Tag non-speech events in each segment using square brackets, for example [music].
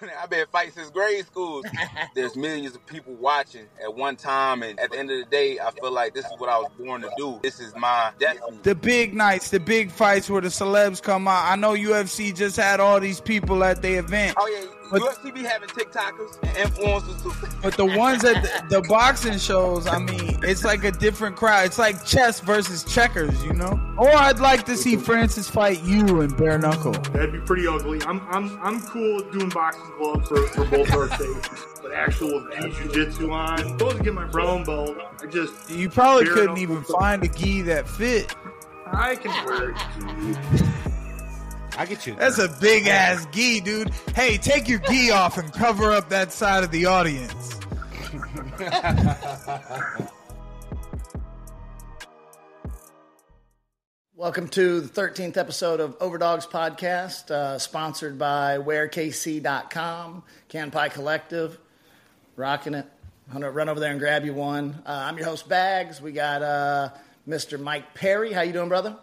[laughs] I've been fighting since grade school. There's [laughs] millions of people watching at one time, and at the end of the day, I feel like this is what I was born to do. This is my destiny. The big nights, the big fights where the celebs come out. I know UFC just had all these people at the event. Oh yeah, but, UFC be having TikTokers and influencers too. But the ones at the, the, boxing shows, I mean, it's like a different crowd. It's like chess versus checkers, you know. Or I'd like to see Francis fight you and bare knuckle. That'd be pretty ugly. I'm I'm I'm cool doing boxing gloves for, for both our sakes. But actual jiu-jitsu on, I'm supposed to get my brown belt. I just you probably couldn't even find a gi that fit. I can wear it. I get you. That's a big ass gi, dude. Hey, take your gi [laughs] off and cover up that side of the audience. Welcome to the 13th episode of Overdogs Podcast, uh, sponsored by WearKC.com, Kanpai Collective, rocking it. I'm going to run over there and grab you one. Uh, I'm your host, Bagz. We got uh, Mr. Mike Perry. How you doing, brother?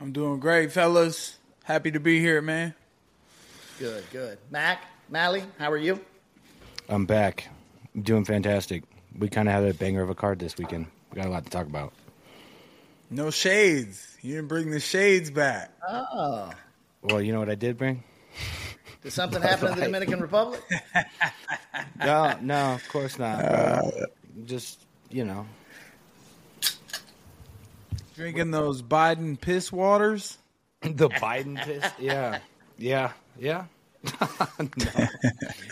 I'm doing great, fellas. Happy to be here, man. Good, good. Mac, Mally, how are you? I'm back. I'm doing fantastic. We kind of had a banger of a card this weekend. We got a lot to talk about. No shades. You didn't bring the shades back. Oh. Well, you know what I did bring? Did something [laughs] happen in the Dominican Republic? [laughs] no, no, of course not. Uh, just, you know. Drinking those Biden piss waters? [laughs] the Biden piss. Yeah, yeah, yeah. [laughs] no.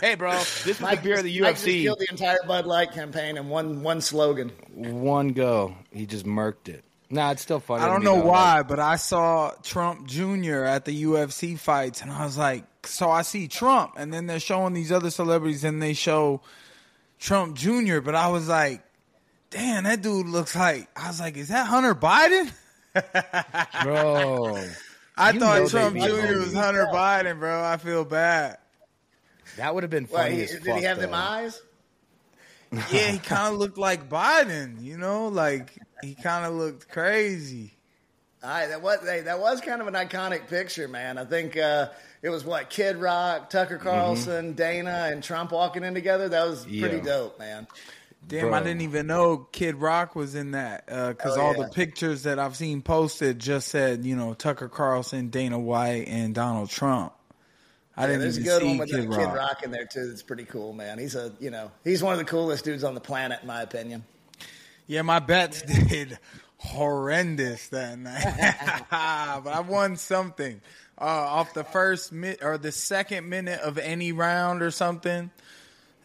Hey, bro, this is the beer of the UFC. Mike just killed the entire Bud Light campaign in one one slogan. One go, he just murked it. Nah, it's still funny. I don't know why, like, but I saw Trump Jr. at the UFC fights, and I was like, so I see Trump, and then they're showing these other celebrities, and they show Trump Jr. But I was like, damn, that dude looks like. I was like, is that Hunter Biden? [laughs] bro. I you thought Trump Jr. was Hunter Biden, bro. I feel bad. That would have been funny. Well, he, did he have though. them eyes? yeah, he [laughs] kind of looked like Biden. You know, like he kind of looked crazy. All right, that was hey, that was kind of an iconic picture, man. I think uh, it was what Kid Rock, Tucker mm-hmm. Carlson, mm-hmm. Dana, and Trump walking in together. That was pretty yeah. dope, man. Damn, Bro. I didn't even know Kid Rock was in that because uh, oh, all yeah. the pictures that I've seen posted just said, you know, Tucker Carlson, Dana White, and Donald Trump. I yeah, didn't there's even a good see one with Kid, Rock. Kid Rock in there too. It's pretty cool, man. He's a, you know, he's one of the coolest dudes on the planet, in my opinion. Yeah, my bets [laughs] did horrendous that night, [laughs] but I won something uh, off the first mi- or the second minute of any round or something.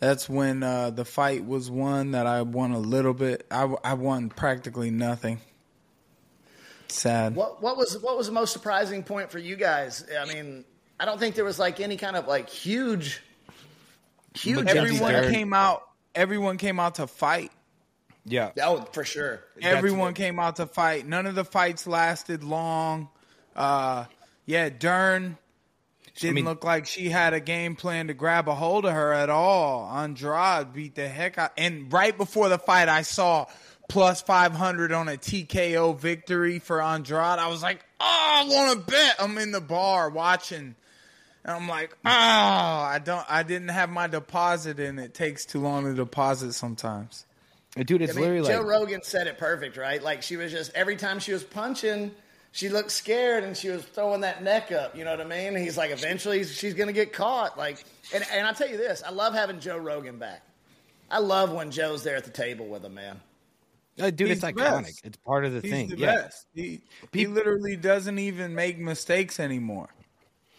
That's when uh, the fight was won that I won a little bit. I, I won practically nothing. Sad. What what was what was the most surprising point for you guys? I mean, I don't think there was like any kind of like huge, huge. Everyone came out. Everyone came out to fight. Yeah. Oh, for sure. Everyone came out to fight. None of the fights lasted long. Uh, yeah, Dern didn't I mean, look like she had a game plan to grab a hold of her at all. Andrade beat the heck out. And right before the fight, I saw plus 500 on a TKO victory for Andrade. I was like, oh, I want to bet. I'm in the bar watching. And I'm like, oh, I don't, I didn't have my deposit in. It takes too long to deposit sometimes. Dude, it's I mean, literally Joe like, Rogan said it perfect, right? Like she was just every time she was punching – she looked scared and she was throwing that neck up. You know what I mean? he's like, eventually she's going to get caught. Like, and, and I'll tell you this, I love having Joe Rogan back. I love when Joe's there at the table with him, man. Uh, dude, He's it's iconic. Best. It's part of the He's thing. The yeah. Best. He, he literally doesn't even make mistakes anymore.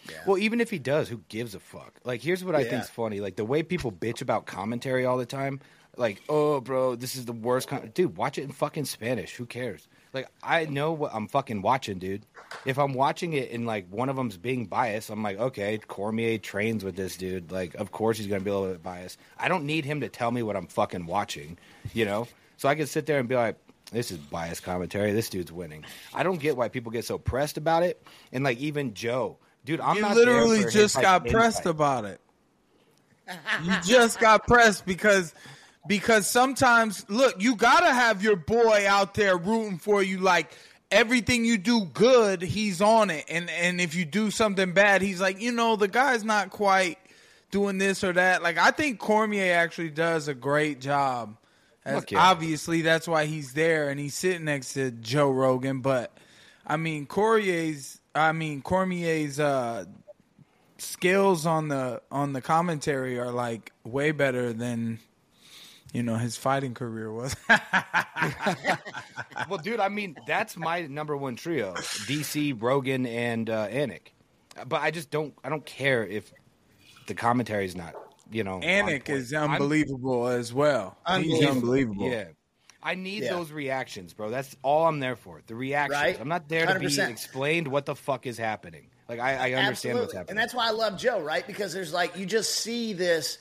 Yeah. Well, even if he does, who gives a fuck? Like, here's what I yeah. think's funny. Like the way people bitch about commentary all the time. Like, oh, bro, this is the worst. Com-. Dude, watch it in fucking Spanish. Who cares? Like I know what I'm fucking watching, dude. If I'm watching it and like one of them's being biased, I'm like, okay, Cormier trains with this dude. Like, of course he's gonna be a little bit biased. I don't need him to tell me what I'm fucking watching, you know. So I can sit there and be like, this is biased commentary. This dude's winning. I don't get why people get so pressed about it. And like even Joe, dude, I'm you not literally just got pressed about it. You just got pressed because because sometimes look, you gotta have your boy out there rooting for you. Like everything you do good, he's on it, and and if you do something bad, he's like, you know, the guy's not quite doing this or that. Like I think Cormier actually does a great job. As, yeah. Obviously, that's why he's there and he's sitting next to Joe Rogan. But I mean, Cormier's, I mean Cormier's uh, skills on the on the commentary are like way better than you know his fighting career was. [laughs] well, dude, I mean, that's my number one trio: DC, Rogan, and uh, Anik. But I just don't. I don't care if the commentary is not. You know, on Anik point. is I'm- unbelievable as well. He's Unbelievable. unbelievable. Yeah. I need Yeah. those reactions, bro. That's all I'm there for. The reactions. Right? I'm not there to be explained what the fuck is happening. Like I, I understand Absolutely. what's happening. And that's why I love Joe, right? Because there's like you just see this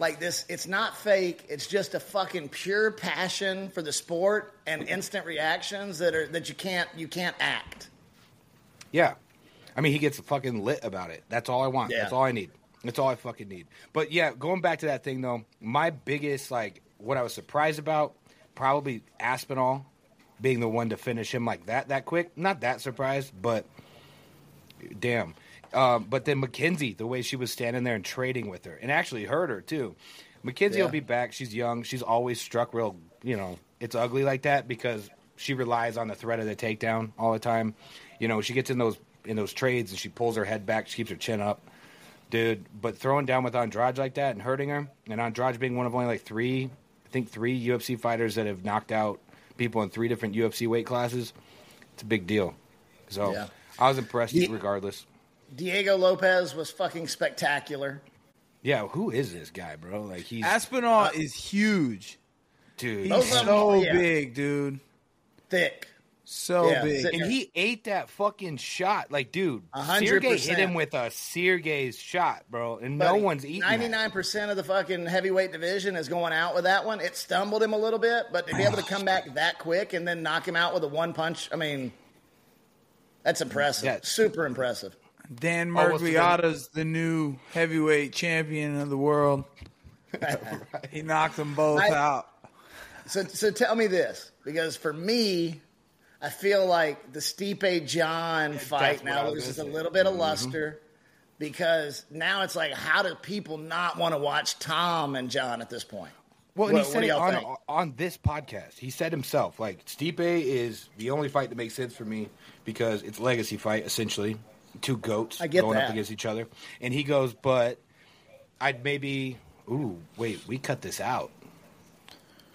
like this it's not fake, it's just a fucking pure passion for the sport and instant reactions that are that you can't you can't act. Yeah. I mean, he gets fucking lit about it. That's all I want. Yeah. That's all I need. That's all I fucking need. But yeah, going back to that thing though, my biggest like what I was surprised about, probably Aspinall being the one to finish him like that that quick. Not that surprised, but damn. Um, but then Mackenzie, the way she was standing there and trading with her, and actually hurt her too. Mackenzie Yeah. will be back. She's young. She's always struck real. You know, it's ugly like that because she relies on the threat of the takedown all the time. You know, she gets in those in those trades and she pulls her head back. She keeps her chin up, dude. But throwing down with Andrade like that and hurting her, and Andrade being one of only like three, I think three UFC fighters that have knocked out people in three different UFC weight classes. It's a big deal. So Yeah. I was impressed The- regardless. Diego Lopes was fucking spectacular. Yeah, who is this guy, bro? Like he's Aspinall uh, is huge. dude, He's Both them, so yeah. big, dude. Thick. So Yeah, big. and he ate that fucking shot. Like, dude, A hundred Sergey hit him with a Sergey's shot, bro, and no one's eating. 99% of the fucking heavyweight division is going out with that one. It stumbled him a little bit, but to be able to come back that quick and then knock him out with a one punch, I mean, that's impressive. Yeah. Super impressive. Dan Oh, what's the the new heavyweight champion of the world. He knocked them both I- out. So, so tell me this, because for me, I feel like the Stipe John fight now loses a little bit of mm-hmm. luster because now it's like, how do people not want to watch Tom and John at this point? Well, and What- he said it on, think? on this podcast. He said himself, like, Stipe is the only fight that makes sense for me because it's a legacy fight, essentially. Two goats I get going up against each other. And he goes, but I'd maybe. Ooh, wait, we cut this out.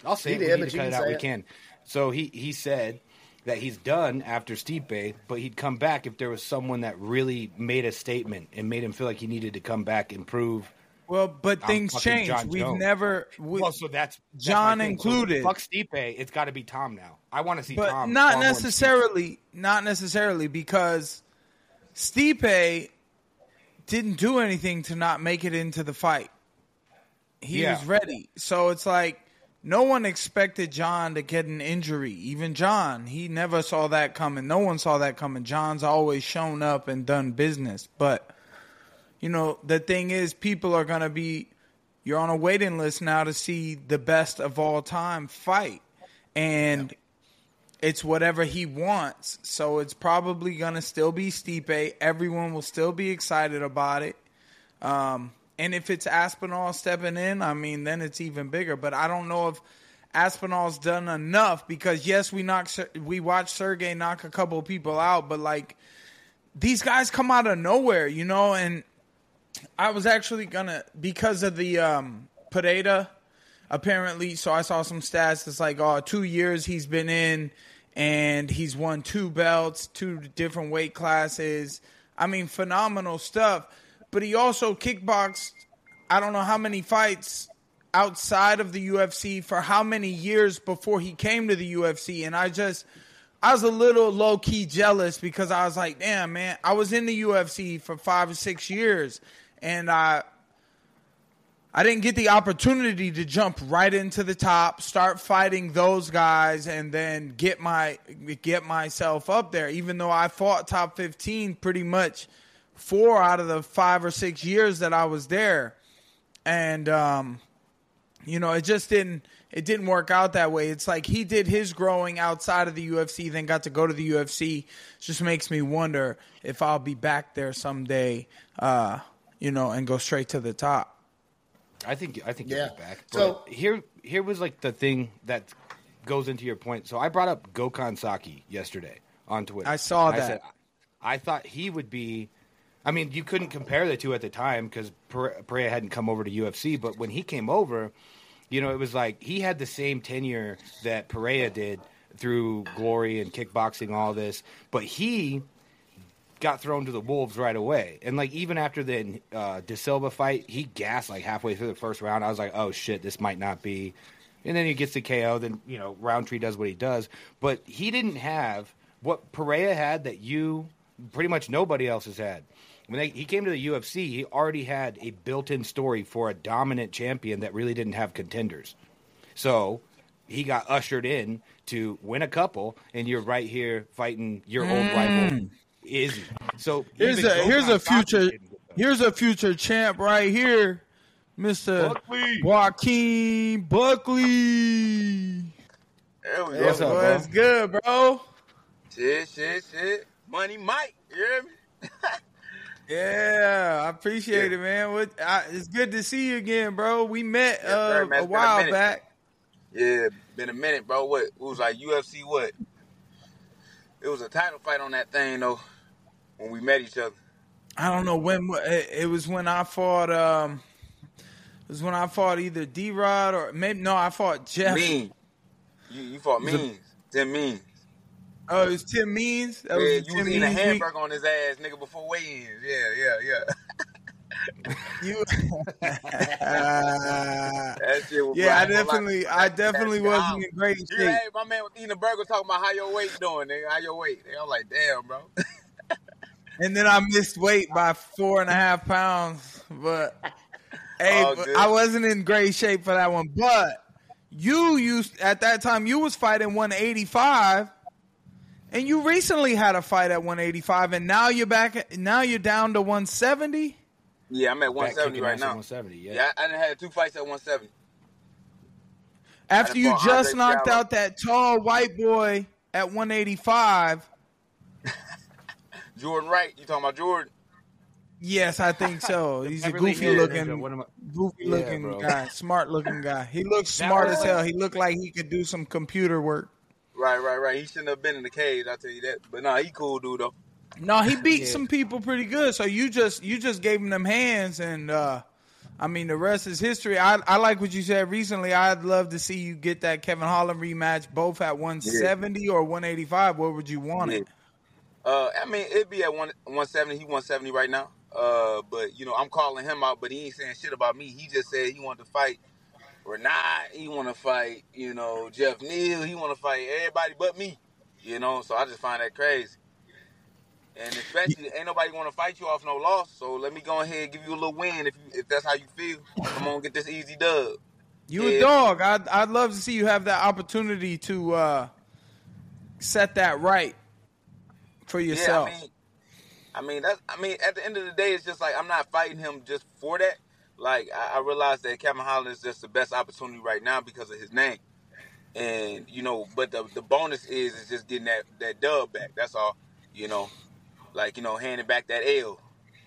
I'll say He it. did, we need to cut it out. say We it. can. So he, he said that he's done after Stipe, but he'd come back if there was someone that really made a statement and made him feel like he needed to come back and prove Well, but I'm things change. John We've Jones. never. We, well, so that's, that's John my thing. So included. fuck Stipe. It's got to be Tom now. I want to see but Tom. not far more than necessarily. Not necessarily because Stipe didn't do anything to not make it into the fight. He Yeah. was ready. So it's like no one expected John to get an injury. Even John, he never saw that coming. No one saw that coming. John's always shown up and done business. But you know, the thing is people are going to be you're on a waiting list now to see the best of all time fight. And it's whatever he wants. So it's probably gonna still be Stipe. Everyone will still be excited about it. Um, and if it's Aspinall stepping in, I mean, then it's even bigger. But I don't know if Aspinall's done enough because yes, we knocked, we watched Sergey knock a couple people out, but like these guys come out of nowhere, you know. And I was actually gonna because of the um, apparently. So I saw some stats. It's like, oh, two years he's been in, and he's won two belts, two different weight classes. I mean, phenomenal stuff. But he also kickboxed. I don't know how many fights outside of the UFC for how many years before he came to the UFC, and I just. I was a little low key jealous because I was like, damn, man, I was in the UFC for five or six years and I I didn't get the opportunity to jump right into the top, start fighting those guys, and then get my get myself up there. Even though I fought top fifteen pretty much four out of the five or six years that I was there, and um, you know, it just didn't it didn't work out that way. It's like he did his growing outside of the UFC, then got to go to the UFC. It just makes me wonder if I'll be back there someday. Uh, you know, and go straight to the top. I think I think Yeah. you'll be back. So- here here was like the thing that goes into your point. So I brought up Gokhan Saki yesterday on Twitter. I saw I that. said I thought he would be. I mean, you couldn't compare the two at the time because Pereira hadn't come over to UFC. But when he came over, you know, it was like he had the same tenure that Pereira did through glory and kickboxing, all this. But he got thrown to the wolves right away. And like even after the uh, De Silva fight, he gassed like halfway through the first round. I was like, oh shit, this might not be. And then he gets the KO. Then you know Rountree does what he does, but he didn't have what Pereira had that you pretty much nobody else has had. When they, he came to the UFC, he already had a built-in story for a dominant champion that really didn't have contenders. So he got ushered in to win a couple, and you're right here fighting your old rival Izzy. So. Here's a here's a future didn't get that. here's a future champ right here, Mister Buckley. Joaquin Buckley. There we What's go. up, bro? What's good, bro? Shit, shit, shit. Money Mike. You hear me? [laughs] Yeah, I appreciate it, man. What, I, it's good to see you again, bro. We met Yes, sir, uh, man. a It's a while back. Yeah, been a minute, bro. What? It was like UFC. What? It was a title fight on that thing though. When we met each other. I don't know when it, was when I fought. Um, it was when I fought either D Rod or maybe no, I fought Jeff. Mean. You, you fought was a- Means. Tim Means. Oh, it was Tim Means. That Yeah, was you was eating a Means hamburger on his ass, nigga, before weigh-ins. Yeah, yeah, yeah. You, [laughs] That shit was yeah, I wild. Like, definitely, I definitely wasn't in great shape. my man was eating a burger talking about how your weight doing, nigga. How your weight? I'm like, damn, bro. [laughs] And then I missed weight by four and a half pounds. But [laughs] hey, All but. I wasn't in great shape for that one. But you used at that time you was fighting 185, and you recently had a fight at 185, and now you're back. Now you're down to 170. Yeah, I'm at 170 right now. 170, yeah. Yeah, I, I done had two fights at 170. After you just knocked out that tall white boy at 185. Jordan Wright, you talking about Jordan? Yes, I think so. [laughs] He's a goofy Hills looking. Ninja, one of my- goofy Yeah, looking bro. guy, smart looking guy. He looks smart was- as hell. He looked like he could do some computer work. Right, right, right. He shouldn't have been in the cage. I'll tell you that. But nah, he cool dude though. No, he beat [laughs] Yeah. some people pretty good. So you just you just gave him them hands, and uh I mean the rest is history. I I like what you said recently. I'd love to see you get that Kevin Holland rematch, both at 170 or 185. Where would you want it? Uh, I mean, it'd be at one 170. He 170 right now. Uh, but you know, I'm calling him out, but he ain't saying shit about me. He just said he wanted to fight Renat. He want to fight, you know, Jeff Neal. He want to fight everybody but me. You know, so I just find that crazy. And especially, ain't nobody want to fight you off no loss. So let me go ahead and give you a little win if you, if that's how you feel. Come on, get this easy dub. You a dog. I'd I'd love to see you have that opportunity to uh set that right for yourself. Yeah, I mean, I mean that's I mean at the end of the day, it's just like I'm not fighting him just for that. Like I, I realize that Kevin Holland is just the best opportunity right now because of his name, and you know. But the the bonus is is just getting that that dub back. That's all. You know, like you know, handing back that L.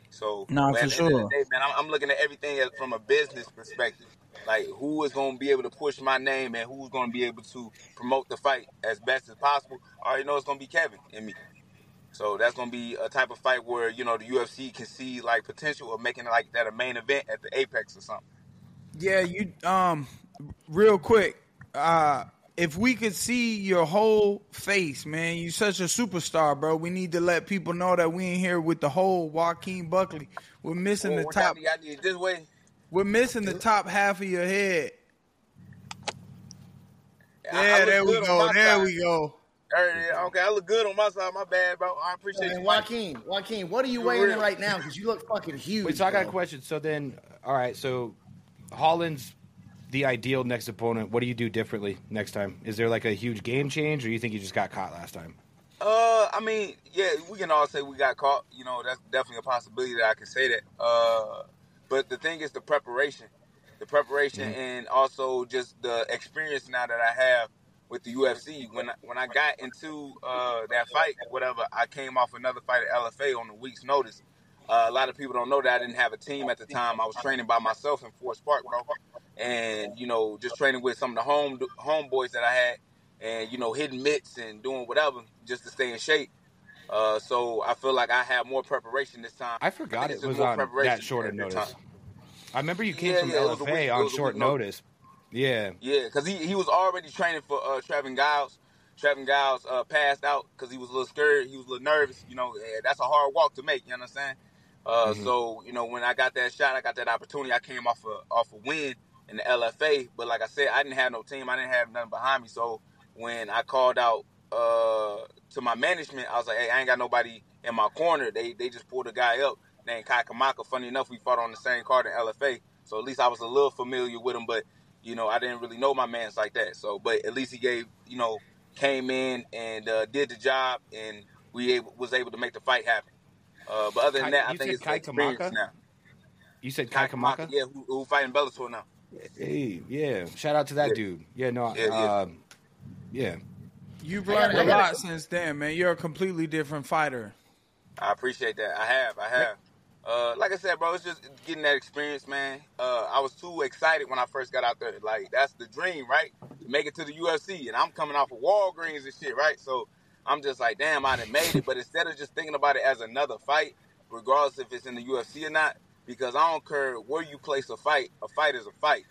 So but for at the end of sure. the day, man, I'm, I'm looking at everything from a business perspective. Like who is going to be able to push my name and who's going to be able to promote the fight as best as possible. I already know it's going to be Kevin and me. So that's gonna be a type of fight where you know the UFC can see like potential of making like that a main event at the Apex or something. Yeah, you um real quick, uh if we could see your whole face, man, you such a superstar, bro. We need to let people know that we ain't here with the whole Joaquin Buckley. We're missing Well, the top y'all need- this way. we're missing the top half of your head. I- I Yeah, there we go. There side. we go. Hey, Okay, I look good on my side. My bad, bro. I appreciate And you. Mike. Joaquin, Joaquin, what are you You're weighing in real. right now? Because you look fucking huge. Wait, so I got a question. So then, all right, so Holland's the ideal next opponent. What do you do differently next time? Is there like a huge game change, or you think you just got caught last time? Uh, I mean, yeah, we can all say we got caught. You know, that's definitely a possibility that I can say that. Uh, but the thing is the preparation, the preparation, and also just the experience now that I have with the UFC. When I, when I got into uh, that fight, whatever, I came off another fight at LFA on a week's notice. Uh, a lot of people don't know that I didn't have a team at the time. I was training by myself in Forest Park, bro, and you know, just training with some of the home homeboys that I had, and you know, hitting mitts and doing whatever just to stay in shape. Uh, so I feel like I have more preparation this time. I forgot I it was on that short of notice. I remember you came yeah, from yeah, LFA on short notice. Yeah, yeah, because he, he was already training for uh, Trevin Giles. Trevin Giles uh, passed out because he was a little scared. He was a little nervous. You know, that's a hard walk to make. You know understand? Uh, mm-hmm. So you know, when I got that shot, I got that opportunity. I came off a off a win in the LFA, but like I said, I didn't have no team. I didn't have nothing behind me. So when I called out uh, to my management, I was like, "Hey, I ain't got nobody in my corner." They they just pulled a guy up named Kai Kamaka. Funny enough, we fought on the same card in LFA, so at least I was a little familiar with him. But you know, I didn't really know my man's like that. So, but at least he gave, you know, came in and uh, did the job, and we able, was able to make the fight happen. Uh, but other than Kai, that, I think it's Kai experience Kamaka? now. You said Kai, Kai Kamaka? Kamaka? Yeah, who, who fighting Bellator now? Hey, yeah. Shout out to that yeah. dude. Yeah, no, yeah. Uh, yeah. You've learned a lot since then, man. You're a completely different fighter. I appreciate that. I have. I have. Uh, like I said, bro, it's just getting that experience, man. Uh, I was too excited when I first got out there. Like that's the dream, right? To make it to the UFC, and I'm coming off of Walgreens and shit, right? So I'm just like, damn, I done made it. But instead of just thinking about it as another fight, regardless if it's in the UFC or not, because I don't care where you place a fight, a fight is a fight.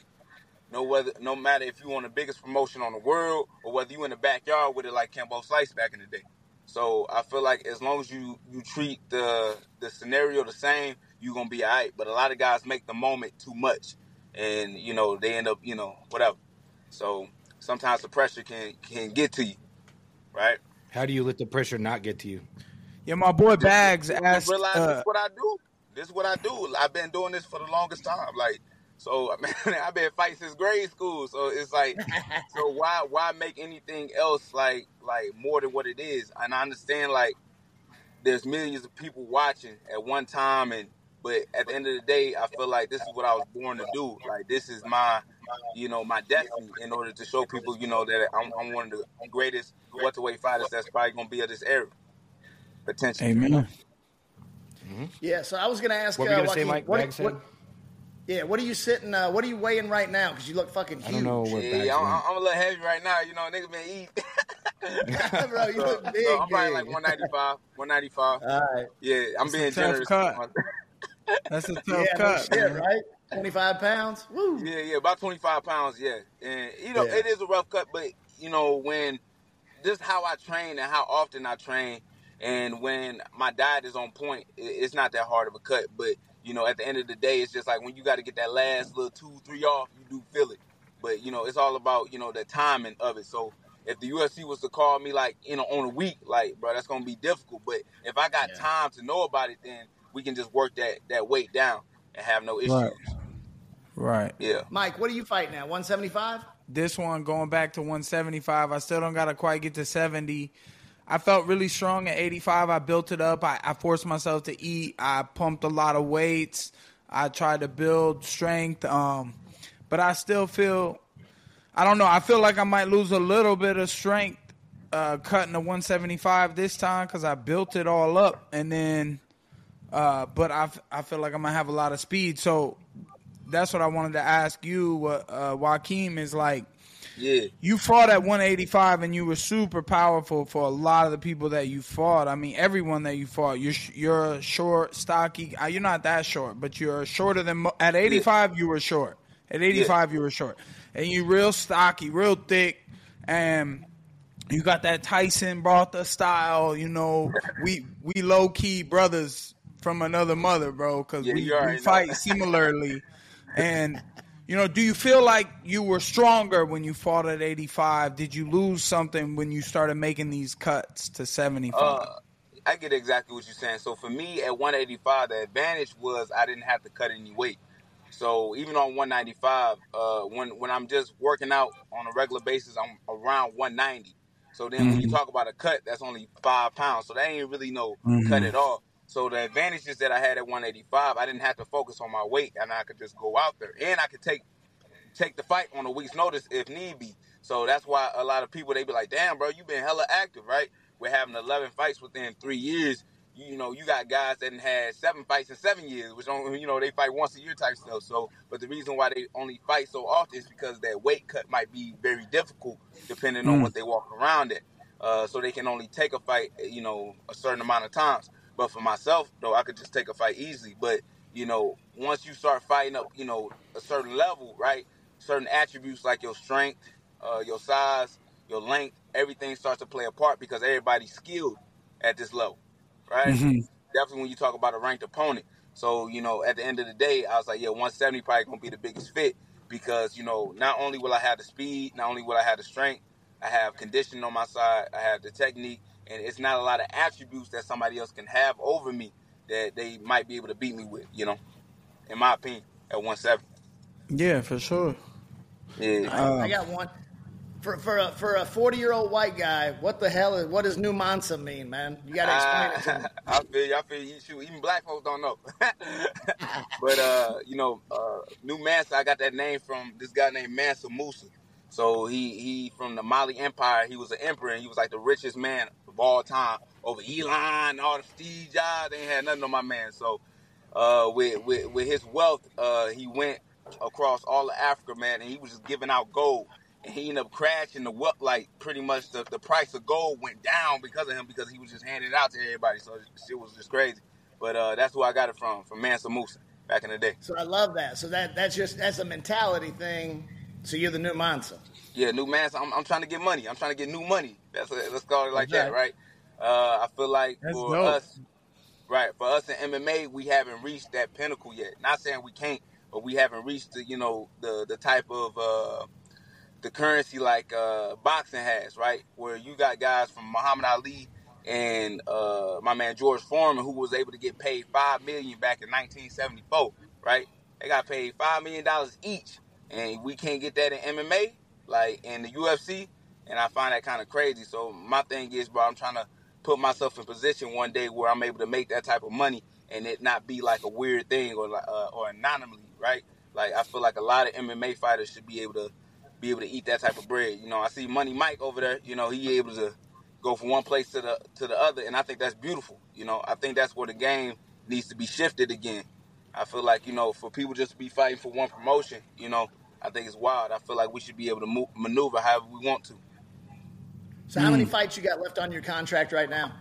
No whether, no matter if you on the biggest promotion on the world or whether you in the backyard with it like Kimbo Slice back in the day. So I feel like as long as you you treat the the scenario the same, you're gonna be alright. But a lot of guys make the moment too much, and you know they end up you know whatever. So sometimes the pressure can can get to you, right? How do you let the pressure not get to you? Yeah, my boy Bagz asked. Realize uh, this is what I do. This is what I do. I've been doing this for the longest time. Like so, [laughs] man, I've been fighting since grade school. So it's like, so [laughs] why why make anything else like like more than what it is? And I understand like there's millions of people watching at one time, and but at the end of the day, I feel like this is what I was born to do. Like this is my, you know, my destiny in order to show people, you know, that I'm, I'm one of the greatest welterweight fighters that's probably gonna be of this era. Potentially. Amen. Mm-hmm. Yeah. So I was gonna ask. What uh, were you gonna say, Mike? What, what, yeah, what are you sitting? Uh, what are you weighing right now? Because you look fucking huge. I don't know what yeah, I'm, I'm, a little heavy right now. You know, niggas been eating. [laughs] Bro, you look [laughs] big. So I'm probably like 195. 195. All right. Yeah, I'm That's being generous. Cut. [laughs] That's a tough yeah, cut, no shit, right? 25 pounds. Woo. Yeah, yeah, about 25 pounds. Yeah, and you know, yeah. it is a rough cut, but you know, when just how I train and how often I train, and when my diet is on point, it's not that hard of a cut, but you know, at the end of the day, it's just like when you got to get that last little two, three off, you do feel it. But you know, it's all about you know the timing of it. So if the UFC was to call me like you know on a week, like bro, that's gonna be difficult. But if I got yeah. time to know about it, then we can just work that that weight down and have no issues. Right. right. Yeah. Mike, what are you fighting at? One seventy five. This one going back to 175. I still don't got to quite get to 70. I felt really strong at 85. I built it up. I, I, forced myself to eat. I pumped a lot of weights. I tried to build strength. Um, but I still feel, I don't know. I feel like I might lose a little bit of strength uh, cutting to 175 this time because I built it all up. And then, uh, but I, I feel like I'm to have a lot of speed. So that's what I wanted to ask you, uh, Joaquin, is like, yeah. You fought at 185 and you were super powerful for a lot of the people that you fought. I mean, everyone that you fought. You're you're short, stocky. Uh, you're not that short, but you're shorter than at 85 yeah. you were short. At 85 yeah. you were short. And you real stocky, real thick and you got that Tyson brought the style, you know. We we low key brothers from another mother, bro, cuz yeah, we, we fight similarly. And you know, do you feel like you were stronger when you fought at 85? Did you lose something when you started making these cuts to 75? Uh, I get exactly what you're saying. So for me at 185, the advantage was I didn't have to cut any weight. So even on 195, uh, when when I'm just working out on a regular basis, I'm around 190. So then mm-hmm. when you mm-hmm. talk about a cut, that's only five pounds. So that ain't really no mm-hmm. cut at all. So the advantages that I had at 185, I didn't have to focus on my weight, and I could just go out there, and I could take take the fight on a week's notice if need be. So that's why a lot of people they be like, "Damn, bro, you been hella active, right? We're having 11 fights within three years. you know, you got guys that had seven fights in seven years, which only, you know they fight once a year type stuff. So, but the reason why they only fight so often is because that weight cut might be very difficult depending mm. on what they walk around at. Uh, so they can only take a fight, you know, a certain amount of times. But for myself, though, I could just take a fight easily. But you know, once you start fighting up, you know, a certain level, right? Certain attributes like your strength, uh, your size, your length, everything starts to play a part because everybody's skilled at this level right? Mm-hmm. Definitely when you talk about a ranked opponent. So, you know, at the end of the day, I was like, yeah, 170 probably to be the biggest fit because, you know, not only will I have the speed, not only will I have the strength, I have conditioning on my side, I have the technique, and it's not a lot of attributes that somebody else can have over me that they might be able to beat me with, you know, in my opinion, at 170. Yeah, for sure. Yeah. I, I got one for for a for a forty year old white guy, what the hell is what does New Mansa mean, man? You got to explain uh, it to me. [laughs] I feel you. I feel you. Shoot, even black folks don't know. [laughs] but uh, you know, uh, New Mansa, I got that name from this guy named Mansa Musa. So he he from the Mali Empire. He was an emperor, and he was like the richest man all time over Elon, and all the Steve Jobs. They ain't had nothing on my man. So uh, with with with his wealth, uh, he went across all of Africa, man, and he was just giving out gold and he ended up crashing the what like pretty much the, the price of gold went down because of him because he was just handing it out to everybody. So it was just crazy. But uh, that's where I got it from, from Mansa Musa back in the day. So I love that. So that that's just that's a mentality thing. So you're the new Mansa. Yeah, new Mansa. I'm, I'm trying to get money. I'm trying to get new money. That's a, let's call it like that, right? Uh, I feel like that's for dope. us, right? For us in MMA, we haven't reached that pinnacle yet. Not saying we can't, but we haven't reached the you know the the type of uh, the currency like uh, boxing has, right? Where you got guys from Muhammad Ali and uh, my man George Foreman who was able to get paid five million back in 1974, right? They got paid five million dollars each, and we can't get that in MMA, like in the UFC, and I find that kind of crazy. So my thing is, bro, I'm trying to put myself in position one day where I'm able to make that type of money and it not be like a weird thing or uh, or anonymously, right? Like I feel like a lot of MMA fighters should be able to be able to eat that type of bread. You know, I see Money Mike over there. You know, he able to go from one place to the to the other, and I think that's beautiful. You know, I think that's where the game needs to be shifted again. I feel like you know, for people just to be fighting for one promotion, you know, I think it's wild. I feel like we should be able to move, maneuver however we want to. So, how mm. many fights you got left on your contract right now?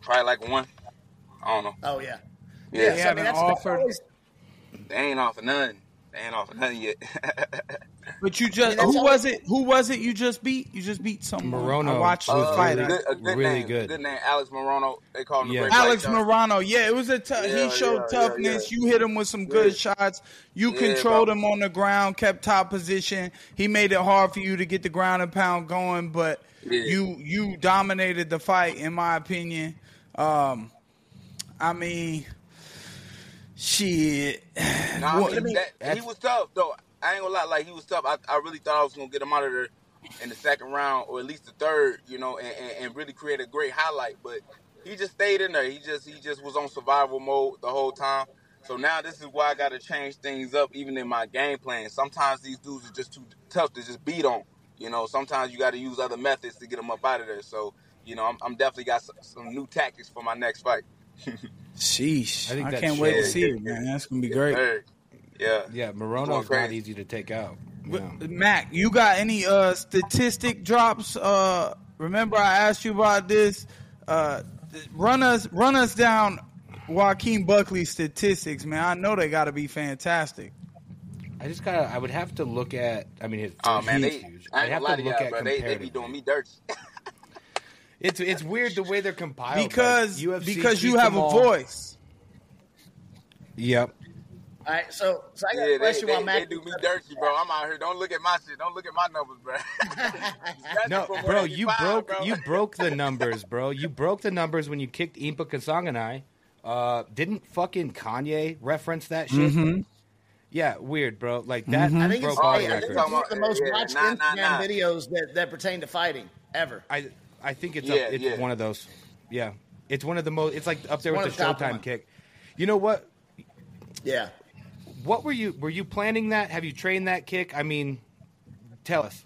Probably like one. I don't know. Oh yeah. Yeah, yeah so, I mean, that's, offered. That's they ain't offer none. They ain't off of nothing yet. [laughs] but you just who was it? Who was it? You just beat? You just beat someone. Morono. I watched uh, the fight. Good, a good really name, good. Good name, Alex Morono. They call him yeah. Alex Morono. Yeah, it was a t- yeah, he showed yeah, toughness. Yeah, you hit him with some good shots. You controlled him on the ground, kept top position. He made it hard for you to get the ground and pound going, but you you dominated the fight, in my opinion. Um, I mean Shit. Nah, I mean, that, he was tough though. I ain't gonna lie, like he was tough. I, I really thought I was gonna get him out of there in the second round or at least the third, you know, and, and, and really create a great highlight. But he just stayed in there. He just he just was on survival mode the whole time. So now this is why I got to change things up, even in my game plan. Sometimes these dudes are just too tough to just beat on. You know, sometimes you got to use other methods to get them up out of there. So you know, I'm, I'm definitely got some, some new tactics for my next fight. [laughs] Sheesh. I, I can't wait to see it, man. That's going to be great. Yeah. Yeah, Morono's not easy to take out. Yeah. Mac, you got any uh, statistic drops? Uh, remember I asked you about this. Uh, run us run us down Joaquin Buckley's statistics, man. I know they got to be fantastic. I just gotta. I would have to look at. I mean, it's oh man, they, huge. I have to look at bro. They, they be doing me dirty. [laughs] It's it's weird the way they're compiled because like because you have a all. voice. Yep. All right, so so I got yeah, a question they, while Matt. They do me dirty, bro. I'm out here. Don't look at my shit. Don't look at my numbers, bro. [laughs] no, bro, you broke bro. you broke the numbers, bro. You broke the numbers when you kicked Impa Kasanganay. Uh, didn't fucking Kanye reference that shit? Mm-hmm. Yeah, weird, bro. Like that. Mm-hmm. I think it's, broke oh, yeah, it's one of the most yeah, watched nah, Instagram nah, nah. videos that, that pertain to fighting ever. I I think it's yeah, up, it's yeah. one of those. Yeah, it's one of the most. It's like up there with the Showtime kick. You know what? Yeah. What were you? Were you planning that? Have you trained that kick? I mean, tell us.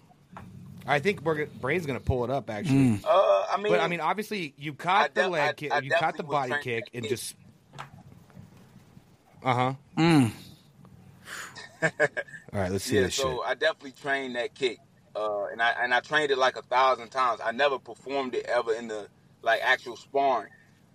I think we're, Brain's going to pull it up actually. Uh, I mean, But I mean, obviously, you caught the leg I- kick, I you caught the body kick, and kid. just. Uh huh. Mm. [laughs] All right, let's see yeah. this So shit. I definitely trained that kick, uh, and I and I trained it like a thousand times. I never performed it ever in the like actual sparring.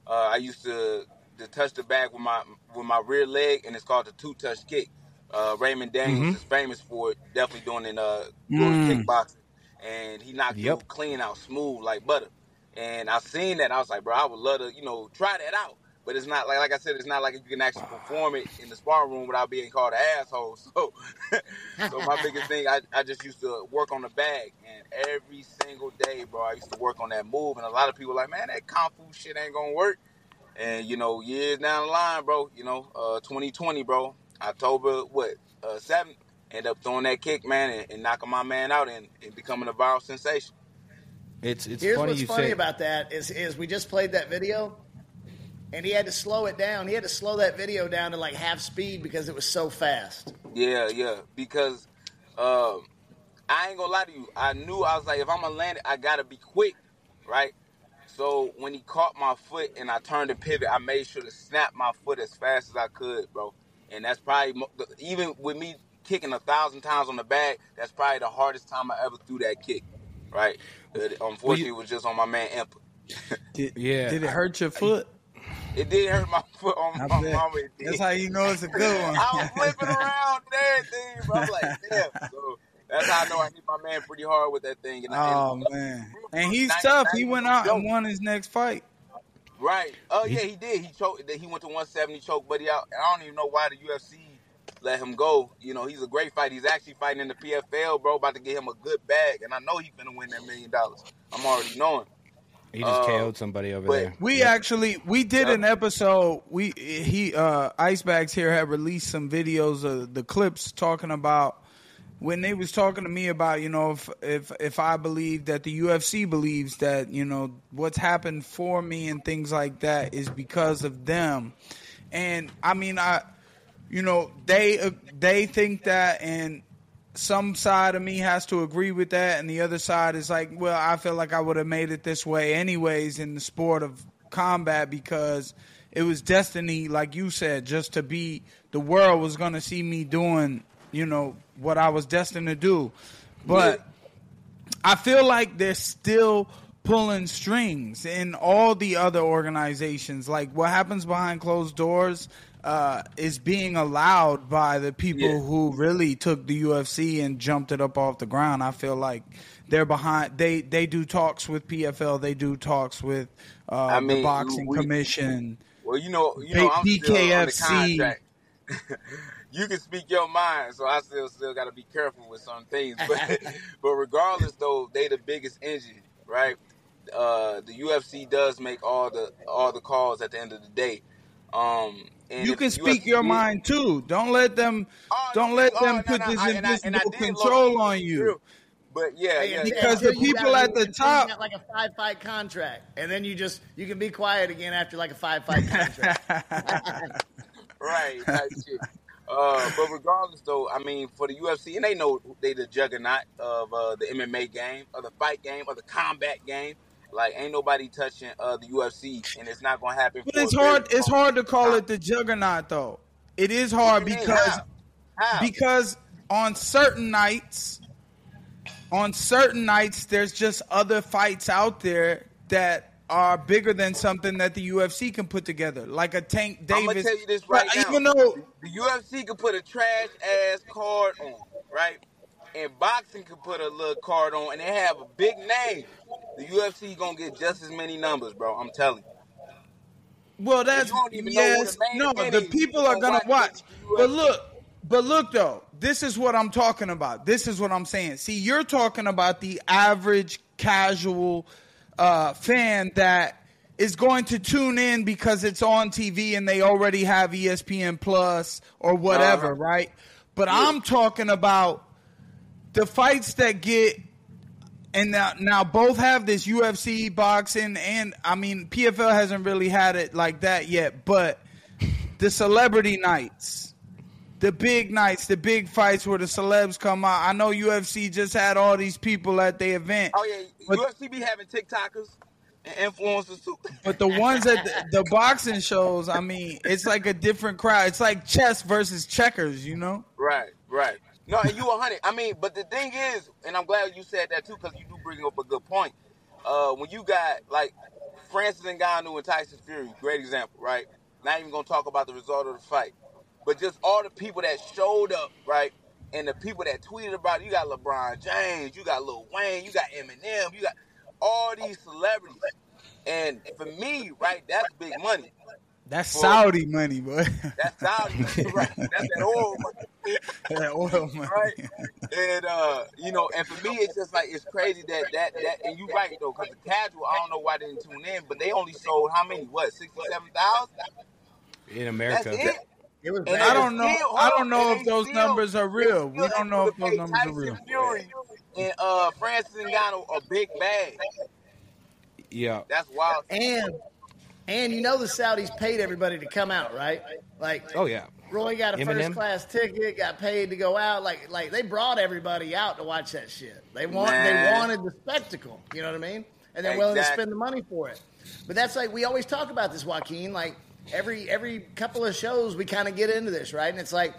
Uh, I used to to touch the bag with my with my rear leg, and it's called the two touch kick. Uh, Raymond Daniels Mm-hmm. is famous for it. Definitely doing it in uh, Mm. kickboxing, and he knocked Yep. you clean out, smooth like butter. And I seen that, I was like, bro, I would love to, you know, try that out. But it's not like, like I said, it's not like you can actually perform it in the sparring room without being called an asshole. [laughs] So, so my biggest thing, I, I just used to work on the bag, and every single day, bro, I used to work on that move. And a lot of people like, man, that kung fu shit ain't gonna work. And you know, years down the line, bro, you know, uh, 2020, bro, October what, uh, seventh, end up throwing that kick, man, and, and knocking my man out and, and becoming a viral sensation. It's it's Here's funny what's you funny say. about that is is we just played that video, and he had to slow it down. He had to slow that video down to like half speed because it was so fast. Yeah, yeah. Because um, I ain't gonna lie to you. I knew I was like, if I'm gonna land it, I gotta be quick, right? So when he caught my foot and I turned to pivot, I made sure to snap my foot as fast as I could, bro. And that's probably even with me kicking a thousand times on the bag, that's probably the hardest time I ever threw that kick, right? But unfortunately, it was just on my man Impa. Did, [laughs] Yeah. Did it hurt your foot? It did hurt my [laughs] foot on I my bet. mama. That's how you know it's a good one. [laughs] I was flipping around and everything, bro. I'm like, damn. So that's how I know I hit my man pretty hard with that thing. And I, Oh and- man, and he's Not- tough. not He went out and won his next fight. Right. Oh yeah, he did. He choked. He went to 170, choked Buddy out. I don't even know why the UFC let him go. You know, he's a great fight. He's actually fighting in the PFL, bro. About to get him a good bag, and I know he's gonna win that million dollars. I'm already knowing. He just Uh, KO'd somebody over there. We actually we did Yeah. an episode. We he uh Ice Bagz here had released some videos of the clips talking about when they was talking to me about you know if if if I believe that the UFC believes that you know what's happened for me and things like that is because of them, and I mean I you know they uh, they think that and some side of me has to agree with that and the other side is like well i feel like i would have made it this way anyways in the sport of combat because it was destiny like you said just to be the world was going to see me doing you know what i was destined to do but I feel like they're still pulling strings in all the other organizations. Like what happens behind closed doors uh, is being allowed by the people Yeah. who really took the UFC and jumped it up off the ground. I feel like they're behind. They they do talks with PFL. They do talks with uh, I mean, the boxing we- commission. Well, you know, you know, I'm still [laughs] on the BKFC. contract. you can speak your mind, so I still still got to be careful with some things. [laughs] But [laughs] but regardless, though, they the biggest engine, right? Uh, the UFC does make all the all the calls at the end of the day. Um, and You can speak UFC your did- mind too. Don't let them. Oh, Don't let oh, them no, put no, this I- and I- I invisible control look- on you. But yeah, yeah, Because yeah. the people at the top- like a five fight contract, and then you just you can be quiet again after like a five fight contract. [laughs] right, type shit. Uh, but regardless, though, I mean, for the UFC, and they know they the juggernaut of uh, the MMA game, of the fight game, of the combat game. Like, ain't nobody touching uh, the UFC, and it's not gonna happen. But for it's hard. It's long hard to call it the juggernaut, though. It is hard What do you mean? because How? How? because on certain nights, on certain nights, there's just other fights out there that are bigger than something that the UFC can put together, like a Tank I'm Davis. gonna tell you this right now. Even though the UFC could put a trash ass card on, right? And boxing could put a little card on, and they have a big name. The UFC gonna get just as many numbers, bro. I'm telling you. Well, that's You don't even know who yes. No, the people are gonna watch But look, but look though, this is what I'm talking about. This is what I'm saying. See, you're talking about the average casual uh, fan that is going to tune in because it's on TV and they already have ESPN Plus or whatever, Uh-huh. right? But I'm talking about the fights that get and now, now both have this UFC boxing, and I mean PFL hasn't really had it like that yet. But the celebrity nights, the big nights, the big fights where the celebs come out. I know UFC just had all these people at the event. Oh yeah, UFC be having TikTokers and influencers too. [laughs] But the ones at the, the, boxing shows, I mean, it's like a different crowd. It's like chess versus checkers, you know? Right, right. No, and you a hundred. I mean, but the thing is, and I'm glad you said that too, because you do bring up a good point. Uh, when you got like Francis Ngannou and Tyson Fury, great example, right? Not even gonna talk about the result of the fight, but just all the people that showed up, right? And the people that tweeted about it. You got LeBron James, you got Lil Wayne, you got Eminem, you got all these celebrities. And for me, right, that's big money. That's for, Saudi money, boy. That's Saudi money, [laughs] right? That's that oil money. that oil money, right? And uh, you know, and for me, it's just like it's crazy that that that. And you're right though, because the casual, I don't know why they didn't tune in, but they only sold how many? What, sixty-seven thousand in America? That's it. It was I don't know. Still, I don't know if those still, numbers are real. We don't know if those numbers Tyson are real. Fury and uh, Francis Ngannou a big bag. Yeah, that's wild. And and you know the Saudis paid everybody to come out, right? Like, oh yeah, Roy got a first class ticket, got paid to go out. Like, like they brought everybody out to watch that shit. They want, they wanted the spectacle. You know what I mean? And they're exactly. willing to spend the money for it. But that's like we always talk about this, Joaquin. Like every every couple of shows, we kind of get into this, right? And it's like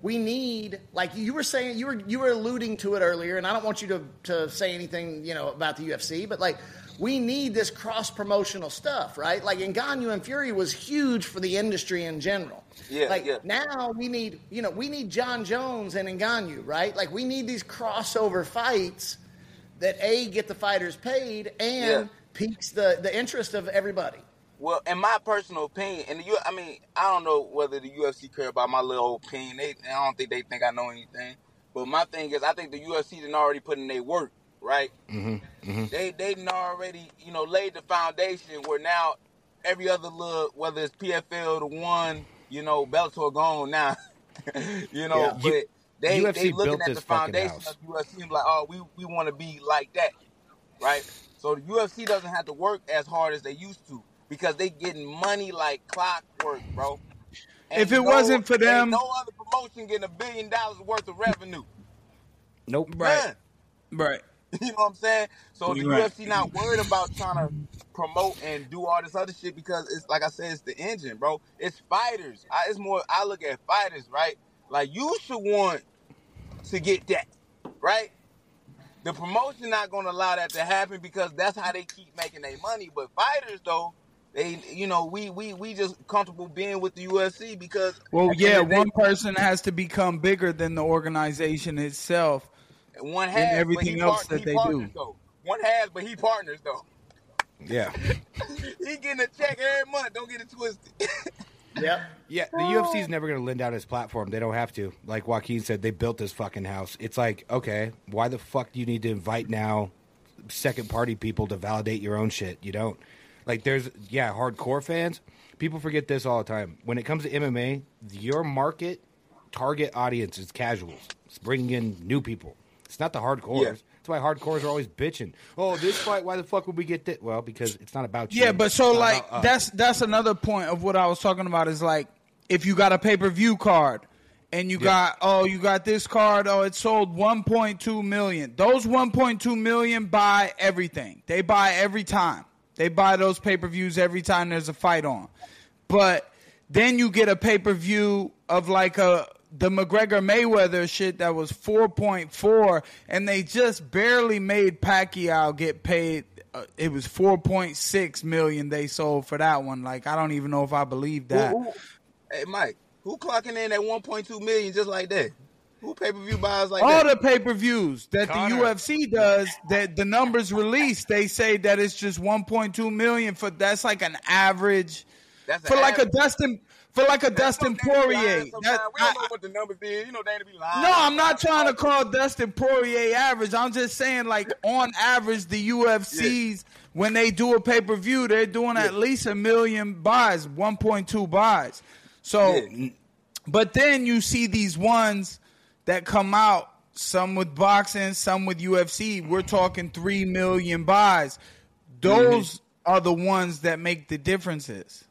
we need like you were saying you were you were alluding to it earlier and I don't want you to to say anything, you know, about the UFC, but like we need this cross promotional stuff, right? Like Ngannou and Fury was huge for the industry in general. Yeah, like yeah. now we need, you know, we need Jon Jones and Ngannou, right? Like we need these crossover fights that a get the fighters paid and yeah. piques the the interest of everybody. Well, in my personal opinion, and the I mean, I don't know whether the UFC care about my little opinion. They, I don't think they think I know anything. But my thing is, I think the UFC didn't already put in their work right? Mm-hmm, mm-hmm. They they already you know laid the foundation where now every other look whether it's PFL the one you know Bellator gone now, [laughs] you know, yeah. but they UFC they looking at the foundation of UFC and like oh we we want to be like that, right? So the UFC doesn't have to work as hard as they used to because they getting money like clockwork, bro. And if it no, wasn't for them, no other promotion getting a billion dollars worth of revenue. Nope. Right. Right. [laughs] you know what I'm saying? So the right. UFC not worried about trying to promote and do all this other shit because it's like I said, it's the engine, bro. It's fighters. I, it's more. I look at fighters, right? Like you should want to get that, right? The promotion not going to allow that to happen because that's how they keep making their money. But fighters, though, they, you know, we we we just comfortable being with the UFC because. Well, yeah, one person has to become bigger than the organization itself one has and everything else part, that they do. Though. One has, but he partners though. Yeah. [laughs] he getting a check every month. Don't get it twisted. [laughs] yep. Yeah, the UFC is never going to lend out his platform. They don't have to. Like Joaquin said, they built this fucking house. It's like, okay, why the fuck do you need to invite now second party people to validate your own shit? You don't. Like, there's, yeah, hardcore fans. People forget this all the time. When it comes to MMA, your market target audience is casuals. It's bringing in new people. It's not the hardcores. Yeah. That's why hardcores are always bitching. Oh, this fight. Why the fuck would we get that? Well, because it's not about you. Yeah, but so like that's that's another point of what I was talking about. Is like if you got a pay per view card and you yeah. got oh you got this card oh it sold 1.2 million those 1.2 million buy everything they buy every time they buy those pay-per-views every time there's a fight on. But then you get a pay-per-view of like a the McGregor Mayweather shit that was 4.4 and they just barely made Pacquiao get paid uh, it was 4.6 million they sold for that one. Like I don't even know if I believe that. Who, who, Hey Mike who clocking in at 1.2 million just like that who pay per view buys like all that? the pay per views that Conor. the UFC does that the numbers released they say that it's just 1.2 million for that's like an average that's for like average. a Dustin for like a Dustin Poirier. That, we don't I, know what the numbers is. You know, they to be lying. No, I'm not trying to call Dustin Poirier average. I'm just saying, like on average, the UFCs yeah. when they do a pay per view, they're doing yeah. at least a million buys, 1.2 buys. So, yeah. but then you see these ones that come out. Some with boxing, some with UFC. We're talking three million buys. Those mm-hmm. are the ones that make the differences.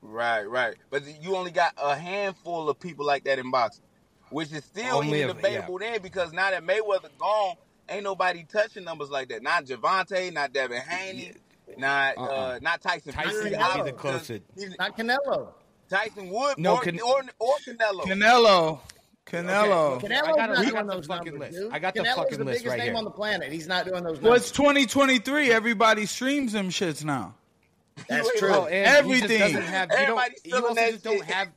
Right, right. But you only got a handful of people like that in boxing. which is still Only even if- debatable then because now that Mayweather gone, ain't nobody touching numbers like that. Not Gervonta, not Devin Haney, not uh, Uh-uh. not Tyson. Tyson Fury. would be the obviously, closest. Not Canelo. Tyson Wood No, or, Can- or, or Canelo. Canelo. Canelo. Okay. Canelo's I got- not I doing got the those fucking numbers, list. dude. I got the Canelo's fucking the list biggest right name here. on the planet. He's not doing those Well, numbers. it's 2023. Everybody streams them shits now. That's true. Bro, and Everything. just doesn't have. You don't. You also just don't have.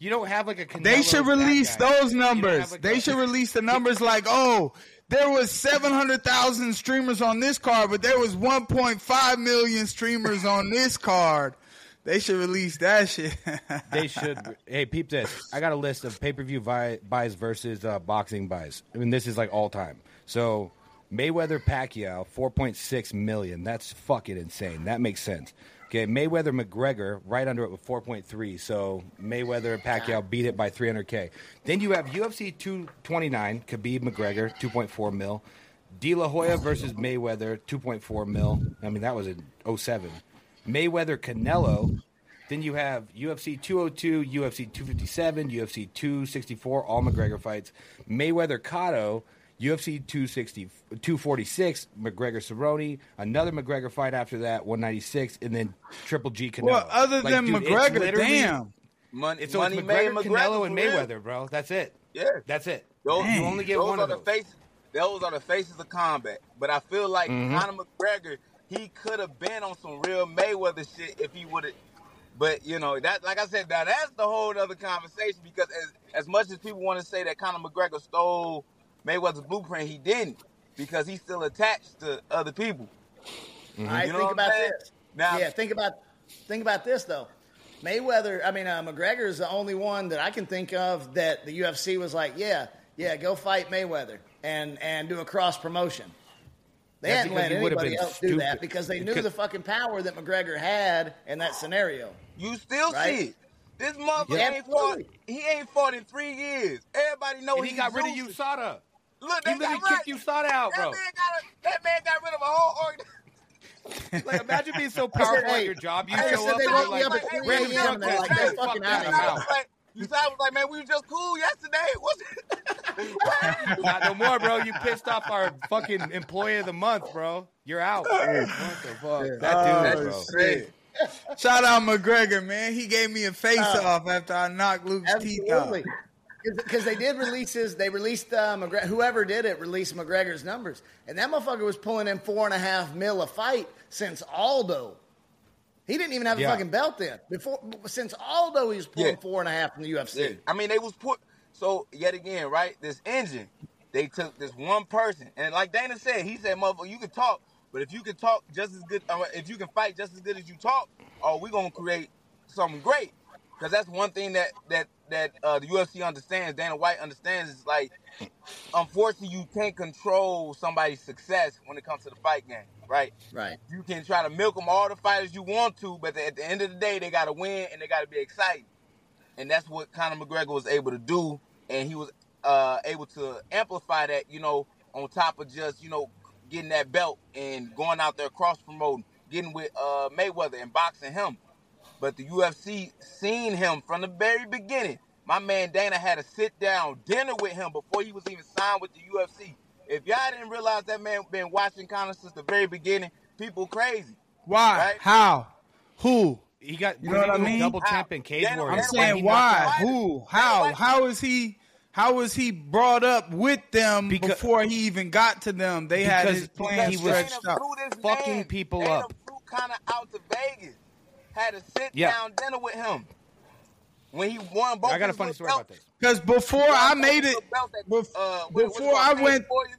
You don't have like a. Canelo They should release those numbers. like, They should [laughs] release the numbers like, oh, there was 700,000 streamers on this card, but there was 1.5 million streamers on this card. They should release that shit. [laughs] They should. Hey, peep this. I got a list of pay per view buys versus uh, boxing buys. I mean, this is like all time. So Mayweather Pacquiao, four point six million. That's fucking insane. That makes sense. Okay, Mayweather McGregor right under it with four point three. So Mayweather Pacquiao beat it by three hundred k. Then you have UFC two twenty nine. Khabib McGregor two point four mil. De La Hoya versus Mayweather two point four mil. I mean that was in 07. Mayweather Canelo. Then you have UFC 202, UFC 257, UFC 264, all McGregor fights. Mayweather Cotto, UFC 260, 246, McGregor Cerrone, another McGregor fight after that, 196, and then Triple G Canelo. well, other Like, than dude, McGregor, literally- damn. Money, It's, so money it's made McGregor, McGregor Canelo, and for real. Mayweather, bro. That's it. Yeah. That's it. Those, Dang. You only get those one are of the those. faces. Those are the faces of combat. But I feel like Mm-hmm. Conor McGregor, he could have been on some real Mayweather shit if he would have. But you know that, like I said, now that's the whole other conversation because as as much as people want to say that Conor McGregor stole Mayweather's blueprint, he didn't because he's still attached to other people. I You know think what I'm about saying? this. Now- yeah, think about think about this though. Mayweather, I mean uh, McGregor is the only one that I can think of that the UFC was like, yeah, yeah, go fight Mayweather and and do a cross promotion. They That's hadn't let anybody been else do that because they knew Because- the fucking power that McGregor had in that scenario. You still Right? see it. This motherfucker Yeah. ain't fought. He ain't fought in three years. Everybody know And he he's got rid of Zeus. USADA. Look, He they literally got kicked right. USADA out, That bro. man got a, that man got rid of a whole organization. [laughs] Like, imagine being so [laughs] powerful hey, at your job. You I show said up and woke you're me up like, at 3 random a.m. drug and they're like, test. "Go fucking fuck outta that, here." I'm was out. like, you said I was like, man, we were just cool yesterday. [laughs] What's [laughs] Not no more, bro. You pissed off our fucking employee of the month, bro. You're out. What the fuck? That dude, Oh, bro. shit. Shout out McGregor, man. He gave me a face off after I knocked Luke's teeth out. Because they did release his, they released uh, McGregor, whoever did it released McGregor's numbers, and that motherfucker was pulling in four and a half mil a fight since Aldo. He didn't even have a fucking belt then. Before since Aldo, he was pulling Yeah. four and a half from the UFC. I mean, they was put. So yet again, right? This engine, they took this one person, and like Dana said, he said, "Motherfucker, you can talk, but if you can talk just as good, uh, if you can fight just as good as you talk, oh, we're gonna create something great." Because that's one thing that that that uh, the UFC understands. Dana White understands is like, unfortunately, you can't control somebody's success when it comes to the fight game, right? Right. you can try to milk them all the fighters you want to, but at the end of the day, they got to win and they got to be exciting. And that's what Conor McGregor was able to do, and he was uh, able to amplify that. You know, on top of just you know getting that belt and going out there cross promoting, getting with uh, Mayweather and boxing him. But the UFC seen him from the very beginning. My man Dana had a sit down dinner with him before he was even signed with the UFC. If y'all didn't realize that man been watching Conor since the very beginning, people crazy. Why? Right? How? Who? He got You know what I mean? double champ in Cage Dana- I'm saying why? Who? How? How is he? How was he brought up with them Because- before he even got to them? They had his plan he was- stretched Dana out. flew this fucking man, people Dana up. flew Conor out to Vegas, had a sit Yeah. down dinner with him when he won both. I got a funny little story about this. Because before I made it, Belt that, uh, what- what's it before? I went, Warriors?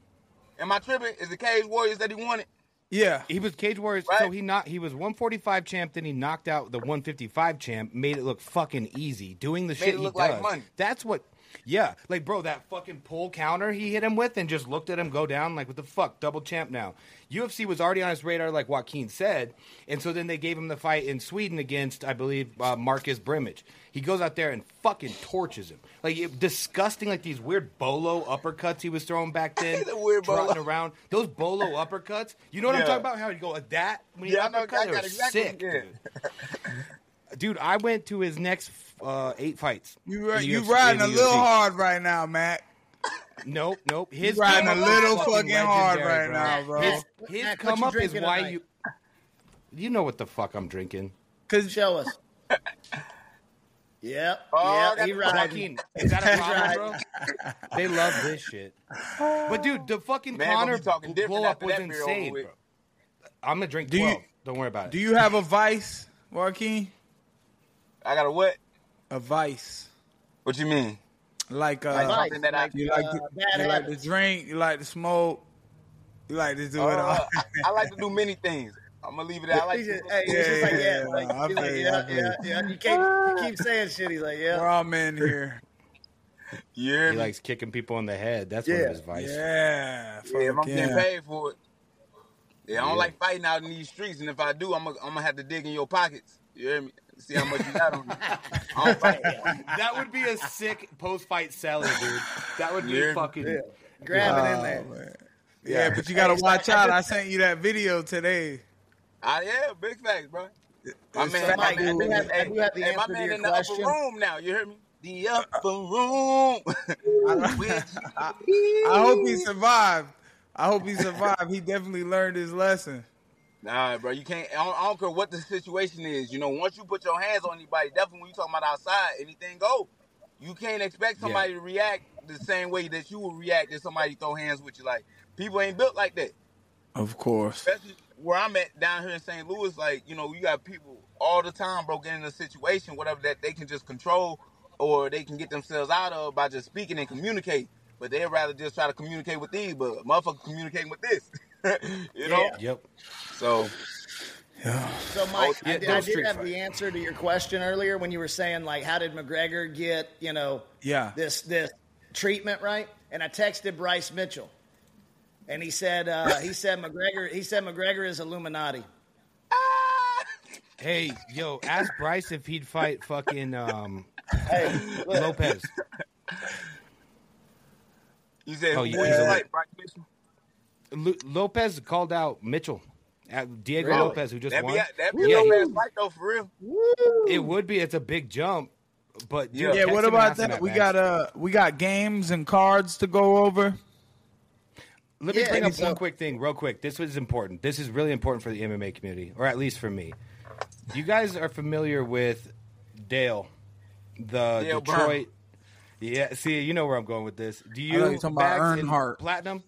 Am I tripping? Is the Cage Warriors that he wanted? yeah. He was Cage Warriors, so he not he was 145 champ. Then he knocked out the 155 champ, made it look fucking easy, doing the shit it he look does. like money. That's what, yeah, like bro, that fucking pull counter he hit him with, and just looked at him go down like what the fuck, double champ now. UFC was already on his radar, like Joaquin said, and so then they gave him the fight in Sweden against, I believe, uh, Marcus Brimage. He goes out there and fucking torches him, like it- disgusting, like these weird bolo uppercuts he was throwing back [laughs] then, The weird bolo. trotting around. Those bolo uppercuts, you know what I'm talking about? How you go like that when you Yeah, I know. I uppercut? got exactly. sick, dude. [laughs] dude, I went to his next uh, eight fights. You in you UFC riding a little UFC. hard right now, Mac. Nope, nope. His You riding a little is fucking hard legendary, right now, bro. His, his Mac, what come up is why tonight? you. You know what the fuck I'm drinking. Cause Show us. [laughs] Yep. Oh, I yep. He riding. Joaquin, is that a [laughs] problem, bro? They love this shit. But dude, the fucking Man, gonna Conor be talking different blow up was that beer over insane, bro. I'm gonna drink Do you- twelve. Don't worry about it. do you have a vice, Joaquin? I got a what? A vice, What you mean? like uh, Like something that I you like uh, to, you like to drink, you like to smoke, you like to do it Uh, all. I, I like to do many things. I'm gonna leave it. at I like He's to just, do hey, he's Yeah, just like, yeah, yeah, yeah, like, I he's like, feel you, yeah, yeah, yeah. You can't you keep saying shit. He's like, yeah. We're all men here. yeah. He likes kicking people in the head. That's one Yeah. of his vices. Yeah, Yeah, if I'm fuck getting yeah. paid for it. Yeah, I don't Yeah. like fighting out in these streets, and if I do, I'm gonna I'm gonna have to dig in your pockets. You hear me? See how much you got on me. [laughs] I don't fight. [laughs] That would be a sick post-fight seller, dude. That would be Yeah. fucking. Yeah. Grab it in there. man. Yeah, but you gotta watch out. I sent you that video today. Ah, yeah, big facts, bro. My It's man, my Mike, man, I do have- I hey, do have the hey, my answer to man your in the question. upper room now. You hear me? The upper room. [laughs] With I hope he survived. I hope he survived. He definitely learned his lesson. Nah, bro, you can't. I don't, I don't care what the situation is. You know, once you put your hands on anybody, definitely when you talking about outside, anything go. You can't expect somebody to react the same way that you would react if somebody throw hands with you. Like people ain't built like that. Of course. Especially where I'm at down here in St. Louis, like you know, you got people all the time, bro, getting in a situation, whatever that they can just control or they can get themselves out of by just speaking and communicating. But they'd rather just try to communicate with these, but motherfucker communicating with this. [laughs] [laughs] you know? Yeah. Yep. So Yeah. So, Mike, yeah, I, did, I did have fight. the answer to your question earlier when you were saying like, how did McGregor get you know Yeah. this this treatment right? And I texted Bryce Mitchell, and he said uh, he said McGregor he said McGregor is Illuminati. Hey, yo, ask Bryce if he'd fight fucking um, Hey, Lopes. you said, Oh, oh, yeah. who you like, Bryce Mitchell? Lu- Lopes called out Mitchell. Uh, Diego Really? Lopes, who just That won. be that be yeah, a he- fight though, for real. it would be. It's a big jump, but dude, Yeah. Yeah, what about ask him that? We Max. got uh we got games and cards to go over. Let me Yeah, bring up so- one quick thing, real quick. This was important. This is really important for the MMA community, or at least for me. You guys are familiar with Dale, the Dale Detroit. Yeah, see, you know where I'm going with this. Do you you talking about Earnhardt. platinum?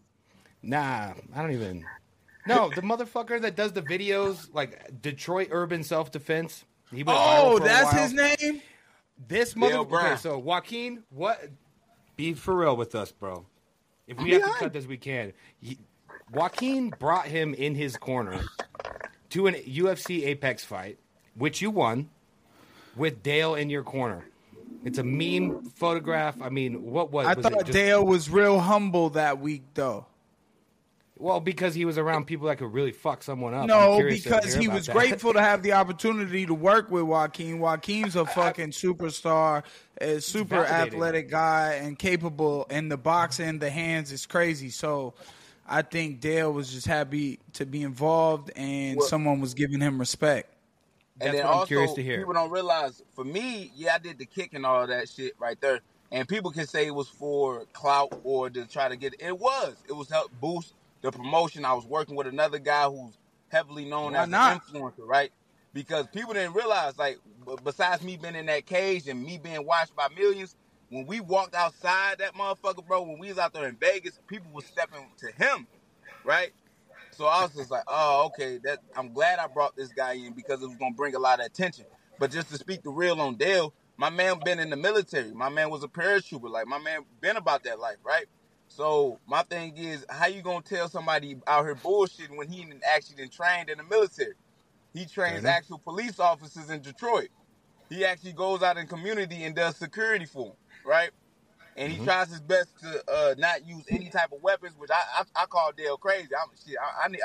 Nah, I don't even. No, the motherfucker that does the videos like Detroit Urban Self Defense. He went viral Oh, for a that's while. his name? This Dale motherfucker. Okay, so Joaquin, what? Be for real with us, bro. If we I'm have to cut this, we can. He, Joaquin brought him in his corner to an UFC Apex fight, which you won, with Dale in your corner. It's a meme photograph. I mean, what was? I was it thought just- Dale was real humble that week though. Well, because he was around people that could really fuck someone up. No, because he was that. grateful to have the opportunity to work with Joaquin. Joaquin's a [laughs] fucking superstar, a super athletic guy, and capable. And the boxing, the hands is crazy. So, I think Dale was just happy to be involved, and Well- someone was giving him respect. That's and then what I'm also, curious to hear. people don't realize. For me, yeah, I did the kick and all that shit right there. And people can say it was for clout or to try to get. It was. It was help boost the promotion. I was working with another guy who's heavily known Why as not? an influencer, right? Because people didn't realize, like, besides me being in that cage and me being watched by millions, when we walked outside that motherfucker, bro, when we was out there in Vegas, people was stepping to him, right? So I was just like, oh, okay. That I'm glad I brought this guy in because it was gonna bring a lot of attention. But just to speak the real on Dale, my man been in the military. My man was a paratrooper. Like my man been about that life, right? So my thing is, how you gonna tell somebody out here bullshitting when he actually been trained in the military? He trains enough. actual police officers in Detroit. He actually goes out in community and does security for them, right? And he tries his best to uh, not use any type of weapons, which I I, I call Dale crazy. I'm shit. I, I need.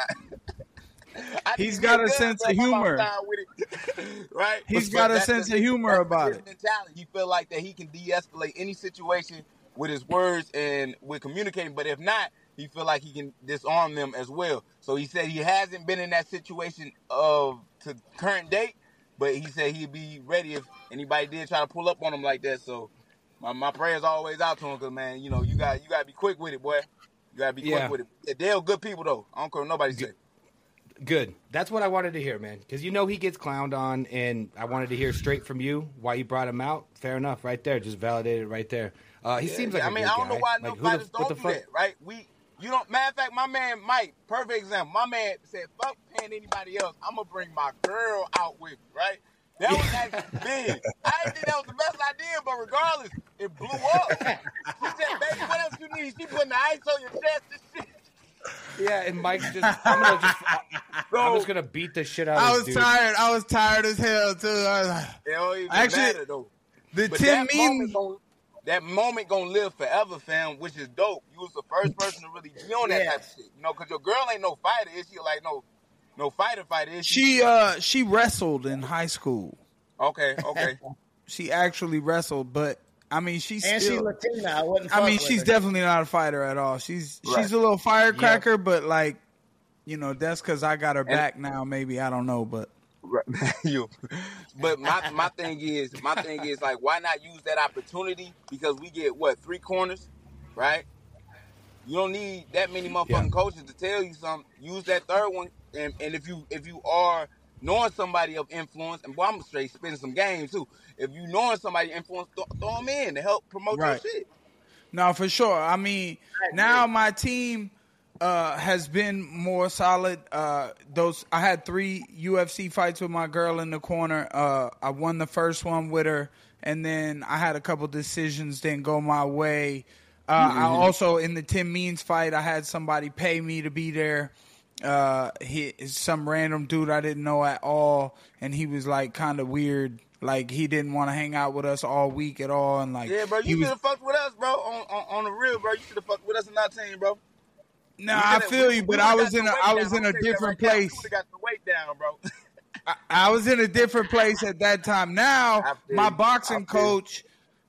I, [laughs] He's got a sense of humor. with it. right? He's got a sense of humor about it. Mentality. He feel like that he can de-escalate any situation with his words and with communicating. But if not, he feel like he can disarm them as well. So he said he hasn't been in that situation of to current date but he said he'd be ready if anybody did try to pull up on him like that. So my, my prayers always out to him, cause man, you know you got you got to be quick with it, boy. You gotta be quick with it. Yeah, they're good people though. I don't care nobody say. Good. That's what I wanted to hear, man. Because you know he gets clowned on, and I wanted to hear straight from you why you brought him out. Fair enough, right there. Just validated right there. Uh, he Yeah, seems like I a mean, good I don't know why Like, no who the- fighters don't the do fuck? that, right? We, you don't. Matter of fact, my man Mike, perfect example. My man said, "Fuck paying anybody else. I'm gonna bring my girl out with me." Right? That was actually [laughs] big. I didn't think that was the best idea, but regardless, it blew up. She said, "Baby, what else you need?" She putting the ice on your chest and shit. Yeah, and Mike's just. I'm gonna just. [laughs] I'm just gonna beat the shit out of I was dude. tired. I was tired as hell too. I was like, it don't Actually, matter though. the But Tim that Mean. Gon- that moment gonna live forever, fam, which is dope. You was the first person to really be on that Yeah. type of shit. You know, cause your girl ain't no fighter, is she? Like no, no fighter fighter, is she? She uh she wrestled in high school. Okay, okay. [laughs] She actually wrestled, but I mean she's And she's still. Latina. I wouldn't. I mean with she's her. definitely not a fighter at all. She's Right. she's a little firecracker, but like, you know that's because I got her back now. Maybe I don't know, but Right. [laughs] you. But my my thing is my thing is like why not use that opportunity because we get what three corners, right? You don't need that many motherfucking coaches to tell you something. Use that third one, and, and if you if you are knowing somebody of influence, and boy, I'm straight spending some games too. If you knowing somebody of influence, th- throw them in to help promote Right. your shit. No, for sure. I mean, now my team uh, has been more solid. Uh, those I had three UFC fights with my girl in the corner. Uh, I won the first one with her, and then I had a couple decisions didn't go my way. Uh, I also in the Tim Means fight, I had somebody pay me to be there. Uh, he some random dude I didn't know at all, and he was like kind of weird. Like he didn't want to hang out with us all week at all, and like Yeah, bro, you should have fucked with us, bro. On, on on the real, bro. You should have fucked with us in our team, bro. No, I feel you, but I was in a I was in a tell you that different place. Got the weight down, bro. I, I was in a different place at that time. Now my boxing coach,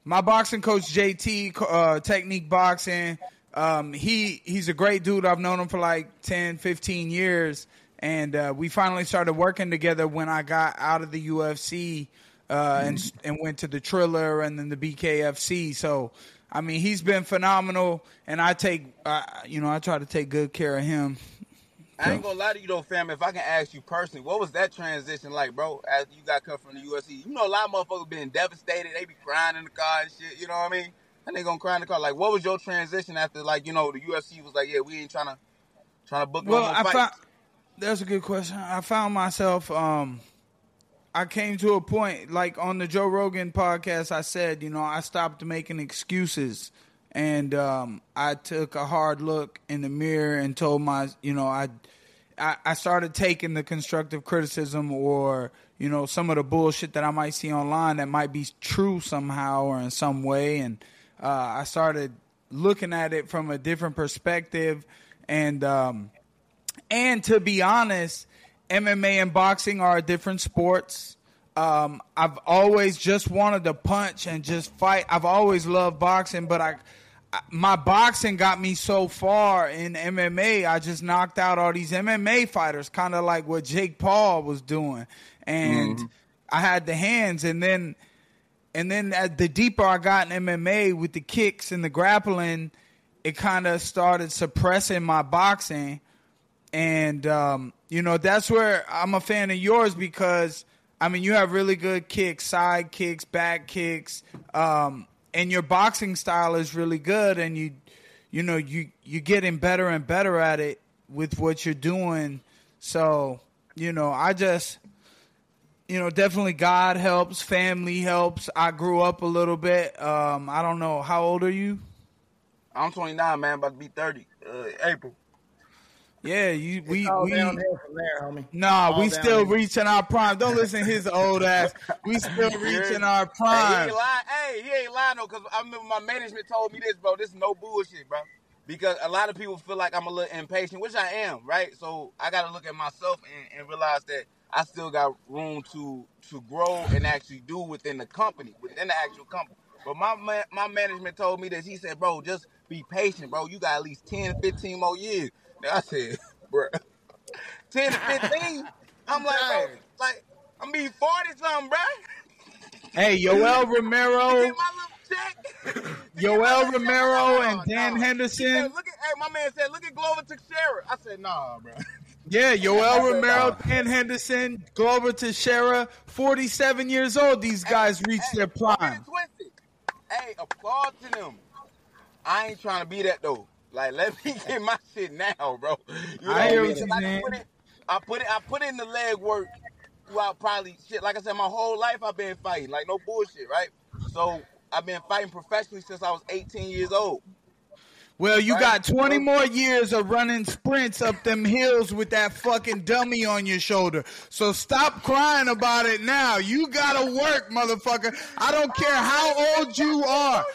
my boxing coach JT, uh, Technique Boxing, um, he he's a great dude. I've known him for like 10, 15 years, and uh, we finally started working together when I got out of the UFC uh, and and went to the Triller and then the BKFC. So. I mean, he's been phenomenal, and I take, uh, you know, I try to take good care of him. I ain't gonna lie to you though, fam. If I can ask you personally, what was that transition like, bro? After you got cut from the UFC, you know, a lot of motherfuckers been devastated. They be crying in the car and shit. You know what I mean? And they gonna cry in the car. Like, what was your transition after, like, you know, the UFC was like, yeah, we ain't trying to trying to book no Well, more I fights. found that's a good question. I found myself. Um, I came to a point like on the Joe Rogan podcast. I said, you know, I stopped making excuses, and um, I took a hard look in the mirror and told my, you know, I, I, I started taking the constructive criticism or you know some of the bullshit that I might see online that might be true somehow or in some way, and uh, I started looking at it from a different perspective, and um, and to be honest, MMA and boxing are different sports. Um, I've always just wanted to punch and just fight. I've always loved boxing, but I, I- my boxing got me so far in MMA. I just knocked out all these MMA fighters, kind of like what Jake Paul was doing, and I had the hands. And then, and then at the deeper I got in MMA with the kicks and the grappling, it kind of started suppressing my boxing and um, you know that's where I'm a fan of yours because I mean you have really good kicks, side kicks, back kicks, um, and your boxing style is really good, and you you know you you're getting better and better at it with what you're doing. So you know I just you know definitely God helps, family helps. I grew up a little bit. Um, I don't know how old are you? I'm 29, man, about to be 30. Uh, April. Yeah, you we we there, homie. Nah, we still reaching our prime. Don't listen to his old ass. We [laughs] still reaching our Hey, he prime. ain't lying. Hey, he ain't lying though, cause I remember my management told me this, bro. This is no bullshit, bro. Because a lot of people feel like I'm a little impatient, which I am, right? So I got to look at myself and, and realize that I still got room to to grow and actually do within the company, within the actual company. But my my management told me this. He said, "Bro, just be patient, bro. You got at least 10, 15 more years." And I said, [laughs] "Bro, 10 to 15? I'm like, bro, like, I'm be forty something, bro. Hey, [laughs] Yoel Romero, Get my little check. [laughs] Yoel Romero, Nah, and Dan nah. He Henderson. said, look at, hey, my man said, look at Glover Teixeira. I said, nah, bro. Yeah, Yoel Romero, Dan Henderson, Glover Teixeira, 47 years old. These guys reached Hey, their prime. it twisted. Hey, applaud to them. I ain't trying to be that though. Like, let me get my shit now, bro. You know I hear what what I mean? you I put it, I put it, I put in the leg work throughout probably shit. Like I said, my whole life I've been fighting, like no bullshit, right? So I've been fighting professionally since I was 18 years old. Well, you Right. got 20 more years of running sprints up them hills with that fucking dummy on your shoulder. So stop crying about it now. You gotta work, motherfucker. I don't care how old you are.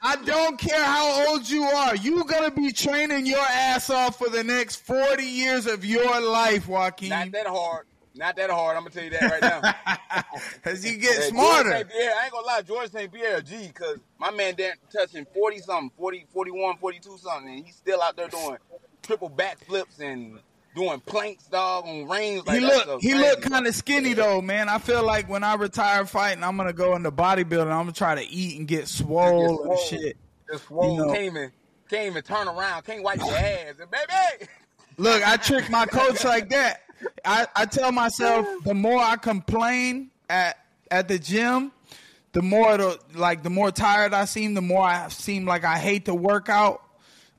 I don't care how old you are. You gonna be training your ass off for the next 40 years of your life, Joaquin. Not that hard. Not that hard. I'm gonna tell you that right now. [laughs] As you get George smarter. St. Pierre, I ain't gonna lie, George St. Pierre, a G, because my man didn't touching 40 something, 40, 41, 42 something, and he's still out there doing triple backflips and doing planks, dog, on rings. Like he looked he crazy. look kind of skinny though, man. I feel like when I retire fighting, I'm gonna go into bodybuilding. I'm gonna try to eat and get swole and shit. Just swole, you know. can't even, can't even turn around, can't wipe your ass, and baby. Look, I trick my [laughs] coach like that. I, I tell myself the more I complain at at the gym, the more the like the more tired I seem, the more I seem like I hate to work out.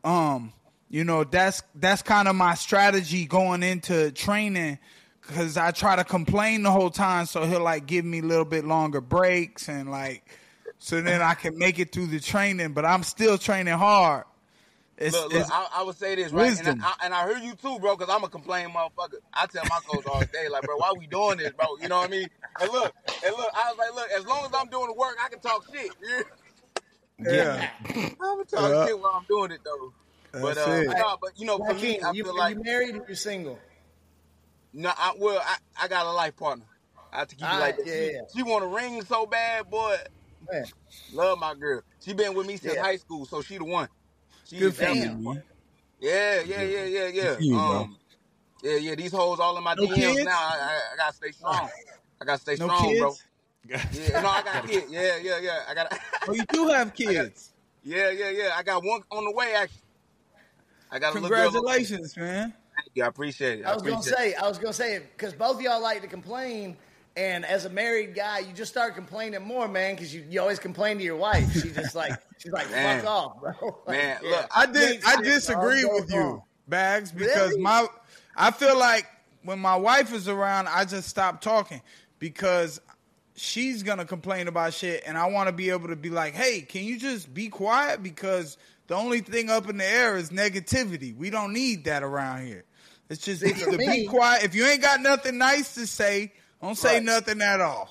Um, you know, that's that's kind of my strategy going into training cuz I try to complain the whole time so he'll like give me a little bit longer breaks and like so then I can make it through the training, but I'm still training hard. It's, Look, it's look, I, I would say this, right? wisdom. And I, I, and I heard you too, bro, because I'm a complaining motherfucker. I tell my coach all day, like, bro, why we doing this, bro? You know what I mean? And look, and look, I was like, look, as long as I'm doing the work, I can talk shit. [laughs] Yeah. yeah. I'm gonna talk Yeah. shit while I'm doing it though. But uh, it. no, but you know, for me, I you, feel like you married or you single? no, I, well, I, I got a life partner. I have to keep it Ah, like that. yeah, she, yeah. she want a ring so bad, boy. Man, Love my girl. She been with me since Yeah. high school, so she the one. She Good the for you, damn. man. Yeah, yeah, yeah, yeah, yeah. you, um, yeah, yeah. These hoes all in my No DMs kids? now. I, I, I gotta stay strong. [laughs] I gotta stay No strong, bro. Yeah, no, I got kids. Yeah, yeah, yeah. I got. Oh, you do have [laughs] kids. yeah, yeah, yeah. I got one on the way. Actually, I got a. Congratulations, man. Thank you. I appreciate it. I was gonna appreciate it. say, I was gonna say, because both of y'all like to complain, and as a married guy, you just start complaining more, man, because you, you always complain to your wife. She just like [laughs] she's like, Man. fuck off, bro. [laughs] Man, Yeah. look, I did. I disagree with goes you, wrong. Bagz, because Really? my I feel like when my wife is around, I just stop talking because she's gonna complain about shit, and I want to be able to be like, "Hey, can you just be quiet?" Because the only thing up in the air is negativity. We don't need that around here. It's just See, for either be quiet. If you ain't got nothing nice to say, don't say Right. nothing at all.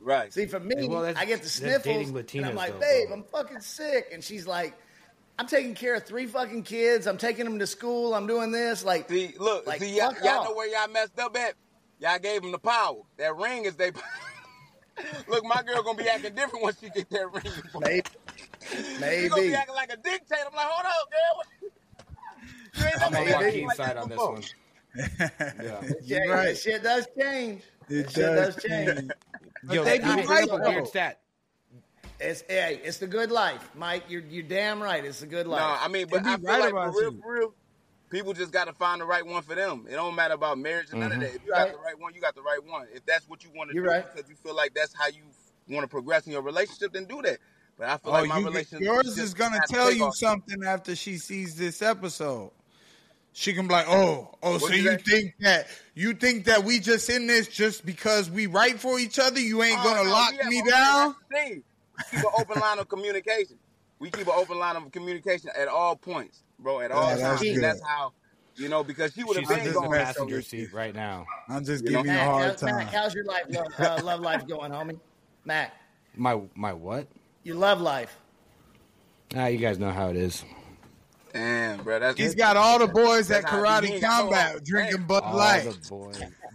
right. See, for me, well, I get the that's sniffles, dating and I'm like, though, babe, bro. I'm fucking sick, and she's like, I'm taking care of three fucking kids. I'm taking them to school. I'm doing this. Like, See, look, Like, see, y'all, y'all know where y'all messed up at. Y'all gave them the power. That ring is they. [laughs] look, my girl gonna be acting different once she get that ring. maybe, She gonna maybe. be acting like a dictator. I'm like, hold up, girl. [laughs] You ain't I'm never on Maybe. acted Joaquin's side on this one. [laughs] Yeah. Yeah, right. shit does change. It That shit does change. Yo, they be here's right, a weird stat. It's hey, it's the good life, Mike. You're you're damn right. It's the good life. No, I mean, but I feel right like for real, you. for real, people just got to find the right one for them. It don't matter about marriage or none of mm-hmm. that. If you Right. got the right one, you got the right one. If that's what you want to do right. because you feel like that's how you want to progress in your relationship, then do that. But I feel Oh, like my you, relationship yours just is gonna tell you off. something after she sees this episode. She can be like, "Oh, oh, so What'd you you say? think that you think that we just in this just because we right for each other? You ain't Oh, gonna no, lock me down?" that's the thing. We keep an open line of communication. We keep an open line of communication at all points, bro. At all that's times. good. That's how, you know, because she would have She's been in just the gone. messing passenger with seat right now. I'm just You know? giving you a Mac, hard how's, time. Mac, how's your life love, uh, love life going, homie? Mac, My my what? Your love life. Ah, you guys know how it is. Damn, bro. That's He's got all the boys at That's how Karate He ain't got no Combat home. drinking Hey. Bud All Light.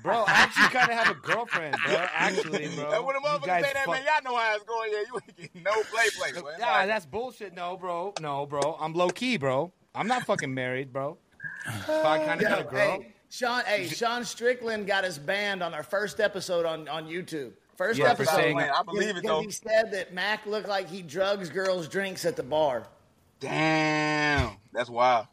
Bro, I actually kind of have a girlfriend, bro. [laughs] Actually, bro. And when the You motherfucker say that, fuck- man, y'all know how it's going. Yeah, you ain't getting no play, play. man. [laughs] Nah, that's bullshit. No, bro. No, bro. I'm low key, bro. I'm not fucking married, bro. But I kind of got a Yo, girl. hey, Sean, hey, Sean Strickland got us banned on our first episode on, on YouTube. First Yeah, episode. saying- I believe it though. He said that Mac looked like he drugs girls' drinks at the bar. Damn, that's wild.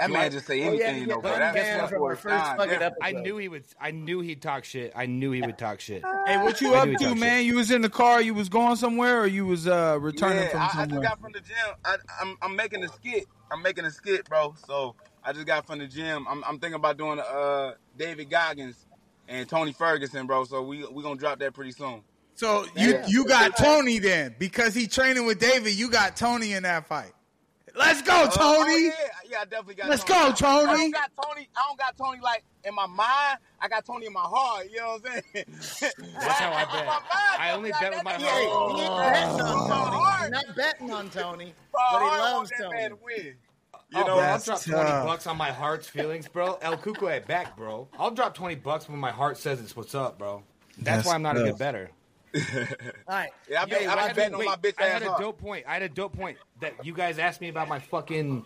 That man just say Oh, yeah, anything, he though. got bro. banned That's that's from for first time. fucking Yeah. I knew he would. I knew he'd talk shit. I knew he would talk shit. [laughs] Hey, what you I up to, man? shit. You was in the car. You was going somewhere, or you was uh returning Yeah, from I, I somewhere? just got from the gym. I, I'm I'm making a skit. I'm making a skit, bro. So I just got from the gym. I'm I'm thinking about doing uh David Goggins and Tony Ferguson, bro. So we we gonna drop that pretty soon. so you Yeah. you got Tony then because he training with David. You got Tony in that fight. Let's go, Uh, Tony. oh, yeah, yeah, I definitely got. Let's Tony. go, Tony. I don't got Tony. I don't got Tony like in my mind. I got Tony in my heart. You know what I'm saying? That's how I [laughs] bet. I only bet with my heart. ain't, he ain't betting on Tony. Hard. Not betting on Tony, but he loves Tony. Man to win. You Oh, know, I'll That's drop twenty bucks on my heart's feelings, bro. El Cucuy at back, bro. I'll drop twenty bucks when my heart says it's what's up, bro. That's, That's why I'm not a good better. All right. [laughs] yeah, I Yo, been, I I had a- betting on my bitch I had a dope point. I had a dope point that you guys asked me about my fucking.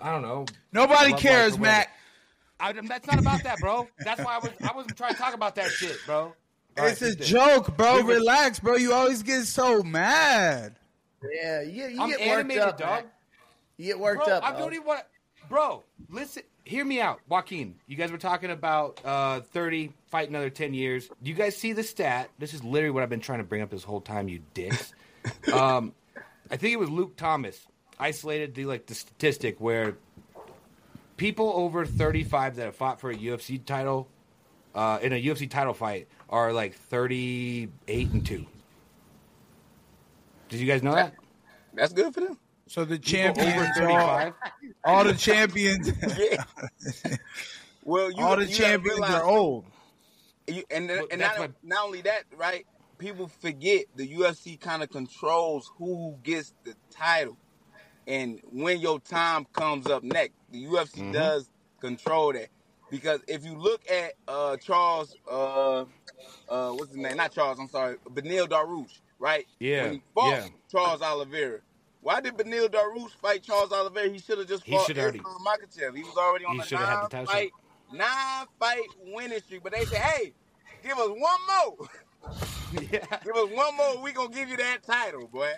I don't know. Nobody cares, life or Mac. I, that's not about that, bro. That's why I was. I wasn't trying to talk about that shit, bro. All It's right, a joke, bro. Relax, bro. You always get so mad. Yeah, you, you I'm get worked animated, up, dog. Mac. You get worked bro, up. I dog. don't even want. Bro, listen. Hear me out, Joaquin. You guys were talking about uh, 30, fight another 10 years. Do you guys see the stat? This is literally what I've been trying to bring up this whole time, you dicks. [laughs] um, I think it was Luke Thomas isolated the like the statistic where people over 35 that have fought for a UFC title uh, in a UFC title fight are like 38 and 2. Did you guys know that? That's good for them. So the People over champions, all, 35? [laughs] all the champions, [laughs] well, you all the you champions realize- are old. You, and Well, and not, what- not only that, right? People forget the UFC kind of controls who gets the title, and when your time comes up next, the UFC Mm-hmm. does control that. Because if you look at uh, Charles, uh, uh, what's his name? Not Charles. I'm sorry, Beneil Dariush, right? Yeah, When he fought yeah. Charles Oliveira. Why did Beneil Dariush fight Charles Oliveira? He should have just fought should already- Makhachev. He was already on He a should have had nine the fight, nine fight winning streak. But they said, hey, give us one more. [laughs] [laughs] yeah. Give us one more. We gonna give you that title, boy.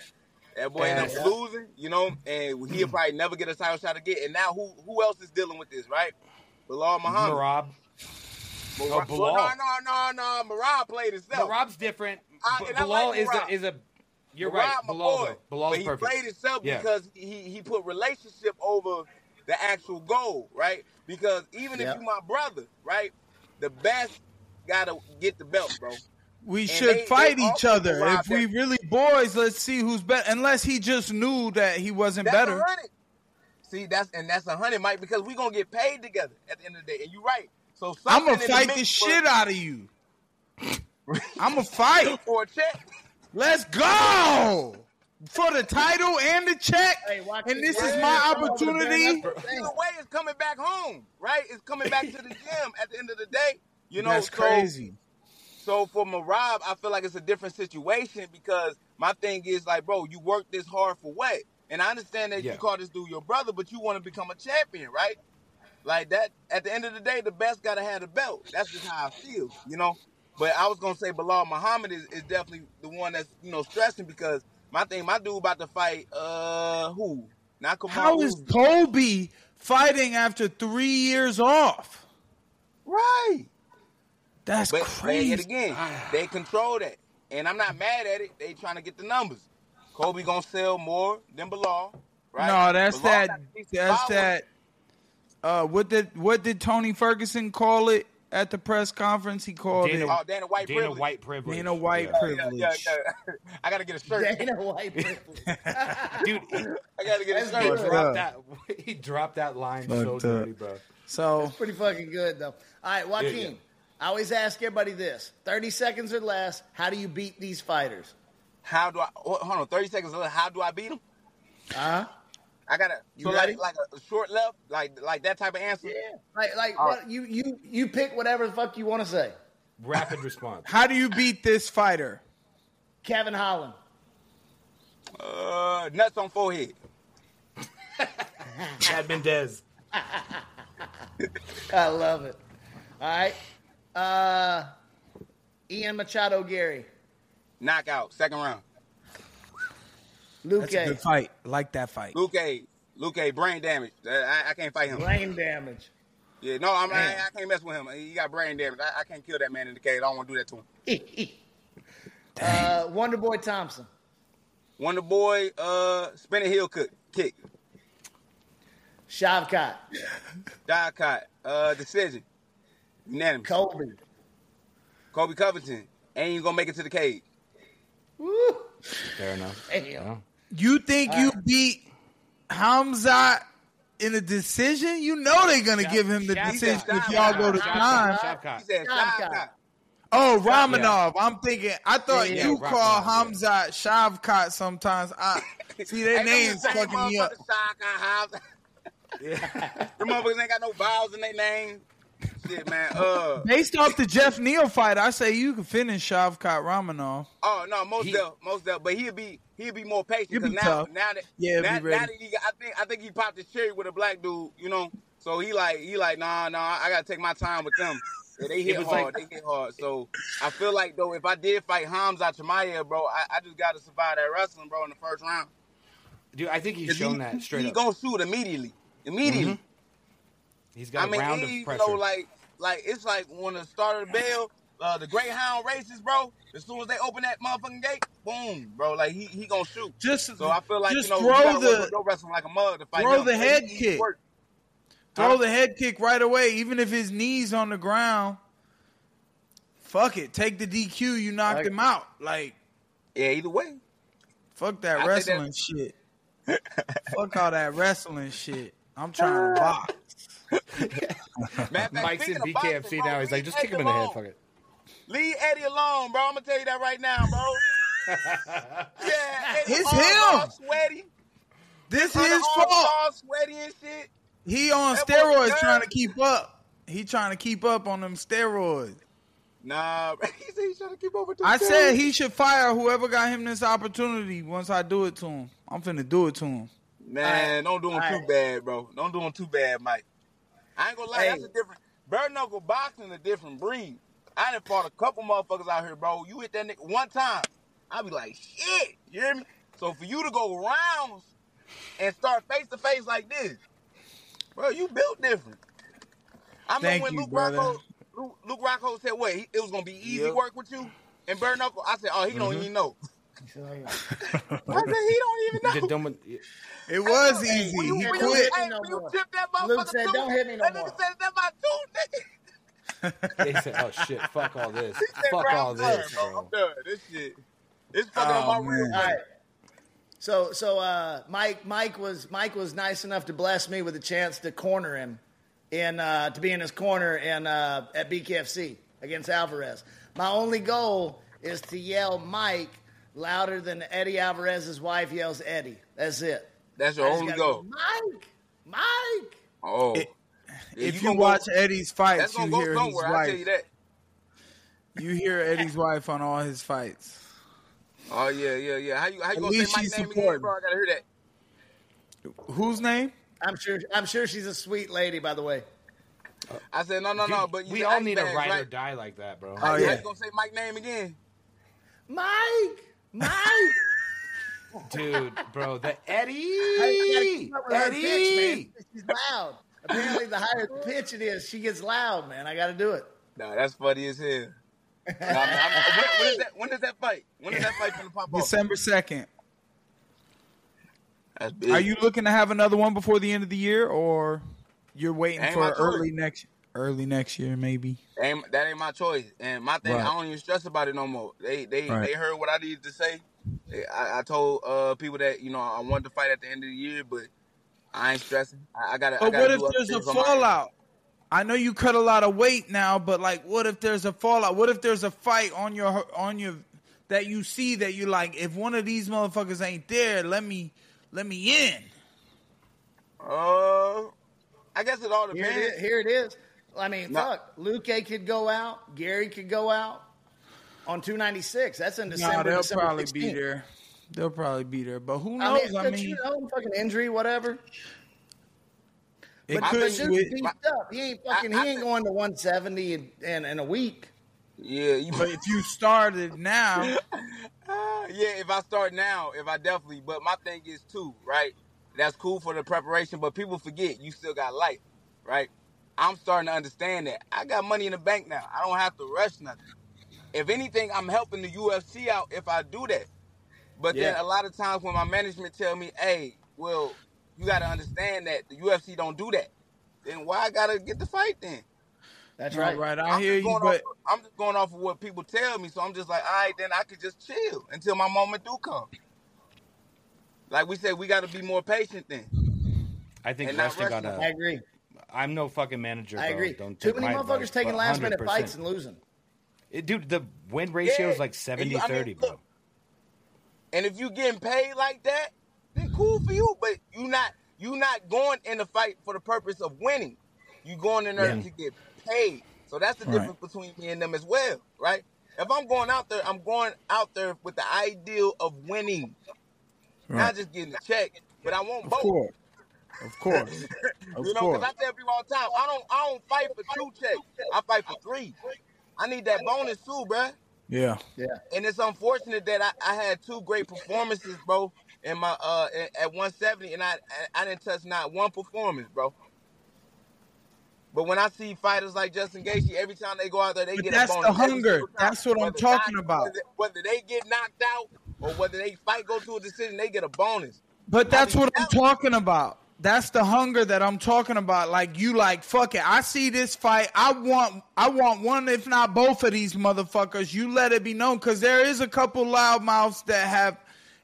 That boy ended Yeah. up losing, you know, and he'll probably never get a title shot again. And now who who else is dealing with this, right? Belal Muhammad. Merab. Mar- oh, Belal. Well, no, no, no, no. Merab played himself. Merab's different. I- B- Belal like is a is a. You're Merab, right. my Belal. boy. though. Belal's but he perfect. played himself Yeah. because he he put relationship over the actual goal, right? Because even Yep. if you my brother, right, the best gotta get the belt, bro. We And should they- fight they each other. If we that- really boys, let's see who's better. Unless he just knew that he wasn't That's better. hundred. See, that's and that's a hundred, Mike, because we gonna get paid together at the end of the day. And you're right. So I'm gonna in the fight mix the shit out of you. [laughs] I'm gonna fight. for a check. Let's go for the title and the check. Hey, watch and this. this is my opportunity. the way, it's coming back home, right? It's coming back to the gym at the end of the day. You know, That's so- crazy. So for Merab, I feel like it's a different situation because my thing is like, bro, you work this hard for what? And I understand that Yeah. you call this dude your brother, but you want to become a champion, right? Like that. At the end of the day, the best gotta have the belt. That's just how I feel, you know. But I was gonna say Belal Muhammad is, is definitely the one that's you know stressing because my thing, my dude about to fight uh who? Not Kamal How is. Colby fighting after three years off? right? That's But it crazy. again, they control that, and I'm not mad at it. They trying to get the numbers. Colby gonna sell more than Belal, right? No, that's Belal that. That's that. Uh, what did what did Tony Ferguson call it at the press conference? He called Dana- it Oh, Dana White Dana privilege. White privilege. Dana White Yeah. Yeah, privilege. yeah, yeah. [laughs] I gotta get a shirt. Dana White [laughs] privilege. [laughs] Dude, I gotta get a shirt. he dropped that. He dropped that line so Fucked up. dirty, bro. So Pretty fucking good though. All right, Joaquin. Yeah, yeah. I always ask everybody this: thirty seconds or less. How do you beat these fighters? How do I? Hold on, thirty seconds. left. How do I beat him? Uh huh. I gotta. You so ready? like, like a short left, like like that type of answer. Yeah. Like, like All what, you you you pick whatever the fuck you want to say. Rapid response. how do you beat this fighter? Kevin Holland. Uh, nuts on forehead. [laughs] Chad Mendes. [laughs] I love it. All right. Uh, Ian Machado Garry. Knockout, second round. Luke That's a A. good fight. Like that fight. Luque. Luke A. Brain damage. I, I can't fight him. Brain damage. Yeah, no, I'm, I, I can't mess with him. He got brain damage. I, I can't kill that man in the cage. I don't want to do that to him. [laughs] uh, Wonder Boy Thompson. Wonder Boy, uh, spinning heel kick, kick, Shavkat. die uh, decision, unanimous. Colby. Colby Covington ain't even gonna make it to the cage. Woo. Fair enough. Damn. Yeah. You think you beat Hamza in a decision? You know they're gonna give him the Shavkat. decision if y'all go to Shavkat. time. Shavkat. He said Shavkat. Shavkat. Oh, Rakhmonov. I'm thinking. I thought Yeah, you yeah, call Rakhmonov, yeah. Hamza Shavkat sometimes. I [laughs] see their names the fucking me up. motherfuckers, Shavkat, Hamza. [laughs] Them motherfuckers ain't got no vowels in their name. Shit, man. Uh, Based off the Geoff Neal fight, I say you can finish Shavkat Rakhmonov. oh no, most He- def, most def, but he'll be he'll be more patient He'll because be now tough. now that Yeah, now, be ready. now that he I think I think he popped his cherry with a black dude, you know. So he like he like nah nah I gotta take my time with them. Yeah, they [laughs] hit hard, like- they hit hard. So I feel like though if I did fight Hamza Chimaev, bro, I, I just gotta survive that wrestling, bro, in the first round. Dude, I think he's shown he, that straight he up. gonna shoot immediately, immediately. He's got I mean, round he, of you know, like, like it's like when the start of the bell, uh, the Greyhound races, bro. As soon as they open that motherfucking gate, boom, bro, like he he gonna shoot. Just So I feel like just you know, throw you the with your wrestling like a mug to fight throw him. the But head he- he kick. work. throw Huh? the head kick right away, even if his knees on the ground. Fuck it, take the DQ. You knocked Like- him out. Like Yeah, either way. fuck that I think wrestling shit. fuck all that wrestling shit. I'm trying to [laughs] box. Matter fact, Mike's in speaking BKFC boxing, now. bro, He's like, just kick him Eddie in the head. Fuck it. Leave Eddie alone, bro. I'm gonna tell you that right now, bro. [laughs] yeah, Eddie It's arms him. all Sweaty. This His his fault. all sweaty and shit. He on That steroids trying to keep up. He trying to keep up on them steroids. Nah, [laughs] he said he's trying to keep up with the I steroids. said he should fire whoever got him this opportunity once I do it to him. I'm finna do it to him. Man, don't do him too Alright. bad, bro. Don't do him too bad, Mike. I ain't gonna lie, Hey. that's a different. Bare knuckle boxing a different breed. I done fought a couple motherfuckers out here, bro. You hit that nigga one time, I be like, shit. You hear me? So for you to go rounds and start face to face like this, bro, you built different. I remember Thank when you, Luke brother. Rockhold, Luke, Luke Rockhold said, "What? He, it was gonna be easy Yep. work with you." And bare knuckle, I said, "Oh, he don't mm-hmm. even know." I said, [laughs] "He don't even know." Did Dumbo- It was Hey, easy. when you- He when don't you- quit. hit Hey, no when you more. tip that motherfucker Luke said, tooth, "Don't hit me no that more." nigga said, "That's my tooth, nigga." he said, "Oh shit, fuck all this, said, fuck "Bro, I'm all done, this, bro. bro." I'm done. This shit, it's fucking Oh, on my man. real. All right. So so uh, Mike Mike was Mike was nice enough to bless me with a chance to corner him and uh, to be in his corner in uh, at BKFC against Alvarez. My only goal is to yell Mike louder than Eddie Alvarez's wife yells Eddie. That's it. That's I your only goal. go, Mike, Mike. Oh, It- if you, gonna watch go, Eddie's fights, gonna you go hear his somewhere. I tell you wife. that. You hear Eddie's wife on all his fights. Oh yeah, yeah, yeah. How you how you At gonna say least my she's name again, supporting. bro? I gotta hear that. Whose name? I'm sure I'm sure she's a sweet lady. By the way, I said no, no, no. But you we all ice need a bags, ride or right? die like that, bro. Oh, how, Oh, you- how yeah. you gonna say Mike name again? Mike, Mike. Dude, bro, the I, I Eddie, keep up with her pitch, man. Eddie. She's loud. Apparently, the higher the pitch it is, she gets loud, man. I got to do it. Nah, that's funny as hell. I'm- I'm- when, when is that? When is that fight? When is that fight gonna pop off? December second. That's big. Are you looking to have another one before the end of the year, or you're waiting for early next early next year, maybe? Ain't, that ain't my choice. And my thing, Right. I don't even stress about it no more. They they Right. they heard what I needed to say. I, I told uh, people that you know I wanted to fight at the end of the year, but I ain't stressing. I, I gotta. I But gotta what if there's a things on my end. fallout? I know you cut a lot of weight now, but like, what if there's a fallout? What if there's a fight on your on your that you see that you like? If one of these motherfuckers ain't there, let me let me in. Uh, I guess it all Here it depends. Here it is. I mean, No. fuck. Luque could go out. Garry could go out on 296. That's in No, December. they'll December probably 16th. be there. They'll probably be there. But who I knows? mean, I mean, you know, fucking injury, whatever. It But could the dude's switch. beefed up. He ain't fucking. I- I he ain't going to 170 in, in, in a week. Yeah, you, But if you started now, Uh, [laughs] yeah, if I start now, if I definitely. But my thing is too, right? That's cool for the preparation, but people forget you still got life, right? I'm starting to understand that. I got money in the bank now. I don't have to rush nothing. If anything, I'm helping the UFC out if I do that. But then a lot of times when my management tell me, "Hey, well, you got to understand that the UFC don't do that," then why I gotta get the fight then? That's right, right. right, I I'm hear you, but off, I'm just going off of what people tell me, so I'm just like, all right, then I could just chill until my moment do come. Like we said, we got to be more patient then. I think And not wrestling got wrestling. I a. agree. I'm no fucking manager. I bro. agree. Don't Too many motherfuckers advice, taking last minute 100%. fights and losing. It- dude, the win ratio is like And 70 you- I mean, 30, bro. look, And if you're getting paid like that, then cool for you. But you not you not going in the fight for the purpose of winning. You going in there Yeah. to get paid. So that's the Right. difference between me and them as well, right? If I'm going out there, I'm going out there with the ideal of winning, Right. not just getting a check. But I want of both. course, of course, [laughs] of you know, because I tell people all the time, I don't, I don't fight for two checks. I fight for three. I need that bonus too, bruh. Yeah, Yeah. And it's unfortunate that I, I had two great performances, bro, in my uh at at 170, and I I didn't touch not one performance, bro. But when I see fighters like Justin Gaethje, every time they go out there, they But get that's a the hunger. That's what I'm talking knock- about. Whether, whether they get knocked out or whether they fight go to a decision, they get a bonus. But that's what I'm talking about. That's the hunger that I'm talking about. Like you like fuck it. I see this fight. I want I want one if not both of these motherfuckers. You let it be known cuz there is a couple loudmouths that have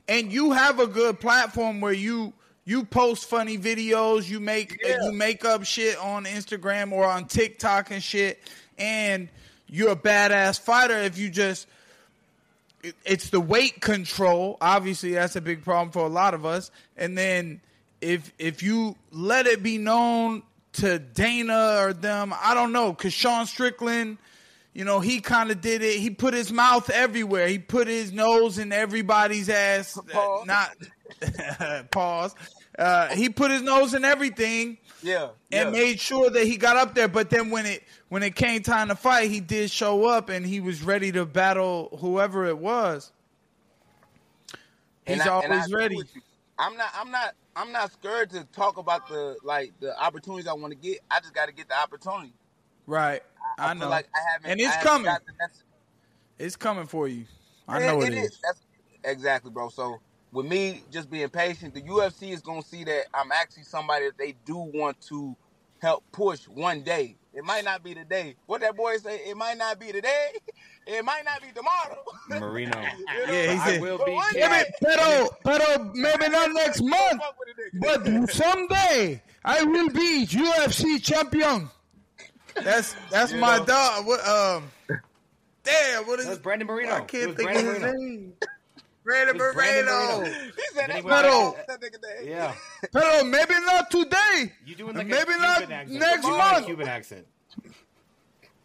and you have a good platform where you you post funny videos, you make Yeah. you make up shit on Instagram or on TikTok and shit and you're a badass fighter if you just it- it's the weight control. Obviously, that's a big problem for a lot of us. And then if if you let it be known to Dana or them, I don't know, because Sean Strickland, you know, he kind of did it. He put his mouth everywhere. He put his nose in everybody's ass. [laughs] Uh, Pause. not [laughs] pause. Uh, he put his nose in everything Yeah. and yeah. made sure that he got up there. But then when it when it came time to fight, he did show up and he was ready to battle whoever it was. He's And I- and I always ready. I'm not. I'm not. I'm not scared to talk about the like the opportunities I want to get. I just got to get the opportunity. Right. I, feel know. like I haven't. and I it's haven't coming. got the necess- It's coming for you. I know it is. That's exactly, bro. So with me just being patient, the UFC is gonna see that I'm actually somebody that they do want to help push one day. It might not be today. What that boy say? It might not be today. [laughs] It might not be tomorrow. Marino. [laughs] Yeah, he I said, will But be one Maybe, pero, pero maybe not next month, Fuck with a nigga. but someday I will be UFC champion. That's that's You my know? dog. What um, damn, what is That was Brandon Marino. I can't think Brandon of his Marino. name. Brandon It Moreno. Moreno. [laughs] He said Then that he boy went back- said that nigga name. Yeah. [laughs] Pero maybe not today. You doing like Maybe a not Cuban accent. next You doing month. A Cuban accent.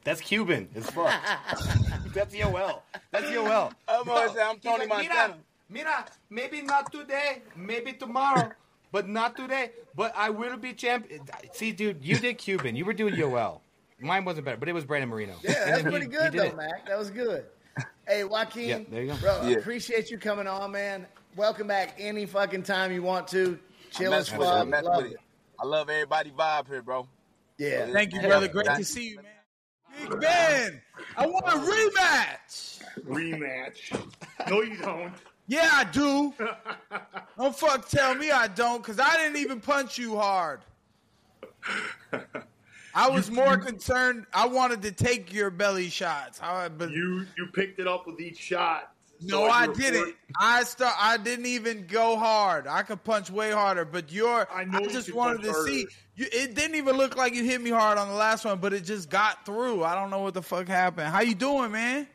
That's Cuban as fuck. [laughs] That's Yoel. That's Yoel. I'm gonna say I'm Tony like, Montana. Mira, mira, maybe not today, maybe tomorrow, but not today. But I will be champion. See, dude, you did Cuban. You were doing Yoel. Mine wasn't better, but it was Brandon Marino. Yeah, And that's pretty he- good he though, it. Mac. That was good. Hey, Joaquin, Yeah, there you go. bro, Yeah. appreciate you coming on, man. Welcome back any fucking time you want to. Chill I as mess. I fuck. Love with it. it. I love everybody vibe here, bro. Yeah. Thank you, Yeah. brother. Great to see you, man. Big Ben, I want a rematch. Rematch. No, you don't. Yeah, I do. [laughs] Don't fuck tell me I don't, because I didn't even punch you hard. [laughs] I was more concerned. I wanted to take your belly shots. I, but You you picked it up with each shot. no, So I didn't. I start. I didn't even go hard. I could punch way harder, but your. I I, you just wanted to see. You, it didn't even look like you hit me hard on the last one, but it just got through. I don't know what the fuck happened. How you doing, man?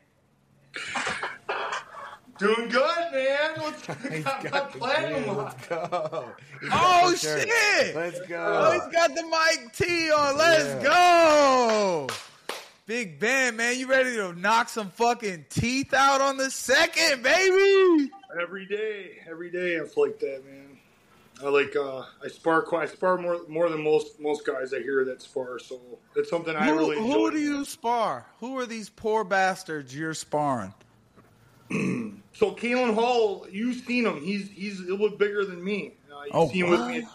Doing good, man. [laughs] What's I'm not playing a lot. Go. Oh Sure. shit! Let's go. Oh, go. he's got the Mike T on. Let's Yeah. go. Big Ben, man, you ready to knock some fucking teeth out on the second, baby? Every day, every day it's like that, man. I like uh, I spar quite, I spar more more than most most guys I hear that spar. So it's something I Who, really enjoy. who do you spar? Who are these poor bastards you're sparring? [clears throat] So Kalen Hall, you've seen him. He's he's a little bit bigger than me. Uh, you Oh, see him what? with me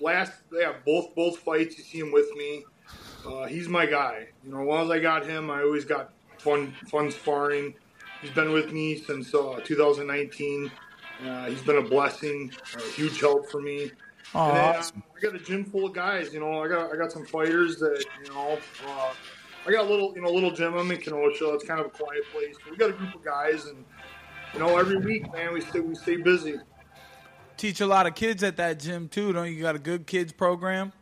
last. Yeah, both both fights. You see him with me. Uh, he's my guy. You know, as long as I got him, I always got fun fun sparring. He's been with me since uh, 2019. Uh, he's been a blessing, a huge help for me. Oh, then, uh, awesome. I got a gym full of guys. You know, I got I got some fighters that you know. I got a little you know little gym. I'm in Kenosha. It's kind of a quiet place. But we got a group of guys, and you know every week, man, we stay we stay busy. Teach a lot of kids at that gym too, don't you? You got a good kids program?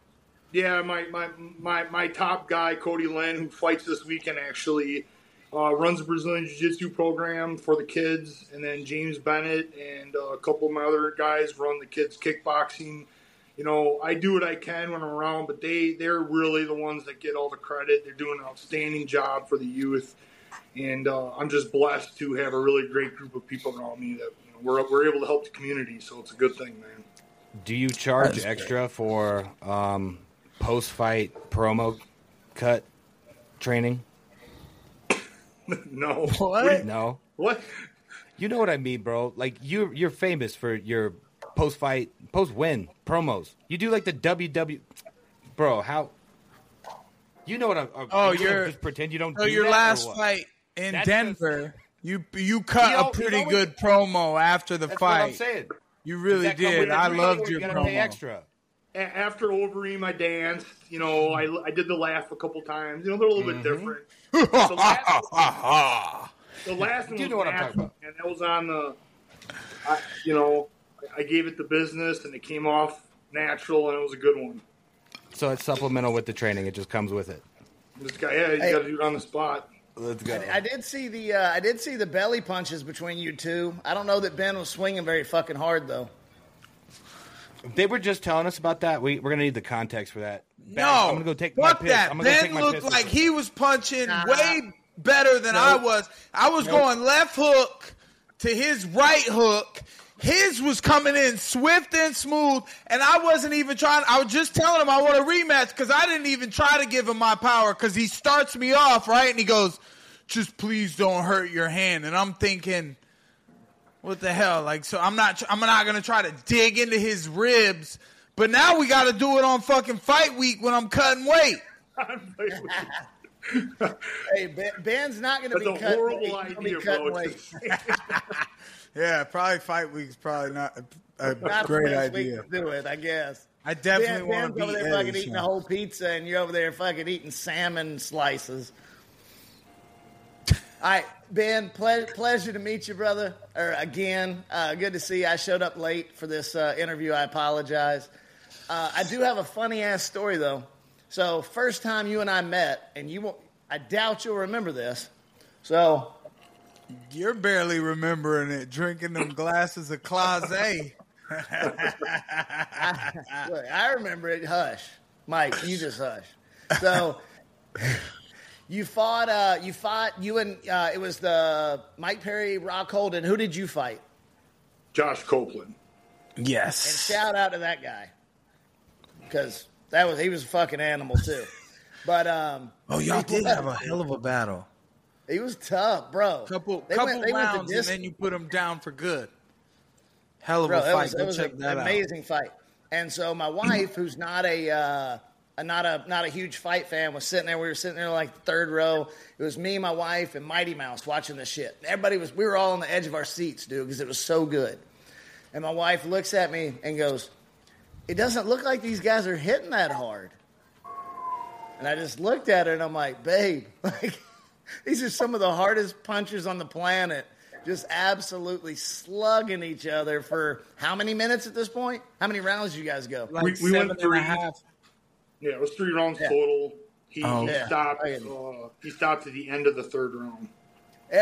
Yeah, my my my, my top guy, Cody Lynn, who fights this weekend, actually uh, runs a Brazilian Jiu Jitsu program for the kids, and then James Bennett and uh, a couple of my other guys run the kids kickboxing. You know, I do what I can when I'm around, but they they're really the ones that get all the credit. They're doing an outstanding job for the youth, and uh, I'm just blessed to have a really great group of people around me that you know, we're we're able to help the community. So it's a good thing, man. Do you charge That's extra for um, post fight promo cut training? [laughs] no, What? No. What? You know what I mean, bro. Like you, you're famous for your post fight, post win promos. You do like the WW, bro. How? You know what I'm? Oh, are you gonna you're- just pretend you don't. So do your that, last fight in That's Denver, you you cut You know- a pretty you know good promo after the That's what I'm fight. saying. You really did. I loved your you gotta pay promo. extra. A- after Overeem, I danced. You know, I, I did the laugh a couple times. You know, they're a little bit mm-hmm. different. the, last, [laughs] the last one [laughs] You was know what I'm talking about. and that was on the. I, you know, I gave it the business, and it came off natural, and it was a good one. So it's supplemental with the training. It just comes with it. This guy, yeah, you Hey. got to do it on the spot. Let's go. I did see the uh, I did see the belly punches between you two. I don't know that Ben was swinging very fucking hard though. They were just telling us about that. We, we're gonna need the context for that. Ben, No, I'm gonna go take my fuck piss. that. I'm Ben take my looked piss like real he was punching Nah. way better than I was. I was going left hook to his right hook. His was coming in swift and smooth, and I wasn't even trying. I was just telling him I want a rematch because I didn't even try to give him my power because he starts me off right, and he goes, "Just please don't hurt your hand." And I'm thinking, what the hell? Like, so I'm not. I'm not gonna try to dig into his ribs. But now we got to do it on fucking fight week when I'm cutting weight. [laughs] Hey, Ben's not going to That's be a cutting horrible weight. He's gonna idea, bro. [laughs] [laughs] Yeah, probably fight week's probably not a, a Not great the best week idea. to do it, I guess. I definitely Ben, want to over there fucking eating a whole pizza, and you're over there fucking eating salmon slices. All right, Ben, ple- pleasure to meet you, brother. Or again, uh, good to see you. I showed up late for this uh, interview. I apologize. Uh, I do have a funny ass story though. So first time you and I met, and you won't. I doubt you'll remember this. So You're barely remembering it, drinking them glasses of Clase. [laughs] Look, I remember it. Hush, Mike. You just hush. So, [laughs] you fought. Uh, you fought. You and uh, it was the Mike Perry, Rock Holden. Who did you fight? Josh Copeland. Yes. And shout out to that guy because that was he was a fucking animal too. But um, Oh, y'all did have a hell of a battle. He was tough, bro. Couple They couple went- rounds, and then you put them down for good. Hell of Bro, a fight. was, Go was check a- that an out. amazing fight. And so my wife, who's not a, uh, a not a not a huge fight fan, was sitting there. We were sitting there like the third row. It was me, my wife, and Mighty Mouse watching this shit. Everybody was. We were all on the edge of our seats, dude, because it was so good. And my wife looks at me and goes, "It doesn't look like these guys are hitting that hard." And I just looked at her and I'm like, "Babe, [laughs] like these are some of the hardest punchers on the planet." Just absolutely slugging each other for how many minutes at this point? How many rounds did you guys go? Like We- we seven went and a three. half. Yeah, it was three rounds Yeah. total. He, Oh. he Yeah. stopped. Uh, he stopped at the end of the third round.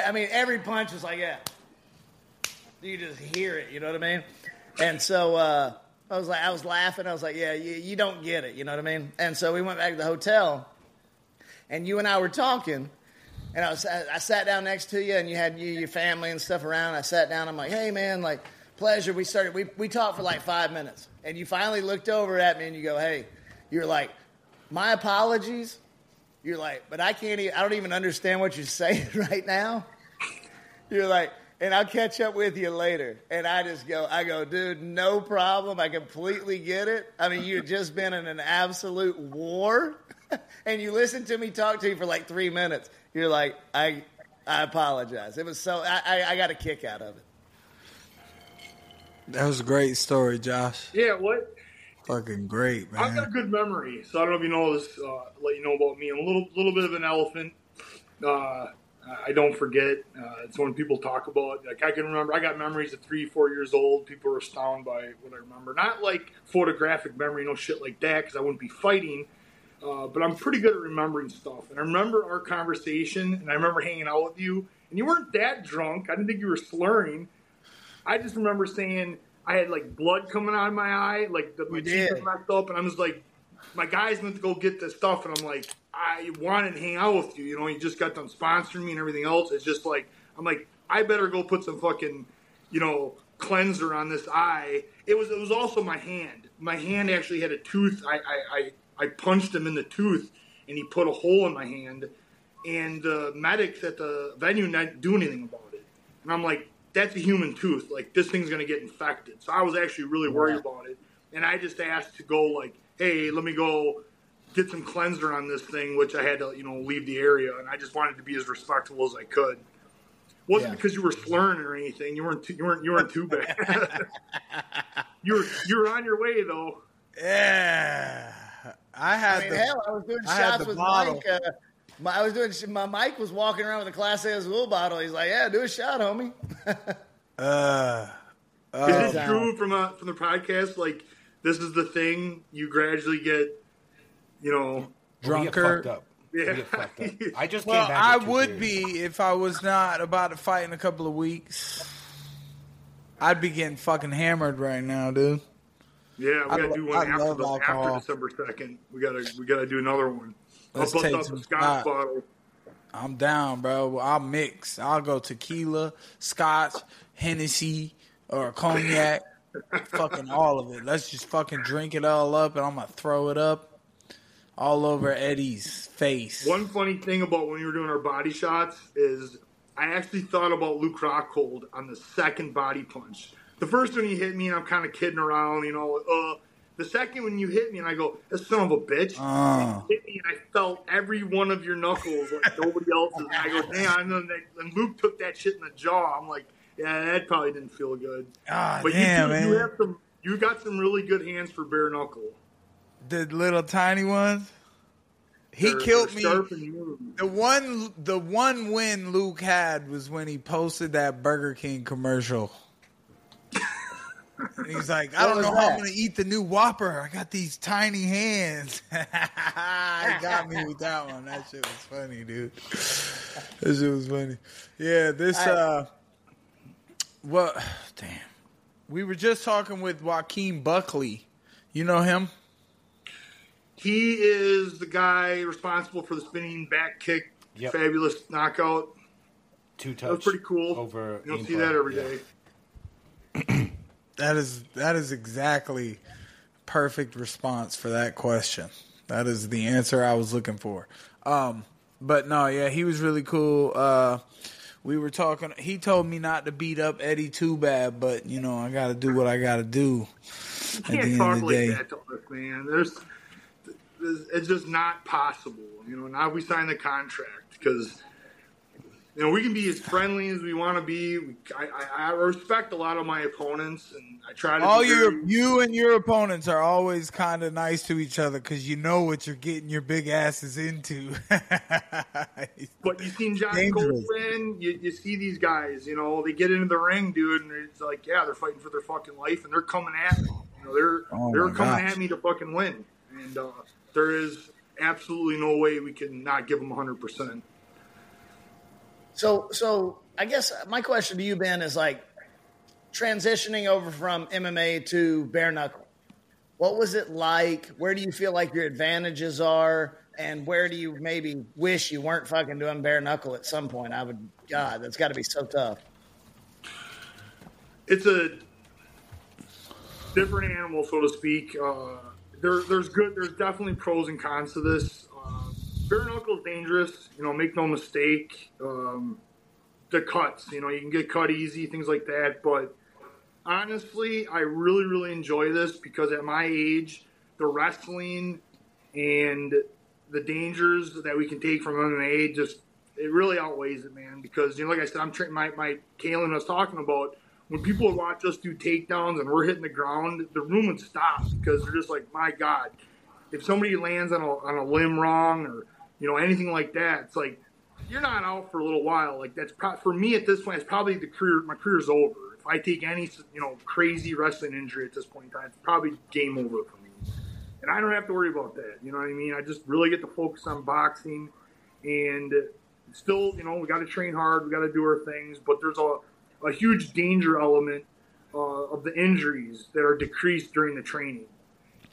I mean, every punch was like, yeah. You just hear it, you know what I mean? And so uh, I was like, I was laughing. I was like, yeah, you, you don't get it, you know what I mean? And so we went back to the hotel, and you and I were talking, and I was I sat down next to you, and you had you, your family and stuff around. I sat down. I'm like, hey man, like pleasure. We started. We we talked for like five minutes, and you finally looked over at me and you go, "Hey," you're like, "My apologies." You're like, "But I can't. Even, I don't even understand what you're [laughs] saying right now." You're like, and I'll catch up with you later. And I just go, I go, dude, no problem. I completely get it. I mean, you've just been in an absolute war, [laughs] and you listen to me talk to you for like three minutes. You're like, I, I apologize. It was so I, I, I got a kick out of it. That was a great story, Josh. Yeah, what? Fucking great, man. I've got a good memory, so I don't know if you know this. Uh, let you know about me. I'm a little little bit of an elephant. Uh, I don't forget. Uh, it's when people talk about. Like I can remember, I got memories at three, four years old. People are astounded by what I remember. Not like photographic memory, no shit like that, because I wouldn't be fighting. Uh, but I'm pretty good at remembering stuff. And I remember our conversation, and I remember hanging out with you, and you weren't that drunk. I didn't think you were slurring. I just remember saying I had like blood coming out of my eye, like the, my cheek was messed up, and I'm just like, my guys went to go get this stuff, and I'm like, I wanted to hang out with you. You know, you just got done sponsoring me and everything else. It's just like, I'm like, I better go put some fucking, you know, cleanser on this eye. It was it was also my hand. My hand actually had a tooth. I I, I, I punched him in the tooth, and he put a hole in my hand. And the medics at the venue didn't do anything about it. And I'm like, that's a human tooth. Like this thing's gonna get infected. So I was actually really worried about it. And I just asked to go like, hey, let me go get some cleanser on this thing, which I had to, you know, leave the area, and I just wanted to be as respectful as I could. It wasn't Yeah. because you were slurring or anything. You weren't. Too, you weren't. You weren't too bad. [laughs] [laughs] you were. You were on your way though. Yeah, I had I mean, the hell, I was doing I had shots the with bottle. Mike. Uh, my, I was doing. My Mike was walking around with a Clase Azul bottle. He's like, "Yeah, do a shot, homie." [laughs] uh, Is it true from uh, from the podcast? Like this is the thing you gradually get. You know. Drunker. Yeah. We get fucked up. [laughs] I just Well, came back. I would beers. be if I was not about to fight in a couple of weeks. I'd be getting fucking hammered right now, dude. Yeah, we I gotta lo- do I one after, the, after December second. We gotta we gotta do another one. Let's I'll bust take out some the scotch. bottle. I'm down, bro. I'll mix. I'll go tequila, scotch, Hennessy, or cognac. fucking all of it. Let's just fucking drink it all up, and I'm gonna throw it up all over Eddie's face. One funny thing about when we were doing our body shots is I actually thought about Luke Rockhold on the second body punch. The first one you hit me, and I'm kind of kidding around, you know. Uh, the second one you hit me, and I go, "This son of a bitch!" Uh. Hit me, and I felt every one of your knuckles like nobody else's. And I go, "Damn!" And, then and Luke took that shit in the jaw. I'm like, "Yeah, that probably didn't feel good." Ah, But damn, you, man. you have some, you got some really good hands for bare knuckle. the little tiny ones. He They're- killed they're me. sharp and smooth. The one, the one win Luke had was when he posted that Burger King commercial. And he's like, I don't was know how I'm gonna eat the new Whopper. I got these tiny hands. [laughs] he got me with that one. That shit was funny, dude. That shit was funny. Yeah, this I- uh, what? [sighs] Damn, we were just talking with Joaquin Buckley. You know him? He is the guy responsible for the spinning back kick, Yep. fabulous knockout. Two touch. That was pretty cool. Over. you don't see that every Yeah. day. [clears throat] That is that is exactly perfect response for that question. That is the answer I was looking for. Um, but no, yeah, he was really cool. Uh, we were talking. He told me not to beat up Eddie too bad, but you know I got to do what I got to do. At the can't end talk of the like day, that to us, man. There's, there's, it's just not possible. You know, now we signed the contract because. You know, we can be as friendly as we want to be. I, I, I respect a lot of my opponents, and I try to. all your very- you and your opponents are always kind of nice to each other because you know what you're getting your big asses into. [laughs] But you seen John Dangerous. Cole. You, you see these guys. You know, they get into the ring, dude, and it's like, yeah, they're fighting for their fucking life, and they're coming at me. You know, they're Oh they're coming gosh. at me to fucking win, and uh, there is absolutely no way we can not give them hundred percent. So, so I guess my question to you, Ben, is like transitioning over from MMA to bare knuckle. What was it like? Where do you feel like your advantages are? And where do you maybe wish you weren't fucking doing bare knuckle at some point? I would, God, that's got to be so tough. It's a different animal, so to speak. Uh, there, there's good. There's definitely pros and cons to this. Bare is dangerous. You know, make no mistake. Um, the cuts, you know, you can get cut easy, things like that. But honestly, I really, really enjoy this because at my age, the wrestling and the dangers that we can take from MMA just it really outweighs it, man. Because you know, like I said, I'm tra- my my Kalen was talking about when people watch us do takedowns and we're hitting the ground, the room would stop because they're just like, my God, if somebody lands on a on a limb wrong or you know anything like that, it's like you're not out for a little while. Like that's pro- for me at this point, it's probably the career. My career's over. If I take any you know crazy wrestling injury at this point in time, it's probably game over for me. And I don't have to worry about that. You know what I mean? I just really get to focus on boxing and still, you know, we got to train hard, we got to do our things, but there's a, a huge danger element uh, of the injuries that are decreased during the training.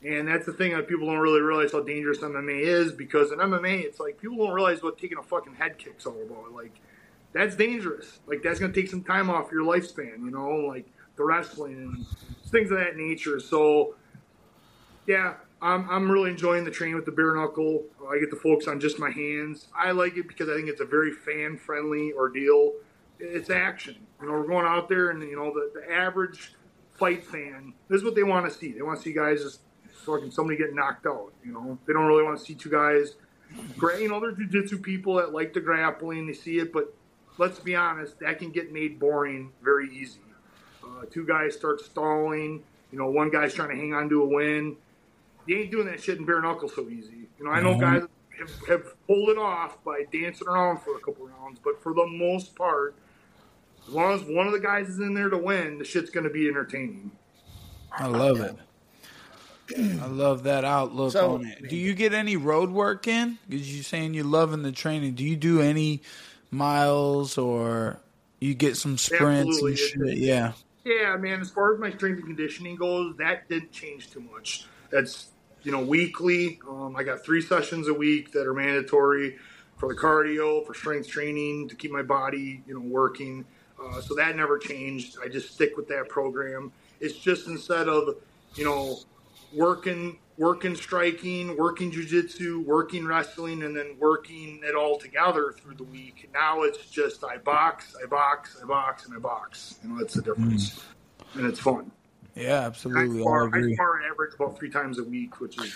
And that's the thing that people don't really realize how dangerous MMA is because in MMA, it's like people don't realize what taking a fucking head kick's all about. Like, that's dangerous. Like, that's going to take some time off your lifespan, you know, like the wrestling and things of that nature. So, yeah, I'm, I'm really enjoying the training with the bare knuckle. I get to focus on just my hands. I like it because I think it's a very fan friendly ordeal. It's action. You know, we're going out there, and you know, the, the average fight fan, this is what they want to see. They want to see guys just fucking somebody get knocked out. You know, they don't really want to see two guys. Great. You know, there's jujitsu people that like the grappling, they see it, but let's be honest, that can get made boring very easy. Uh, two guys start stalling. You know, one guy's trying to hang on to a win you ain't doing that shit in bare knuckle so easy. You know, I know guys have, have pulled it off by dancing around for a couple rounds, but for the most part, as long as one of the guys is in there to win, the shit's going to be entertaining. I love it. I love that outlook So- on it. Do you get any road work in? Because you're saying you're loving the training. Do you do any miles or you get some sprints Absolutely. and shit? Yeah. Yeah, man. As far as my strength and conditioning goes, that didn't change too much. That's you know weekly. Um, I got three sessions a week that are mandatory for the cardio, for strength training to keep my body you know working. Uh, so that never changed. I just stick with that program. It's just instead of you know working working striking, working jujitsu, working wrestling, and then working it all together through the week. Now it's just I box, I box, I box, and I box. You know that's the difference, and it's fun. Yeah, absolutely. I spar, I agree. spar average about three times a week, which is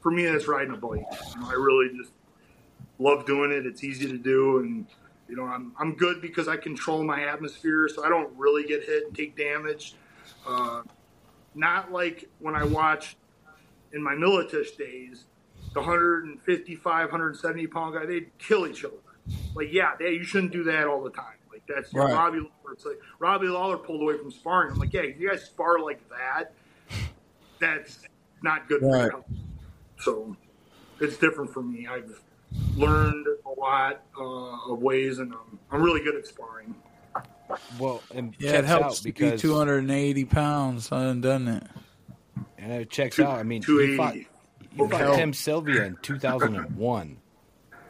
for me that's riding a bike. You know, I really just love doing it. It's easy to do, and you know I'm I'm good because I control my atmosphere, so I don't really get hit and take damage. Uh, not like when I watched in my Miletich days, the 155, 170 pound guy, they'd kill each other. Like, yeah, they, you shouldn't do that all the time. Like, that's Right. Robbie. Lawler. It's like Robbie Lawler pulled away from sparring. I'm like, yeah, if you guys spar like that, that's not good for Right. So it's different for me. I've learned a lot uh, of ways, and um, I'm really good at sparring. Well, and Yeah, it helps out to be because 280 pounds. I done done it. and it checks Two- out. I mean, he 280. fought, he fought Help. Tim Sylvia in 2001.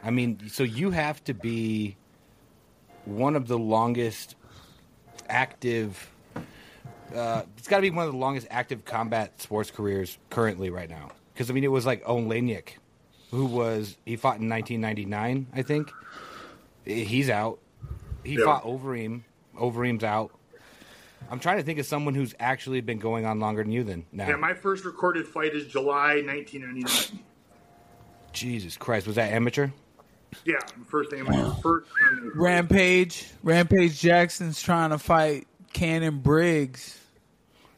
I mean, so you have to be one of the longest active. Uh, it's got to be one of the longest active combat sports careers currently right now. Because I mean, it was like Oleinik, who was he fought in 1999, I think. He's out. He Yeah. fought Overeem. Overeem's out. I'm trying to think of someone who's actually been going on longer than you. Then now, Yeah, my first recorded fight is July 1999. Jesus Christ, was that amateur? Yeah, first amateur. First amateur. Rampage. Rampage Jackson's trying to fight Cannon Briggs.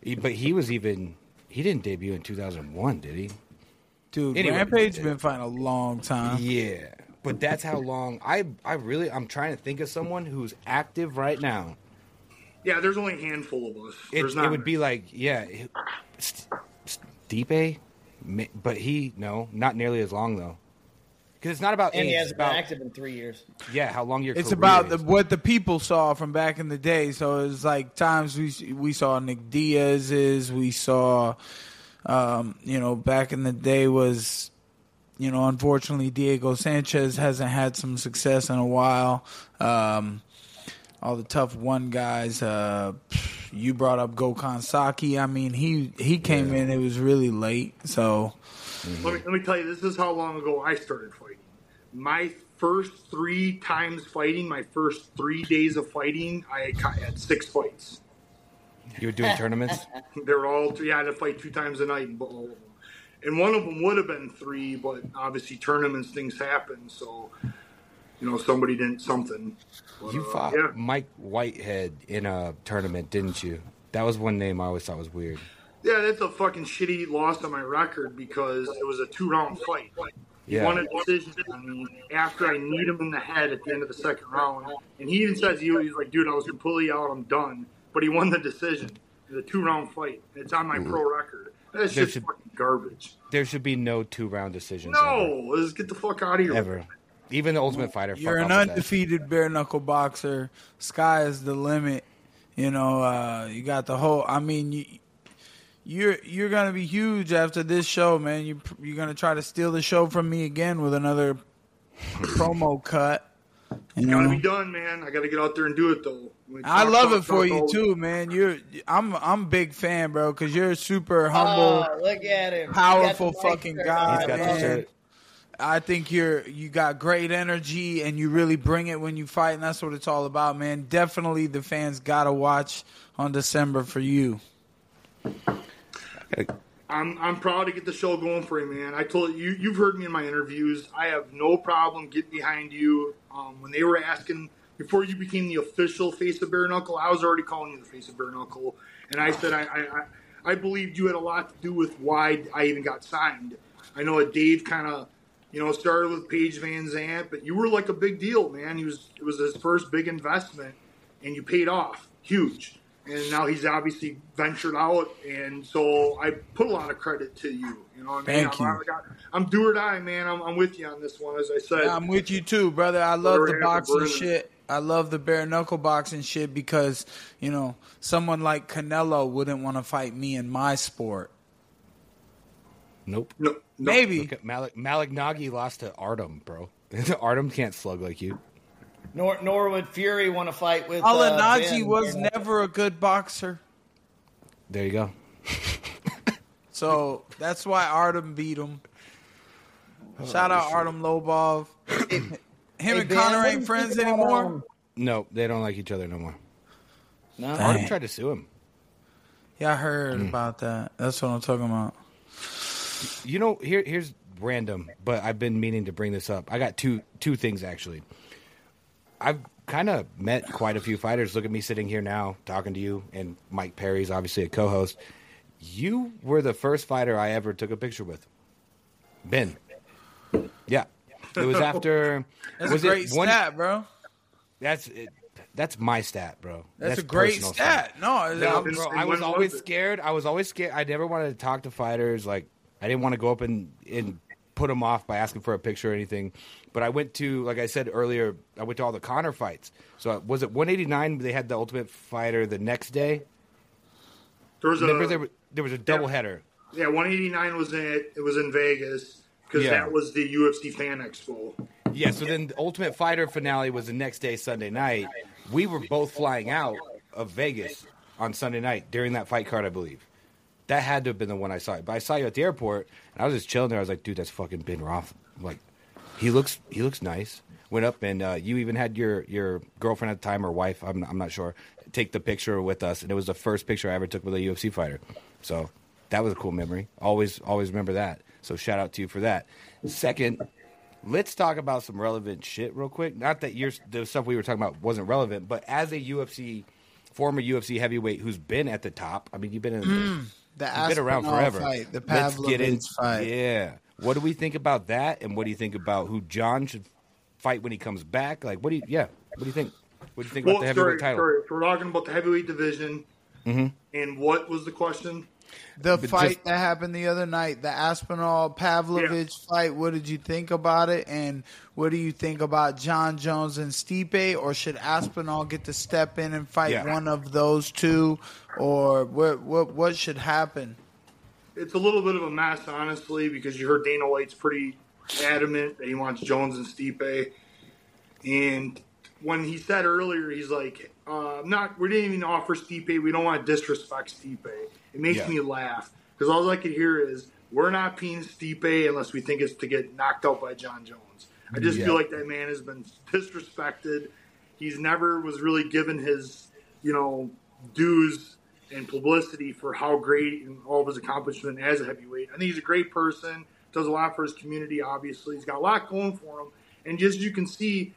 He, but he was even he didn't debut in 2001, did he? Dude, Anyway. Rampage has been fighting a long time. Yeah, but that's how long. I I really I'm trying to think of someone who's active right now. Yeah, there's only a handful of us. It, There's it not would be like yeah, St- Stipe, but he no, not nearly as long though. Because it's not about And age. he hasn't been active in three years. yeah, how long your It's career about the, what the people saw from back in the day. So it's like times we we saw Nick Diaz's, we saw, um, you know, back in the day was, you know, unfortunately Diego Sanchez hasn't had some success in a while. Um, all the tough one guys, uh, you brought up Gokhan Saki. I mean, he he came in. It was really late, so. Let me let me tell you, this is how long ago I started fighting. My first three times fighting, my first three days of fighting, I had six fights. You were doing tournaments. [laughs] They were all three. I had to fight two times a night, And one of them would have been three, but obviously tournaments things happen, so you know somebody didn't something. But, You uh, fought yeah. Mike Whitehead in a tournament, didn't you? That was one name I always thought was weird. Yeah, that's a fucking shitty loss on my record because it was a two round fight. He Yeah. won a decision on me after I kneed him in the head at the end of the second round. And he even says he was like, dude, I was completely out, I'm done. But he won the decision. It was a two round fight. It's on my pro record. That's There just should- fucking garbage. There should be no two round decisions. No, let's get the fuck out of here. Ever. ever. Even the Ultimate Fighter. You're an undefeated bare knuckle boxer. Sky is the limit. You know, uh, you got the whole. I mean, you, you're you're gonna be huge after this show, man. You you're gonna try to steal the show from me again with another [laughs] promo cut. You Gotta know? be done, man. I gotta get out there and do it though. We I love it for you too, man. You're I'm I'm a big fan, bro, because you're a super humble. Oh, look at him. powerful He got the fucking guy, turned He's got on. the man. I think you're you got great energy and you really bring it when you fight, and that's what it's all about, man. Definitely, the fans gotta watch on December for you. I'm I'm proud to get the show going for you, man. I told you you've heard me in my interviews. I have no problem getting behind you. Um, when they were asking before you became the official face of bare knuckle, I was already calling you the face of bare knuckle, and I said I I, I, believed you had a lot to do with why I even got signed. I know that Dave kind of you know started with Paige VanZant, but you were like a big deal, man. He was it was his first big investment, and you paid off huge and now he's obviously ventured out, and so I put a lot of credit to you. You know what I mean? Thank I'm, you. I'm do or die, man. I'm, I'm with you on this one, as I said. I'm with you too, brother. I love the boxing shit. I love the bare knuckle boxing shit because you know someone like Canelo wouldn't want to fight me in my sport. Nope. no, no. Maybe Look at Malik, Malignaggi lost to Artem, bro. [laughs] Artem can't slug like you. Nor, nor would Fury want to fight with. uh, Alanaji Ben, was you never a good boxer, There you go. [laughs] so that's why Artem beat him. Shout out Artem Lobov. [clears throat] Him Hey, and Ben, Conor ain't friends anymore. um, No, they don't like each other no more. No. Artem tried to sue him. Yeah, I heard Hmm. about that. That's what I'm talking about. You know, here here's random, but I've been meaning to bring this up. I got two two things actually. I've kind of met quite a few fighters. Look at me sitting here now talking to you, and Mike Perry's obviously a co-host. You were the first fighter I ever took a picture with. Ben. Yeah, it was after. [laughs] That's was a great it one, stat, bro. That's it, that's my stat, bro. That's, a great personal stat. No, Yeah, I'm- bro, And I was always was scared. I was always scared. I never wanted to talk to fighters. Like I didn't want to go up and and put them off by asking for a picture or anything. But I went to, like I said earlier, I went to all the Conor fights. So was it 189? They had the Ultimate Fighter the next day. There was Remember a there was, there was a double header. yeah, 189 was in it. It was in Vegas because Yeah. that was the UFC Fan Expo. Yeah. So then the Ultimate Fighter finale was the next day, Sunday night. We were both flying out of Vegas on Sunday night during that fight card, I believe. That had to have been the one I saw. But I saw you at the airport, and I was just chilling there. I was like, dude, that's fucking Ben Roth. I'm like, he looks, he looks nice. Went up, and uh, you even had your your girlfriend at the time or wife, I'm I'm not sure, take the picture with us, and it was the first picture I ever took with a UFC fighter. So that was a cool memory. Always always remember that. So shout out to you for that. Second, let's talk about some relevant shit real quick. Not that your the stuff we were talking about wasn't relevant, but as a UFC former UFC heavyweight who's been at the top, I mean, you've been in the mm, You've been around forever. Fight, the Let's get in. Pavlovich fight. Yeah. What do we think about that? And what do you think about who Jon should fight when he comes back? Like, what do you? Yeah. What do you think? What do you think about the heavyweight sorry, title? sorry. We're talking about the heavyweight division. Mm-hmm. And what was the question? The But fight just- that happened the other night, the Aspinall Pavlovich fight. What did you think about it? And what do you think about Jon Jones and Stipe? Or should Aspinall get to step in and fight Yeah. one of those two? Or what? What? What should happen? It's a little bit of a mess, honestly, because you heard Dana White's pretty adamant that he wants Jones and Stipe. And when he said earlier, he's like, uh, not we didn't even offer Stipe. We don't want to disrespect Stipe. It makes yeah. me laugh because all I could hear is we're not peeing Stipe unless we think it's to get knocked out by Jon Jones. I just yeah. feel like that man has been [laughs] disrespected. He's never was really given his, you know, dues and publicity for how great and all of his accomplishment as a heavyweight. I think he's a great person, does a lot for his community, obviously. He's got a lot going for him. And just you can see,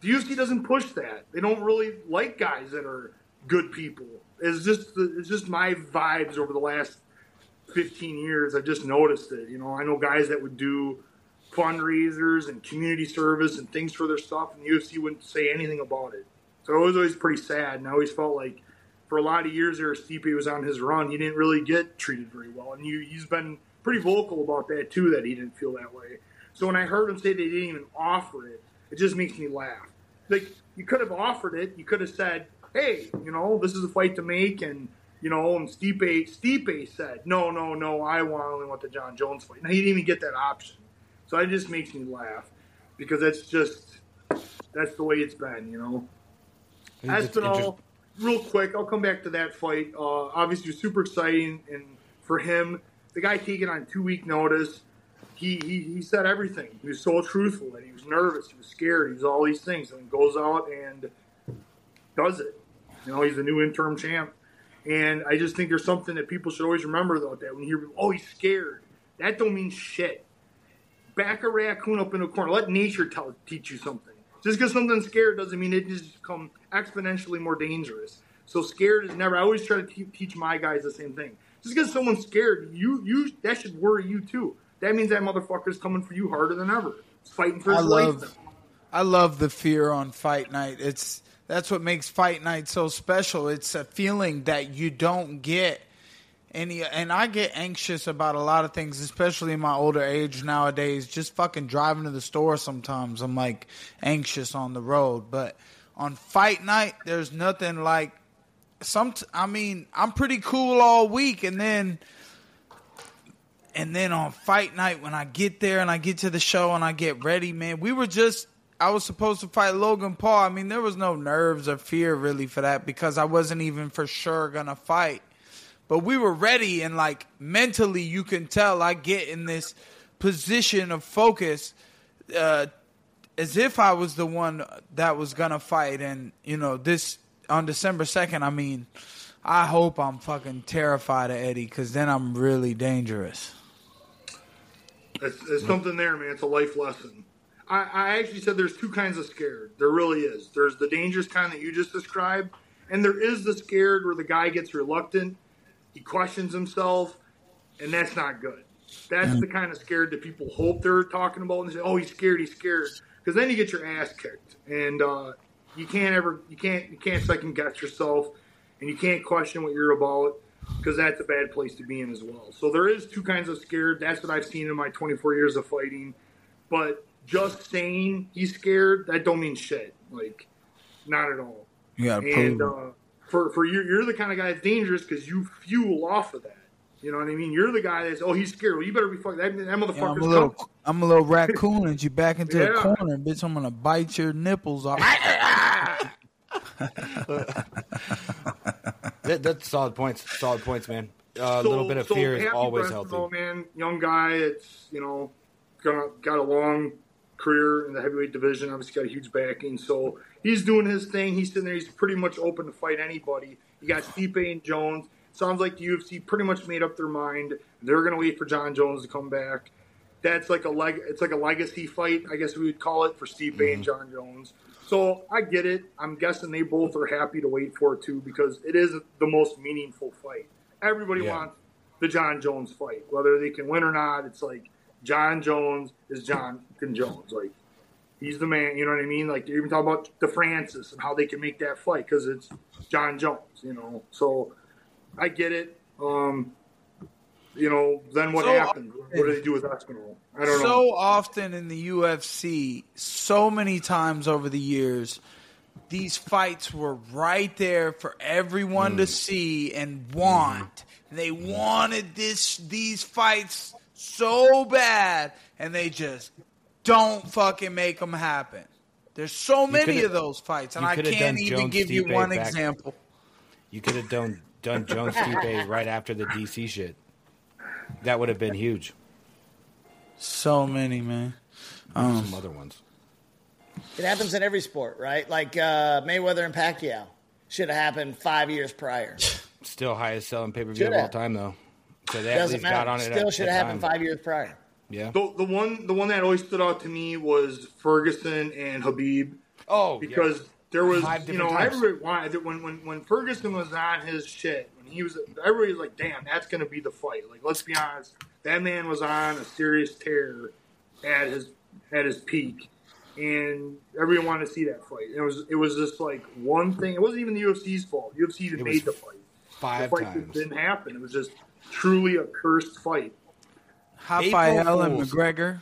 the UFC doesn't push that. They don't really like guys that are good people. It's just it's just my vibes over the last 15 years. I've just noticed it. You know, I know guys that would do fundraisers and community service and things for their stuff, and the UFC wouldn't say anything about it. So it was always pretty sad. And I always felt like for a lot of years there, Stipe was on his run. He didn't really get treated very well, and he's been pretty vocal about that too. That he didn't feel that way. So when I heard him say they didn't even offer it, it just makes me laugh. Like you could have offered it. You could have said, "Hey, you know, this is a fight to make," and you know, and Stipe Stipe said, "No, no, no, I want only want the Jon Jones fight." Now he didn't even get that option, so it just makes me laugh because that's just that's the way it's been, you know. Aspinall real quick, I'll come back to that fight. Uh, obviously, super exciting, and for him, the guy taking on two week notice, he, he he said everything. He was so truthful that he was nervous, he was scared, he was all these things, and goes out and does it. You know, he's the new interim champ, and I just think there's something that people should always remember about that. When you hear, oh, he's scared, that don't mean shit. Back a raccoon up in a corner. Let nature tell teach you something. Just because something's scared doesn't mean it just become exponentially more dangerous. So scared is never. I always try to te- teach my guys the same thing. Just because someone's scared, you you that should worry you too. That means that motherfucker's coming for you harder than ever. It's fighting for his I love, life. I love the fear on fight night. It's that's what makes fight night so special. It's a feeling that you don't get any and I get anxious about a lot of things, especially in my older age nowadays. Just fucking driving to the store sometimes, I'm like anxious on the road. But on fight night, there's nothing like some. I mean, I'm pretty cool all week, and then and then on fight night when I get there and I get to the show and I get ready, man, we were just. I was supposed to fight Logan Paul. I mean, there was no nerves or fear really for that because I wasn't even for sure gonna fight but we were ready and like mentally you can tell I get in this position of focus uh, as if I was the one that was gonna fight and you know this on December 2nd I mean I hope I'm fucking terrified of Eddie because then I'm really dangerous. There's, something there, man. It's a life lesson. I, I actually said there's two kinds of scared. There really is. There's the dangerous kind that you just described, and there is the scared where the guy gets reluctant he questions himself, and that's not good. That's the kind of scared that people hope they're talking about, and they say, "Oh, he's scared. He's scared," because then you get your ass kicked, and uh, you can't ever, you can't, you can't second guess yourself, and you can't question what you're about, because that's a bad place to be in as well. So there is two kinds of scared. That's what I've seen in my 24 years of fighting, but just saying he's scared that don't mean shit. Like, not at all. Yeah, and uh, for for you, you're the kind of guy that's dangerous because you fuel off of that. You know what I mean? You're the guy that's oh he's scared. Well, you better be fucking that, that motherfucker's yeah, I'm, a little, I'm a little raccoon and you back into [laughs] yeah. a corner, bitch. I'm gonna bite your nipples off. [laughs] that, that's solid points. Solid points, man. Uh, a so, little bit of so fear is always healthy. Though, man, young guy. It's you know, got got a long career in the heavyweight division. Obviously, got a huge backing. So he's doing his thing. He's sitting there. He's pretty much open to fight anybody. You got Stipe and Jones. Sounds like the UFC pretty much made up their mind. They're going to wait for Jon Jones to come back. That's like a leg. It's like a legacy fight, I guess we would call it for Stipe mm-hmm. and Jon Jones. So I get it. I'm guessing they both are happy to wait for it too because it is the most meaningful fight. Everybody yeah. wants the Jon Jones fight, whether they can win or not. It's like Jon Jones is Jon Jones. Like he's the man. You know what I mean? Like you even talk about the Francis and how they can make that fight because it's Jon Jones. You know, so I get it. Um, you know, then what so happens? Often, what do they do with Aspinall? I don't so know. So often in the UFC, so many times over the years, these fights were right there for everyone mm. to see and want. Mm. They wanted this these fights so bad, and they just don't fucking make them happen. There's so many of those fights, and I can't even Jones give you one back- example. You could have done done Jones Stipe [laughs] right after the DC shit. That would have been huge. So many, man. Some other ones. It happens in every sport, right? Like uh, Mayweather and Pacquiao should have happened five years prior. Still highest selling pay per view of all time though. So they Doesn't least got matter. on it. Still should have happened time. five years prior. Yeah. The, the one the one that always stood out to me was Ferguson and Khabib Oh, because there was Five you know different times. everybody wanted when when when Ferguson was on his shit when he was everybody was like damn that's gonna be the fight like let's be honest that man was on a serious tear at his at his peak and everyone wanted to see that fight it was it was just like one thing it wasn't even the UFC's fault UFC even It made the fight the five fight times. just didn't happen it was just truly a cursed fight Rafael and Fools. McGregor.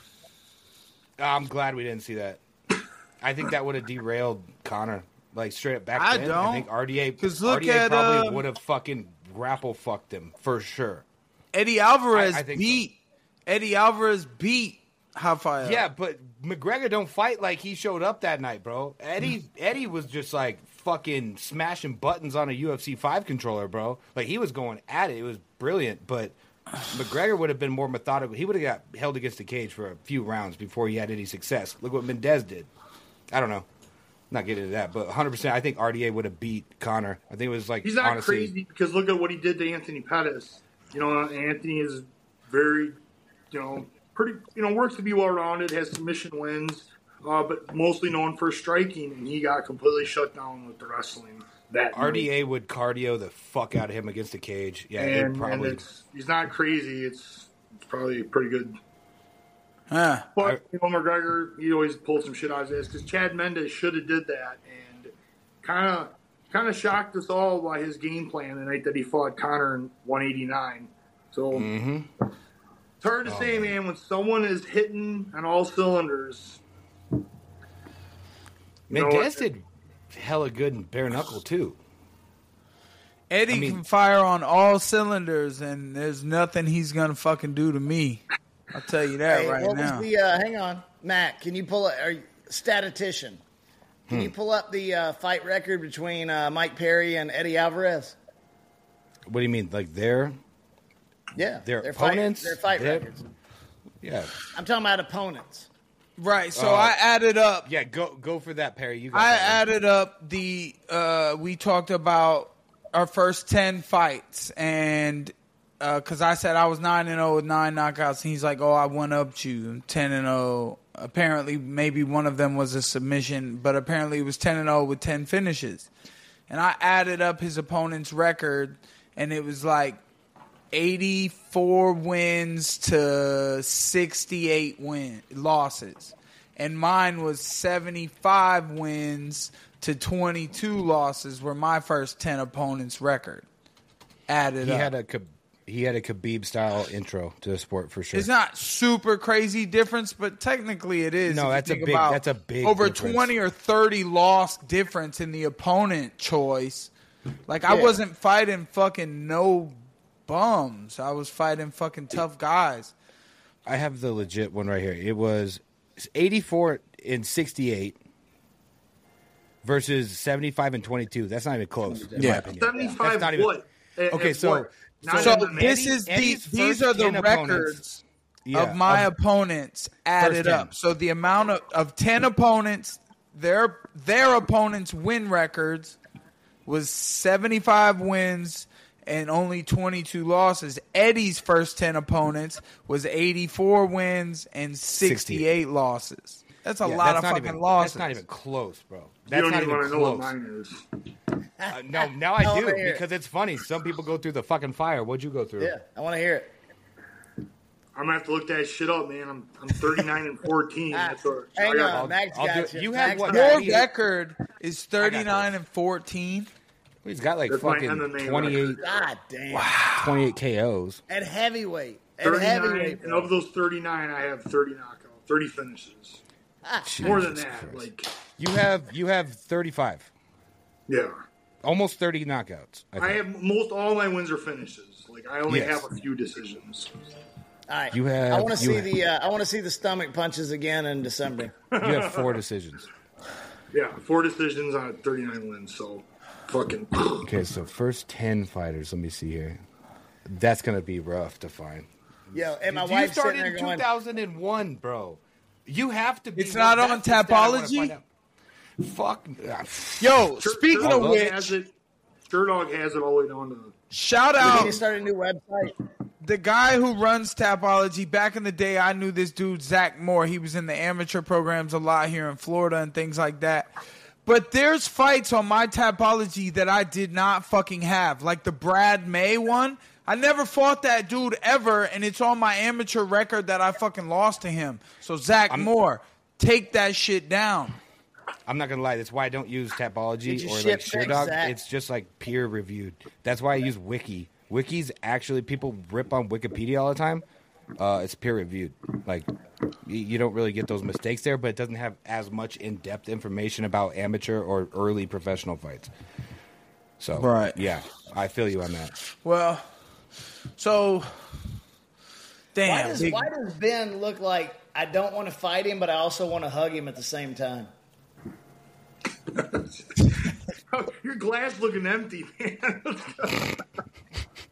I'm glad we didn't see that. I think that would have derailed Conor. Like straight up back I then. Don't. think RDA because look RDA at, probably uh, would have fucking grapple fucked him for sure. Eddie Alvarez I- I think beat Eddie Alvarez beat Rafael. Yeah, but McGregor don't fight like he showed up that night, bro. Eddie [laughs] Eddie was just like fucking smashing buttons on a UFC five controller, bro. Like he was going at it. It was brilliant, but McGregor would have been more methodical. He would have got held against the cage for a few rounds before he had any success. Look what Mendes did. I don't know. Not getting into that, but 100. percent I think RDA would have beat Conor. I think it was like He's not honestly, crazy because look at what he did to Anthony Pettis. You know, Anthony is very, you know, pretty, you know, works to be well rounded, has submission wins, uh, but mostly known for striking, and he got completely shut down with the wrestling. That night. RDA would cardio the fuck out of him against the cage. Yeah, it and, and probably. it's he's not crazy. It's it's probably pretty good. Huh. But you know, McGregor, he always pulled some shit out of his ass because Chad Mendes should have did that and kind of kind of shocked us all by his game plan the night that he fought Conor in 189. So mm-hmm. it's hard to oh, say, man, when someone is hitting on all cylinders. know Mendes did hella good in bare knuckle too. Eddie I mean- can fire on all cylinders, and there's nothing he's gonna fucking do to me. I'll tell you that Hey, right what now. was the? Uh, hang on, Matt. Can you pull it? Are you, statistician? Can Hmm. you pull up the uh, fight record between uh, Mike Perry and Eddie Alvarez? What do you mean, like their? Yeah, Their fight- opponents? their fight Their- records. Yeah, I'm talking about opponents. Right. So Uh, I added up. yeah. Go go for that, Perry. You got I added up the. Uh, we talked about our first ten fights, and because I said I was nine and zero with nine knockouts, and he's like, "Oh, I went up to ten and zero." Apparently, maybe one of them was a submission, but apparently it was ten and zero with ten finishes. And I added up his opponent's record, and it was like 84 wins to 68 win losses. And mine was 75 wins to 22 losses were my first 10 opponents record. Added He up. had a he had a Khabib style intro to the sport for sure. It's not super crazy difference, but technically it is. No, that's a big- that's a big over difference. twenty or thirty loss difference in the opponent choice. Like I wasn't fighting fucking no bums. I was fighting fucking tough guys. I have the legit one right here. It was 84 and 68 versus 75 and 22. That's not even close, in Yeah. my opinion. 75 That's not even- what? Eh, eh, okay, at so- what? Not So this is the these are the records Yeah, of my of- opponents added up. So the amount of, of ten opponents, their their opponents' win records was seventy five wins and only twenty two losses. Eddie's first ten opponents was eighty four wins and sixty eight losses. That's a yeah, lot that's of fucking even, losses. That's not even close, bro. You That's don't not even even want to know what close. mine is. [laughs] Uh, no, now I I do wanna it. because it's funny. Some people go through the fucking fire. What'd you go through? Yeah, I want to hear it. I'm gonna have to look that shit up, man. I'm I'm 39 and 14. [laughs] That's what, I Hang got- on, Max got you. you have Max what, Your record is thirty nine and fourteen. He's got like That's my fucking MMA 28, record. God damn. 28 KOs. At heavyweight. At 39, heavyweight. and of those 39, I have 30 knockouts, 30 finishes. More than Jesus that, Christ. like You have you have 35. yeah. Almost 30 knockouts. I, I think. have most all my wins are finishes. Like I only Yes. have a few decisions. All right. You have- I want to you see have- the. Uh, I want to see the stomach punches again in December. you have [laughs] four decisions. Yeah, four decisions on 39 wins. So, fucking. [clears throat] Okay, so first ten fighters. Let me see here. That's gonna be rough to find. Yo, and my you wife's sitting started in going, 2001, bro. You have to be. It's not on the stat I wanna Tapology? Fuck. Yo, Sure- speaking Sure of Dog which, has it. Sherdog has it all the way down to. shout out need to start a new website. the guy who runs Tapology. Back in the day, I knew this dude, Zach Moore. He was in the amateur programs a lot here in Florida and things like that. But there's fights on my Tapology that I did not fucking have, like the Brad May one. I never fought that dude ever, and it's on my amateur record that I fucking lost to him. So Zach Moore, take that shit down. I'm not gonna lie. That's why I don't use Did Tapology or ship like things, Sherdog. Zach? It's just like peer reviewed. That's why I use Wiki. Wiki's actually people rip on Wikipedia all the time. Uh, it's peer reviewed. Like y- you don't really get those mistakes there, but it doesn't have as much in depth information about amateur or early professional fights. So Right. yeah, I feel you on that. Well, so Why damn. does, big- why does Ben look like I don't want to fight him, but I also want to hug him at the same time? [laughs] Your glass looking empty, man.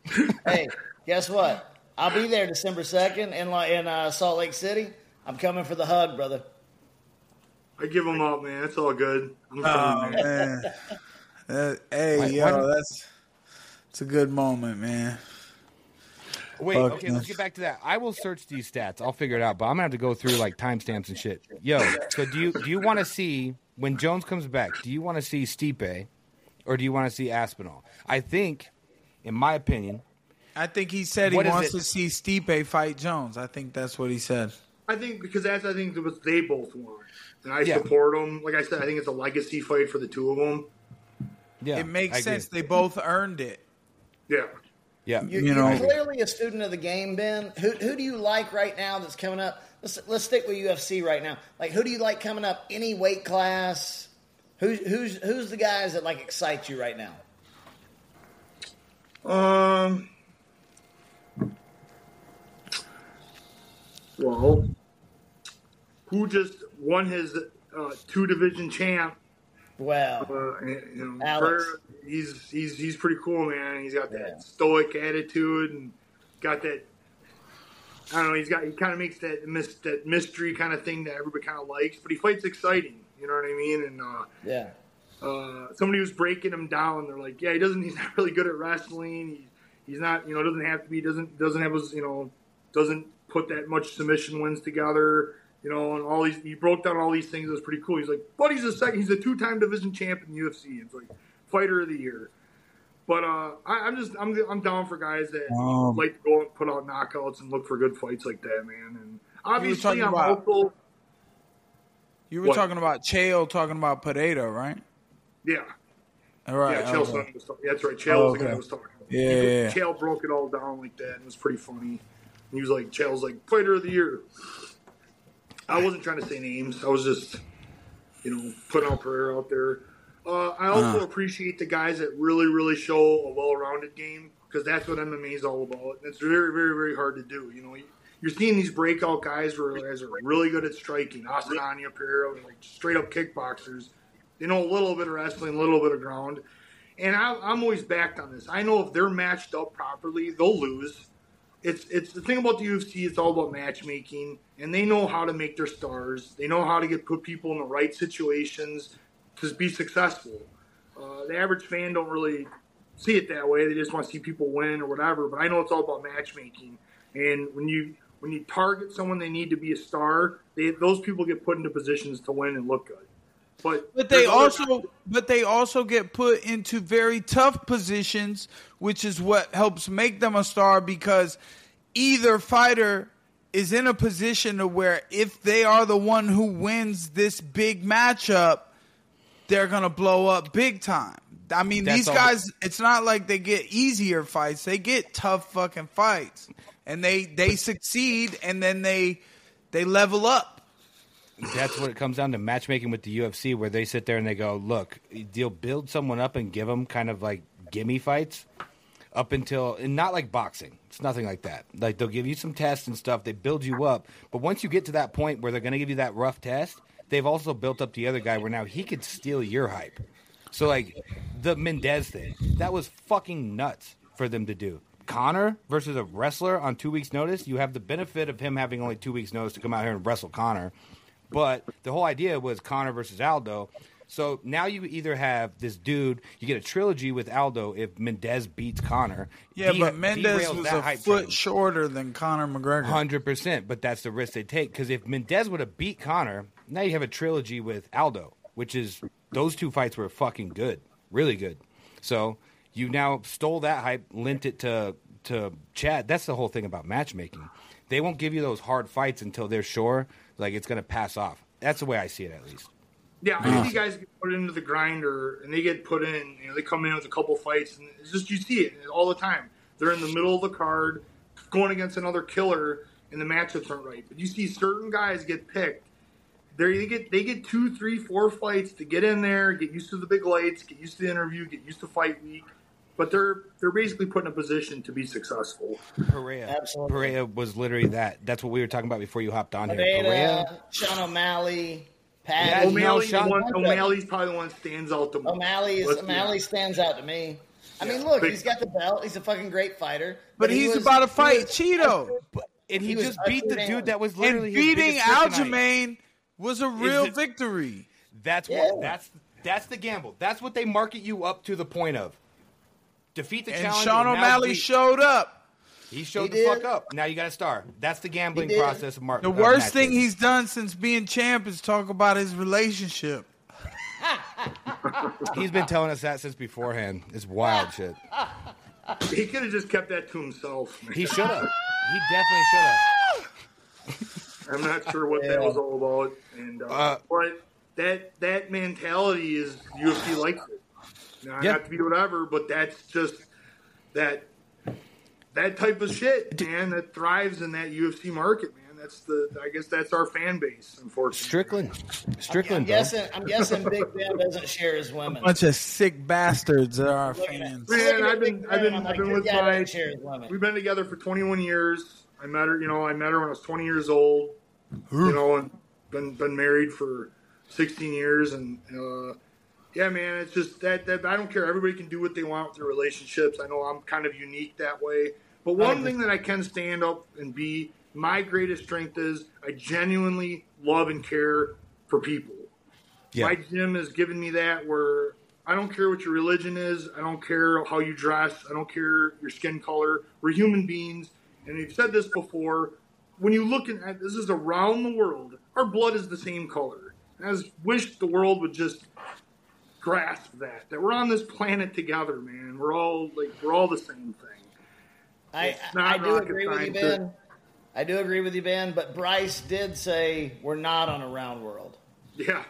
[laughs] hey, guess what? I'll be there December second in in uh, Salt Lake City. I'm coming for the hug, brother. I give them up, man. It's all good. I'm Oh sorry, man. man. [laughs] Uh, hey, Why- yo, why that's it's a good moment, man. Wait, Fuck, okay, man. let's get back to that. I will search these stats. I'll figure it out, but I'm gonna have to go through like timestamps and shit. Yo, so do you do you want to see when Jones comes back? Do you want to see Stipe, or do you want to see Aspinall? I think, in my opinion, I think he said he wants it? to see Stipe fight Jones. I think that's what he said. I think because that's I think what they both want, and I Yeah. support them. Like I said, I think it's a legacy fight for the two of them. yeah, it makes I agree. sense. They both earned it. Yeah. Yeah, You, You you are know- clearly a student of the game, Ben. Who who do you like right now that's coming up? Let's let's stick with UFC right now. Like who do you like coming up? Any weight class? Who's who's who's the guys that like excite you right now? Um. Well, who just won his uh, two division champ? Well, Uh, you know, Alex. He's he's he's pretty cool, man. He's got that Yeah. stoic attitude and got that. I don't know. He's got he kind of makes that mis- that mystery kind of thing that everybody kind of likes, but he fights exciting. You know what I mean? And uh, yeah. uh, somebody was breaking him down. They're like, yeah, he doesn't. He's not really good at wrestling. He, he's not. You know, doesn't have to be. Doesn't doesn't have his. You know, doesn't put that much submission wins together. You know, and all these. He broke down all these things. It was pretty cool. He's like, but he's a second. He's a two-time division champ in the UFC. It's like fighter of the year. But uh, I, I'm just I'm I'm down for guys that Um, like to go and put out knockouts and look for good fights like that, man. And obviously, talking I'm about- also You were What? talking about Chael, talking about Poatan, right? yeah. All right. Yeah, Chael okay. Was. Yeah, that's right. Chael Oh, was the guy okay. was talking. Yeah, yeah, yeah. Chael broke it all down like that, and it was pretty funny. He was like, Chael's like fighter of the year. I wasn't trying to say names. I was just, you know, putting out prayer out there. Uh, I also Uh-huh. appreciate the guys that really, really show a well-rounded game because that's what MMA is all about. And it's very, very, very hard to do. You know, you're seeing these breakout guys where guys are really good at striking. Adesanya, Pereira, like straight up kickboxers. They know a little bit of wrestling, a little bit of ground. And I, I'm always backed on this. I know if they're matched up properly, they'll lose. It's it's the thing about the UFC. It's all about matchmaking, and they know how to make their stars. They know how to get put people in the right situations to be successful. Uh, the average fan don't really see it that way. They just want to see people win or whatever. But I know it's all about matchmaking. And when you when you target someone they need to be a star, they, those people get put into positions to win and look good. But But they also but they also get put into very tough positions, which is what helps make them a star because either fighter is in a position to where if they are the one who wins this big matchup, they're gonna blow up big time. I mean, That's these all- guys. It's not like they get easier fights; they get tough fucking fights, and they they succeed, and then they they level up. That's what it comes down to matchmaking with the UFC, where they sit there and they go, "Look, you'll build someone up and give them kind of like gimme fights up until, and not like boxing. It's nothing like that. Like they'll give you some tests and stuff. They build you up, but once you get to that point where they're going to give you that rough test, they've also built up the other guy where now he could steal your hype. So like the Mendes thing, that was fucking nuts for them to do. Connor versus a wrestler on two weeks' notice, you have the benefit of him having only two weeks' notice to come out here and wrestle Conor. But the whole idea was Conor versus Aldo. So now you either have this dude, you get a trilogy with Aldo if Mendes beats Conor. Yeah, de- but Mendes was a foot train. shorter than Conor McGregor. Hundred percent, but that's the risk they take. Because if Mendes would have beat Conor, now you have a trilogy with Aldo, which is those two fights were fucking good, really good. So you now stole that hype, lent it to to Chad. That's the whole thing about matchmaking. They won't give you those hard fights until they're sure, like it's going to pass off. That's the way I see it, at least. Yeah, I think guys get put into the grinder and they get put in. You know, they come in with a couple fights, and it's just you see it all the time. They're in the middle of the card, going against another killer, and the matchups aren't right. But you see certain guys get picked. They get they get two, three, four fights to get in there, get used to the big lights, get used to the interview, get used to fight week. But they're they're basically put in a position to be successful. Pereira, Absolutely. Pereira was literally that. That's what we were talking about before you hopped on here. Pereira, Sean O'Malley, Pat you know, O'Malley, Sean- one, O'Malley's probably the one that stands out the most. O'Malley is O'Malley honest. stands out to me. I mean, look, But- he's got the belt. He's a fucking great fighter. But he he's was- about to fight was- Chito. and he, He just beat the dude in. that was literally his beating. Aljamain was a real it- victory. That's Yeah. what that's that's the gamble. That's what they market you up to the point of. Defeat the And challenge. Sean now O'Malley beat- showed up. He showed He the fuck up. Now you got to star. That's the gambling process of market. The worst thing he's done since being champ is talk about his relationship. [laughs] he's been telling us that since beforehand. It's wild shit. He could have just kept that to himself. He should have. He definitely should have. [laughs] I'm not sure what that was all about, and uh, Uh, but that that mentality is UFC likes it. Now, Yeah. Not to be whatever, but that's just that that type of shit, man. That thrives in that UFC market, man. That's the I guess that's our fan base, unfortunately. Strickland. I'm Strickland, bro. guessing. I'm guessing Big [laughs] Ben doesn't share his women. Bunch of sick bastards are our fans. Man, looking at I've been- I've been- I'm I've been this with my- share his women. We've been together for 21 years. I met her, you know, I met her when I was 20 years old. You know, and been been married for 16 years, and uh, yeah, man, it's just that that I don't care. Everybody can do what they want with their relationships. I know I'm kind of unique that way, but one thing that I can stand up and be my greatest strength is I genuinely love and care for people. Yeah. My gym has given me that where I don't care what your religion is, I don't care how you dress, I don't care your skin color. We're human beings, and we've said this before. When you look at this is around the world, our blood is the same color. I just wish the world would just grasp that that we're on this planet together, man. We're all like we're all the same thing. I, I do agree with you. Ben. I do agree with you, Ben. But Bryce did say we're not on a round world. Yeah.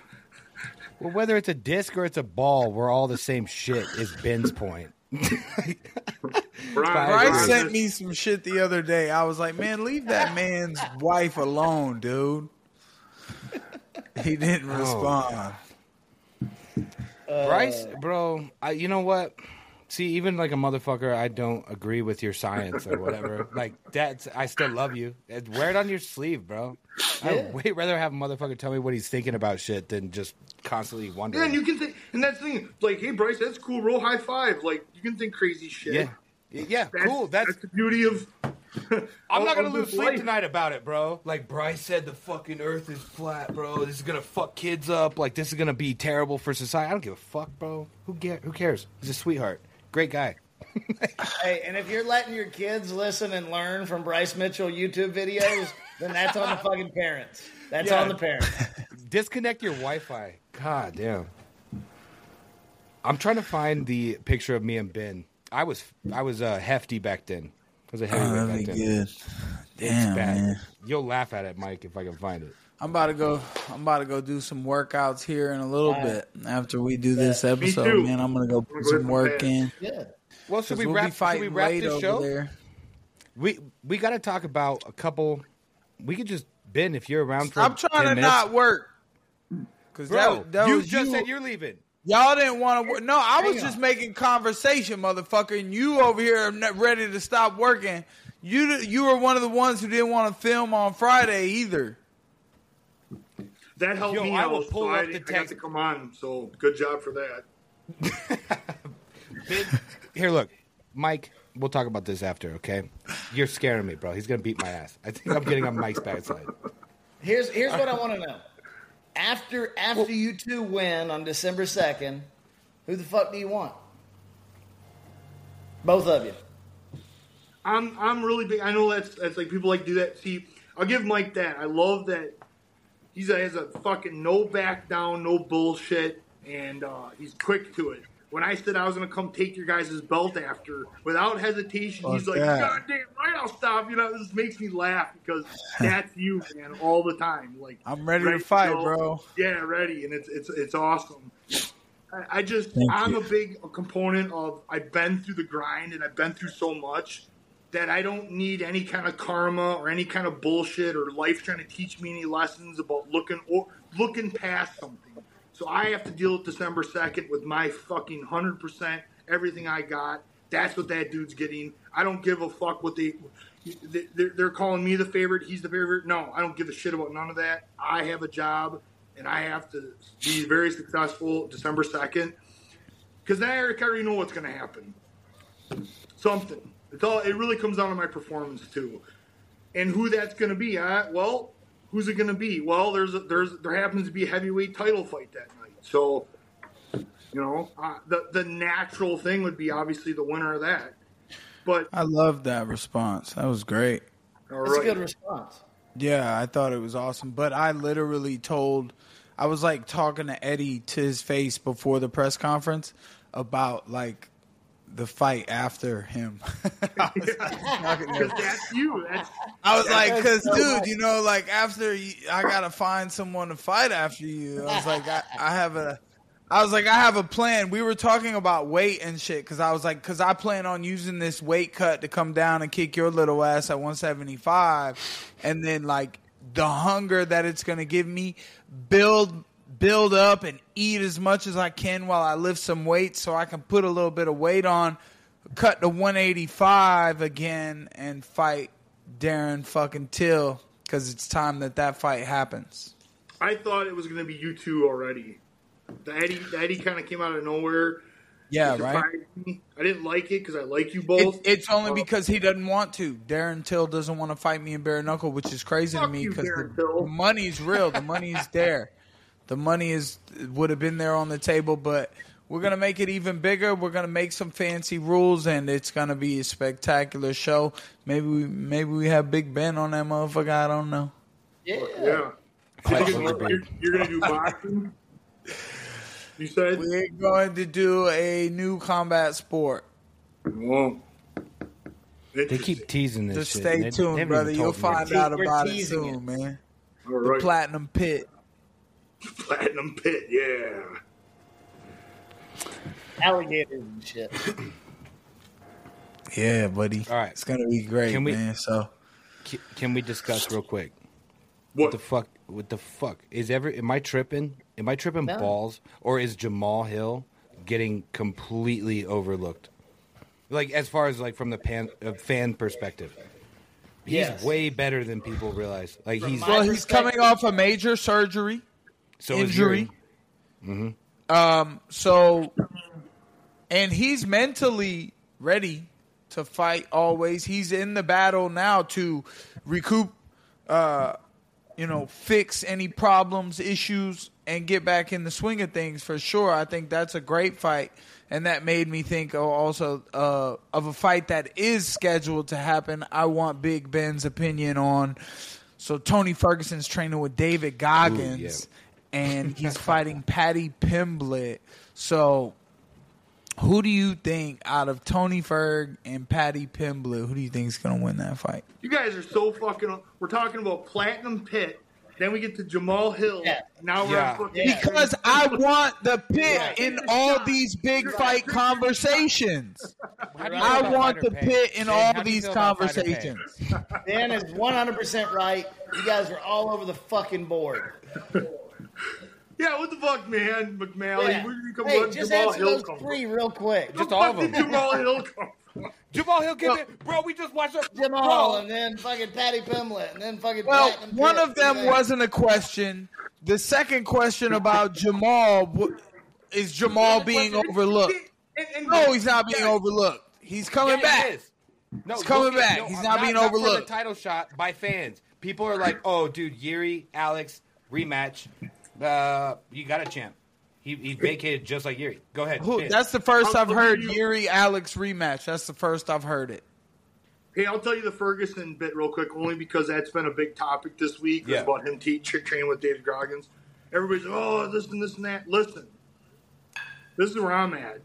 Well, whether it's a disc or it's a ball, we're all the same shit. Is Ben's point. Brian, [laughs] Bryce Brian sent me some shit the other day. I was like, man, leave that man's wife alone, dude. He didn't oh. respond. Bryce, bro, I, you know what? See, even like a motherfucker, I don't agree with your science or whatever. [laughs] like that's, I still love you. Uh, Wear it on your sleeve, bro. Yeah. I'd way rather have a motherfucker tell me what he's thinking about shit than just constantly Yeah, wondering. and you can think, and that's the thing. Like, hey, Bryce, that's cool. Roll high five. Like, you can think crazy shit. yeah, yeah, That's, cool. That's the beauty of. [laughs] I'm not gonna lose sleep tonight about it, bro. Like Bryce said, the fucking Earth is flat, bro. This is gonna fuck kids up. Like this is gonna be terrible for society. I don't give a fuck, bro. Who get? Who cares? He's a sweetheart, great guy. [laughs] Hey, and if you're letting your kids listen and learn from Bryce Mitchell YouTube videos, then that's on the [laughs] fucking parents. That's Yeah. on the parents. Disconnect your Wi-Fi. God damn. I'm trying to find the picture of me and Ben. I was I was uh, hefty back then. I was a Oh, that'd be good. Damn, man. You'll laugh at it, Mike, if I can find it. I'm about to go. I'm about to go do some workouts here in a little bit after we do this episode. Man, I'm gonna go put some work in. Yeah. Well, should we we'll wrap? be Should fighting we wrap late this show? there. We we got to talk about a couple. We could just Ben if you're around for. I'm trying 10 to minutes. not work. Cause Bro, that, that you was just you. said you're leaving. Y'all didn't want to work. No, I was Hang just on. making conversation, motherfucker. And you over here are not ready to stop working. You you were one of the ones who didn't want to film on Friday either. that helped Yo, me I out. will pull so up I, the I got to come on. So good job for that. [laughs] Here, look, Mike. We'll talk about this after, okay? You're scaring me, bro. He's gonna beat my ass. I think I'm getting on Mike's bad side. Here's here's what I want to know. After after you two win on December second, who the fuck do you want? Both of you. I'm I'm really big. I know that's that's like people like do that. See, I'll give Mike that. I love that he's a, has a fucking no back down, no bullshit, and uh, he's quick to it. When I said I was gonna come take your guys' belt after, without hesitation, he's like, that. "God damn right, I'll stop." You know, this makes me laugh because [laughs] that's you, man, all the time. Like I'm ready to fight, go. bro. Yeah, ready, and it's it's it's awesome. I, I just Thank I'm you. a big component of I've been through the grind and I've been through so much that I don't need any kind of karma or any kind of bullshit or life trying to teach me any lessons about looking or looking past something. So I have to deal with December second with my fucking hundred percent everything I got. That's what that dude's getting. I don't give a fuck what they. They're, calling me the favorite. He's the favorite. No, I don't give a shit about none of that. I have a job, and I have to be very successful December second. Because then I already know what's going to happen. Something. It's all. It really comes down to my performance too, and who that's going to be. Huh? Well, who's it going to be? Well, there's a, there's there happens to be a heavyweight title fight that night. So, you know, uh, the the natural thing would be obviously the winner of that. But I love that response. That was great. all That's right. a good response. Yeah, I thought it was awesome. But I literally told, I was like talking to Eddie to his face before the press conference about like the fight after him. [laughs] I was, talking to him. Because that's you. That's I was like, because so dude, much. you know, like after you, I gotta find someone to fight after you. I was like, I, I have a, I was like, I have a plan. We were talking about weight and shit because I was like, because I plan on using this weight cut to come down and kick your little ass at 175, and then like the hunger that it's gonna give me, build build up and eat as much as I can while I lift some weights so I can put a little bit of weight on, cut to 185 again and fight Darren fucking Till because it's time that that fight happens. I thought it was going to be you two already. The Eddie, the Eddie kind of came out of nowhere. Yeah, right. me. I didn't like it because I like you It, both. it's only Uh, because he doesn't want to. Darren Till doesn't want to fight me in bare knuckle, which is crazy to me because the, the money's real. The money's there. [laughs] The money is would have been there on the table, but we're gonna make it even bigger. We're gonna make some fancy rules, and it's gonna be a spectacular show. Maybe we maybe we have Big Ben on that motherfucker. I don't know. Yeah. yeah. You're, you're, you're going to do boxing. You said. We're going to do a new combat sport. Whoa. They keep teasing this Just shit. stay they- they tuned, haven't brother. You'll find out about it soon, it. man. All The. Platinum Pit. [laughs] Platinum Pit, yeah. Alligators and shit. Yeah, buddy. All right. It's gonna be great, Can we- man. So Ca- Can we discuss real quick? What? What the fuck? What the fuck is ever? Am I tripping? Am I tripping No. balls? Or is Jamal Hill getting completely overlooked? Like as far as like from the pan, uh, fan perspective, he's Yes. way better than people realize. Like From he's well, he's coming off a major surgery. So is injury. Yuri. Um, so, and he's mentally ready to fight always. He's in the battle now to recoup, uh, you know, fix any problems, issues, and get back in the swing of things for sure. I think that's a great fight. And that made me think oh, also uh, of a fight that is scheduled to happen. I want Big Ben's opinion on. So Tony Ferguson's training with David Goggins, and [laughs] he's fighting Paddy Pimblett. So, who do you think out of Tony Ferg and Paddy Pimblett, who do you think is going to win that fight? You guys are so fucking. We're talking about Platinum Pit. Then we get to Jamal Hill. Yeah. Now we're Yeah. on fucking. Yeah. Because I want the pit Right. in all these big fight conversations. [laughs] How do you feel I want the pay? pit in Dan, all how do you these feel about fighter pay? conversations. Dan is 100% right. You guys are all over the fucking board. [laughs] [laughs] Yeah, what the fuck, man, Mac Mally? Yeah. Where did you come Hey, from? just Jamal answer Hill those come three real quick. from? [laughs] Just all of them. Jamal Hill come from? Jamal Hill, give it, bro. We just watched a Jamal bro. and then fucking Patty Pimblett and then fucking Well, Platinum one Pit. of them Okay. wasn't a question. the second question about Jamal is Jamal being overlooked? No, he's not being overlooked. He's coming Yeah, he back. is. No, He's coming look at- back. no, He's I'm not being for overlooked. the title shot by fans. People are like, "Oh, dude, Yuri, Alex, rematch. Uh, you got a champ. He, he vacated just like Yuri. Go ahead. Who, Finn. that's the 1st I'll I've heard you- Yuri Alex rematch. That's the first I've heard it. Hey, I'll tell you the Ferguson bit real quick, only because that's been a big topic this week. Yeah. About him te- training with David Goggins. Everybody's like, oh, this and this and that. Listen, this is where I'm at.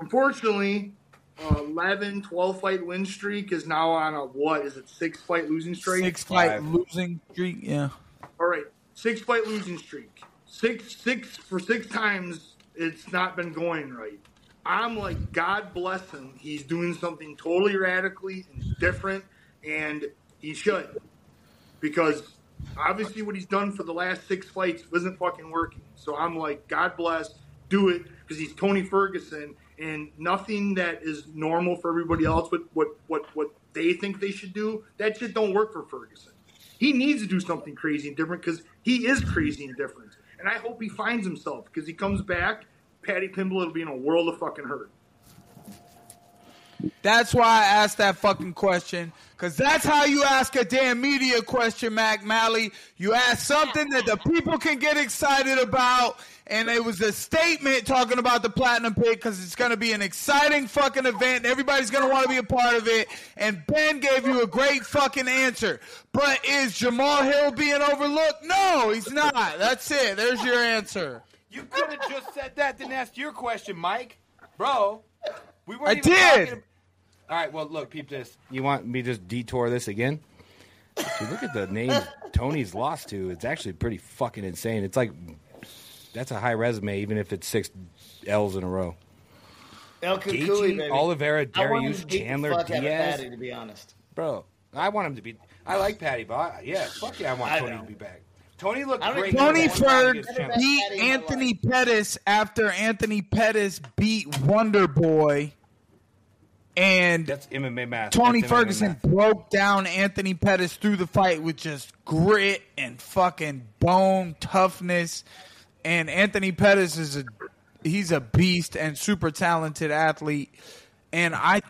Unfortunately, uh, 11, 12 fight win streak is now on a what? Is it six fight losing streak? Six fight Five. losing streak. Yeah. All right, six fight losing streak. Six, six for six times. It's not been going right. I'm like, God bless him. He's doing something totally radically and different, and he should, because obviously what he's done for the last six fights wasn't fucking working. So I'm like, God bless, do it, because he's Tony Ferguson, and nothing that is normal for everybody else, what what what what they think they should do, that shit don't work for Ferguson. He needs to do something crazy and different because he is crazy and different. And I hope he finds himself because he comes back. Paddy Pimblett will be in a world of fucking hurt. That's why I asked that fucking question. Cause that's how you ask a damn media question, Mac Mally. You ask something that the people can get excited about, and it was a statement talking about the platinum pit because it's gonna be an exciting fucking event. and Everybody's gonna want to be a part of it. And Ben gave you a great fucking answer. But is Jamal Hill being overlooked? No, he's not. That's it. There's your answer. You could have just said that, then asked your question, Mike. Bro, we weren't I did. talking- All right, well, look, peep this. You want me to just detour this again? If you look at the names [laughs] Tony's lost to. It's actually pretty fucking insane. It's like that's a high resume, even if it's six L's in a row. El Cucuy, Gaethje, baby. Oliveira, I Dariush, to beat the Chandler, fuck out of Diaz. Paddy, to be honest. Bro, I want him to be. I like Paddy, but I, yeah, fuck yeah, I want I Tony know. to be back. Tony looked great. Tony in that one round Ferg beat Paddy in my Anthony Pettis after Anthony Pettis beat Wonder Boy. And That's MMA math. Tony That's MMA Ferguson math. broke down Anthony Pettis through the fight with just grit and fucking bone toughness. And Anthony Pettis is a he's a beast and super talented athlete. And I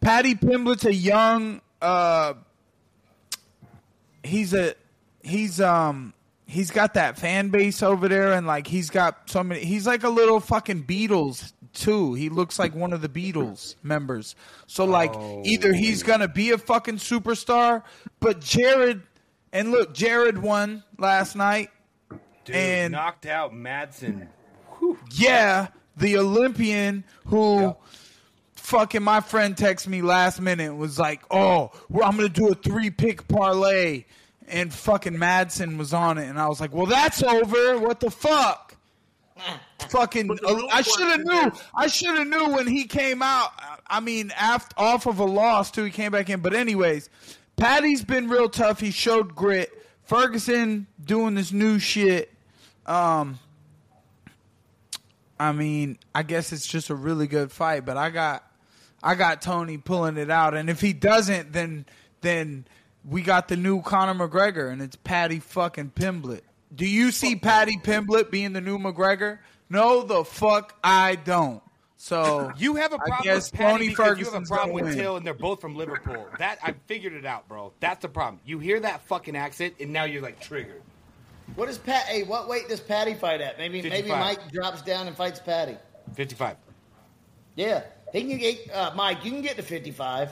Paddy Pimblett's a young uh he's a he's um he's got that fan base over there and like he's got so many he's like a little fucking Beatles too. He looks like one of the Beatles members. So like either he's gonna be a fucking superstar, but Jared and look, Jared won last night. Dude, and- knocked out Madsen. Yeah, the Olympian who fucking my friend texted me last minute was like, "Oh, well, I'm gonna do a three pick parlay," and fucking Madsen was on it, and I was like, "Well, that's over. What the fuck?" fucking, the I should have knew. I should have knew when he came out. I mean, after off of a loss too, he came back in. But anyways, Paddy's been real tough. He showed grit. Ferguson doing this new shit. Um, I mean, I guess it's just a really good fight, but I got I got Tony pulling it out, and if he doesn't, then then we got the new Conor McGregor, and it's Paddy fucking Pimblett. Do you see Paddy Pimblett being the new McGregor? No, the fuck I don't. So You have a I problem guess with Paddy Tony because you have a problem with win. Till, and they're both from Liverpool. That I figured it out, bro. That's the problem. You hear that fucking accent, and now you're like triggered. What is Pat? Hey, what weight does Paddy fight at? Maybe maybe 55. Mike drops down and fights Paddy. Fifty-five. Yeah, he can get uh, Mike. You can get to fifty-five,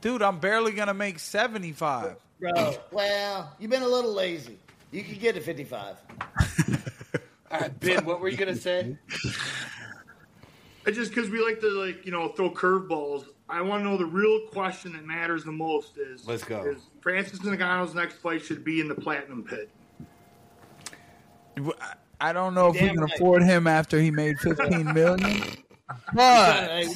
dude, I'm barely gonna make seventy five. bro. well, you've been a little lazy. You can get to fifty-five. [laughs] All right, Ben, what were you gonna say? [laughs] It's just because we like to like you know throw curveballs. I want to know the real question that matters the most is Let's go. Is Francis Ngannou's next fight should be in the platinum pit? I don't know if we can right. afford him after he made fifteen million. But, Hey,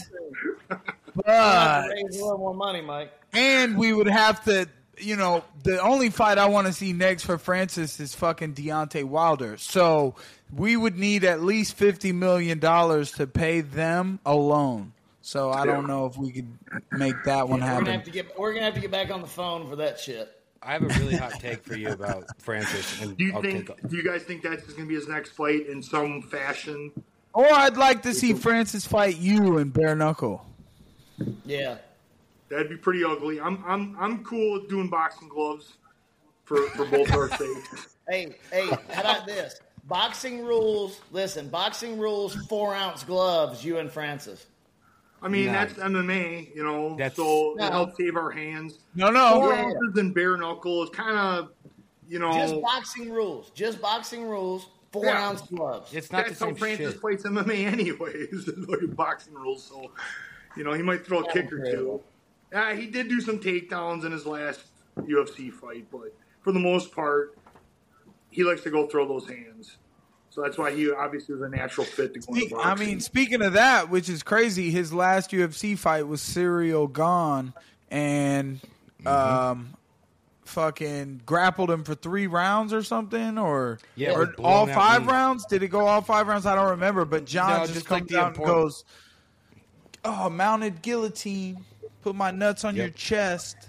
[laughs] but raise a little more money, Mike. and we would have to, you know, the only fight I want to see next for Francis is fucking Deontay Wilder. So we would need at least fifty million dollars to pay them alone. So I don't know if we could make that one We're gonna have happen. to get we're gonna have to get back on the phone for that shit. I have a really hot take for you about Francis. And Do you I'll think? Do you guys think that's going to be his next fight in some fashion? Or I'd like to see Francis fight you in bare knuckle. Yeah. That'd be pretty ugly. I'm I'm I'm cool with doing boxing gloves for for both our [laughs] sakes. Hey, hey, how about this? Boxing rules. Listen, boxing rules. Four ounce gloves. You and Francis. I mean, Nah. that's MMA, you know, That's- so No. it helps save our hands. No, no. Four Yeah. ounces and bare knuckle is kind of, you know, Just boxing rules. Just boxing rules. Four Yeah. ounce gloves. It's not that's the how same Francis shit. fights MMA [laughs] anyways. like boxing rules, so you know he might throw a kick or two. Yeah, uh, he did do some takedowns in his last UFC fight, but for the most part, he likes to go throw those hands. So that's why he obviously was a natural fit to go into Speak- boxing. I mean, speaking of that, which is crazy, his last UFC fight was Ciryl Gane and um, fucking grappled him for three rounds or something, or Yeah, or all five knees. rounds. Did it go all five rounds? I don't remember. But Jon No, just, just comes like the out and important- goes, "Oh, mounted guillotine, put my nuts on Yep. your chest."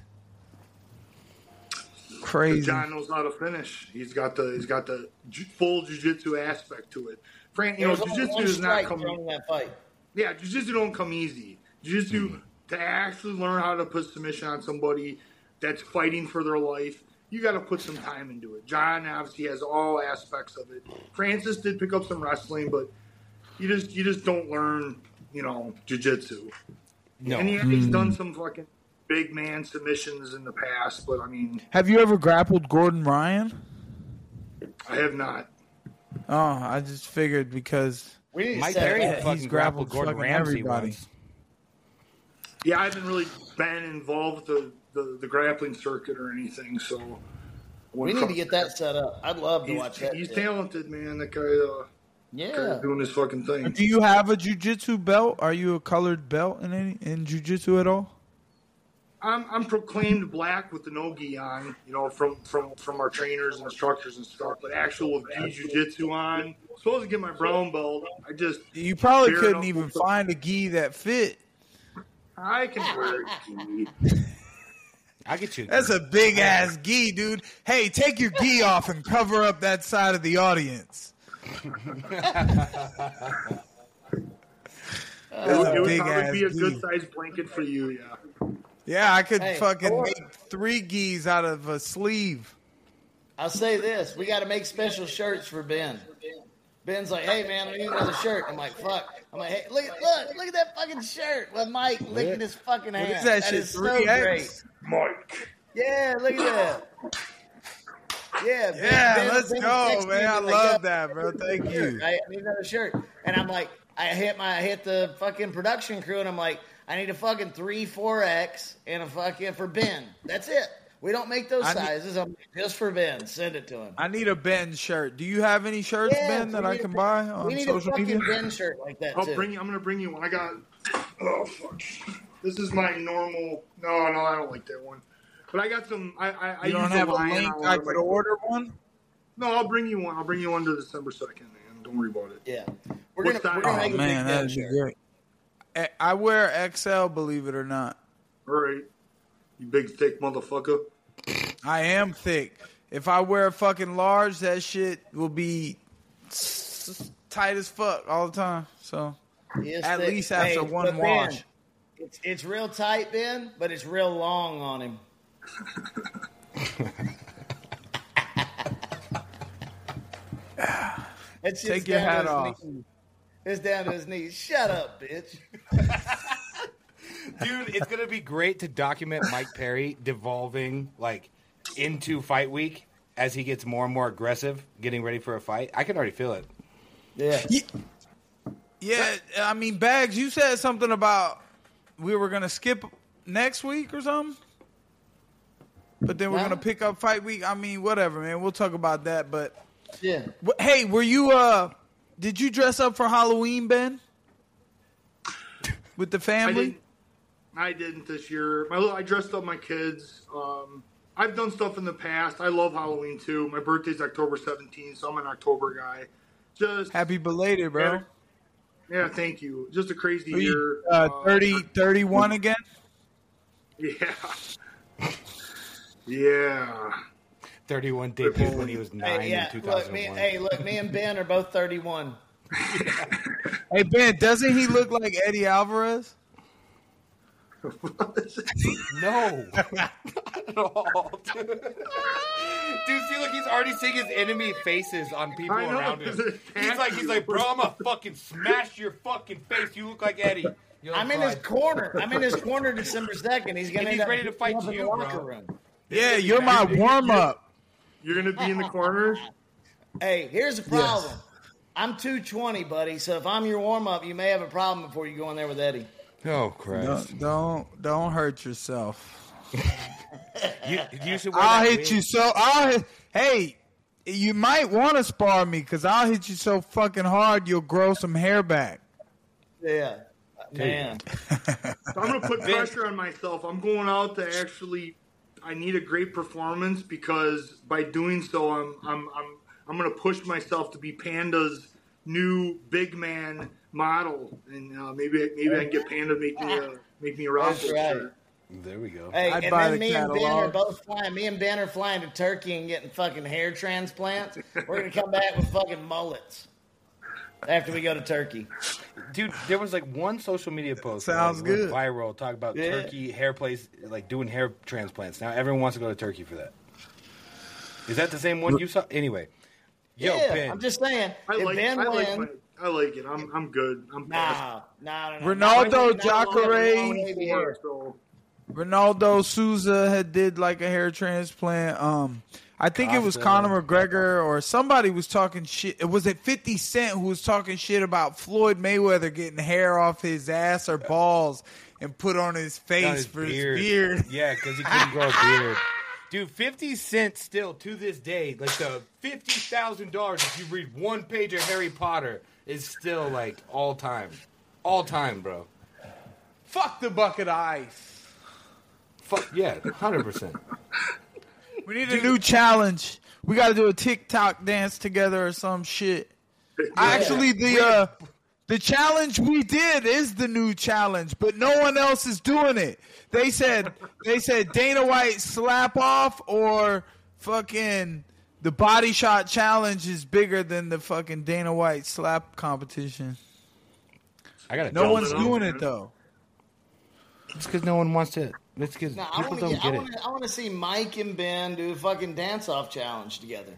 Crazy. Jon knows how to finish. He's got the he's got the ju- full jujitsu aspect to it. Frank, you know, There was only jujitsu one does not strike come. thrown in that fight. Yeah, jiu-jitsu don't come easy. Jiu-jitsu hmm. to actually learn how to put submission on somebody that's fighting for their life, you got to put some time into it. Jon obviously has all aspects of it. Francis did pick up some wrestling, but you just you just don't learn, you know, jiu-jitsu. No, And he, he's done hmm. some fucking big man submissions in the past, but I mean, Have you ever grappled Gordon Ryan? I have not. Oh, I just figured because We need Mike Perry it he's grappled grappled Gordon fucking Ramsay everybody. once. Yeah, I haven't really been involved with the, the, the grappling circuit or anything, so. We need to get that set up. I'd love to He's, watch that. he's shit. talented, man. That guy, uh, Yeah. guy's doing his fucking thing. Do you have a jujitsu belt? Are you a colored belt in any in jujitsu at all? I'm, I'm proclaimed black with the no gi on, you know, from, from, from our trainers and instructors and stuff. But actual with gi jiu-jitsu on, I'm supposed to get my brown belt. I just, You probably couldn't even foot- find a gi that fit. I can wear a gi. I get you. That's a big ass gi, dude. Hey, take your gi off and cover up that side of the audience. It would, it would big probably be a gi. good sized blanket for you, yeah. Yeah, I could Hey, fucking or- make three gis out of a sleeve. I'll say this: we got to make special shirts for Ben. Ben's like, "Hey man, I need another shirt." I'm like, "Fuck!" I'm like, "Hey, look at look look at that fucking shirt with Mike licking his fucking What hand. is that, shit? is so great. Mike. Yeah, look at that. Yeah, Ben- Yeah, Ben- let's Ben go, man. I love "Yo, that, bro. Thank shirt. you. I need another shirt. And I'm like, I hit my, I hit the fucking production crew, and I'm like, I need a fucking three, four X and a fucking for Ben. That's it. We don't make those I need- sizes. I'm just for Ben. Send it to him. I need a Ben shirt. Do you have any shirts, Yeah, Ben, that we I need can a- buy We on need a fucking media? Ben shirt like that I'll too. bring you, I'm going to bring you one. I got, oh, fuck. This is my normal, no, no, I don't like that one. But I got some, I, I, I You don't have a link I my- could order one? No, I'll bring you one. I'll bring you one to December 2nd, man. Don't worry about it. yeah, we're What gonna, we're gonna Oh make a oh, big Ben that'd be shirt. great. Eh, I wear XL, believe it or not. All right. You big, thick motherfucker. I am thick. If I wear a fucking large, that shit will be s- s- tight as fuck all the time. So He is At thick. least after Hey, one but Ben, wash. it's it's real tight, Ben, but it's real long on him. [laughs] It's just Take your hat off. knees. It's down to his knees. Shut up, bitch. [laughs] Dude, it's gonna be great to document Mike Perry devolving like into fight week as he gets more and more aggressive, getting ready for a fight. I can already feel it. Yeah. yeah, I mean, Bagz, you said something about we were gonna skip next week or something. But then we're No. gonna pick up fight week. I mean, whatever, man. We'll talk about that. But Yeah. hey, were you? uh Did you dress up for Halloween, Ben? With the I family? didn't. I didn't this year. My I dressed up my kids. Um, I've done stuff in the past. I love Halloween too. My birthday's October 17th, so I'm an October guy. Just Happy belated, bro. Yeah, yeah, thank you. Just a crazy Are year. you, uh, Uh, 30, 31 again? [laughs] Yeah. Yeah. 31 debuted when he was nine Hey, yeah, in look, me, hey, look, me and Ben are both 31. [laughs] Hey Ben, doesn't he look like Eddie Alvarez? No, [laughs] not at all, dude. Dude, see, look, he's already seeing his enemy faces on people know, around him. it He's like, he's like, bro, I'm gonna fucking smash your fucking face. You look like Eddie. You're I'm in his corner. I'm in his corner December 2nd. He's going And to he's ready to fight you, bro. room. Yeah, you're my warm up. You're gonna be in the corner. Hey, here's the problem. I'm 220, buddy. So if I'm your warm up, you may have a problem before you go in there with Eddie. Oh Christ! Don't don't, don't hurt yourself. You, you should. Wear I'll hit wig. you so. I'll hit, hey, you might want to spar me because I'll hit you so fucking hard you'll grow some hair back. Yeah. Man. So I'm gonna put pressure on myself. I'm going out to actually. I need a great performance because by doing so, I'm I'm I'm I'm gonna push myself to be Panda's new big man model, and uh, maybe maybe I can get Panda to make me a make me a That's Roscoe right. shirt. There we go. Hey, I'd and buy then the me and Ben are both flying. Me and Ben are flying to Turkey and getting fucking hair transplants. We're gonna come back with fucking mullets after we go to Turkey. Dude, there was like one social media post Sounds like, good. viral talk about Yeah. Turkey hair place like doing hair transplants. Now everyone wants to go to Turkey for that. Is that the same one you saw? Anyway, yo, yeah, Ben, I'm just saying. I like Ben I like wins, my, I like it. I'm I'm good. I'm nah, nah, nah, nah. Ronaldo, Not long- not long- Jacare- not long baby hair. so Ronaldo Souza had did like a hair transplant. Um, I think it was Conor McGregor or somebody was talking shit. It was it Fifty Cent who was talking shit about Floyd Mayweather getting hair off his ass or balls and put on his face on his for his beard. Yeah, because he couldn't grow a beard. Dude, fifty cents still to this day, like the fifty thousand dollars if you read one page of Harry Potter is still like all time, all time, bro. Fuck the bucket of ice. Fuck yeah, hundred percent. We need a new challenge. We got to do a TikTok dance together or some shit. Actually, the uh, the challenge we did is the new challenge, but no one else is doing it. They said they said Dana White slap off or fucking the body shot challenge is bigger than the fucking Dana White slap competition. I got No one's doing man. it though. It's because no one wants to. It's because Nah, I people want don't to. I get want it. I want to see Mike and Ben do a fucking dance off challenge together.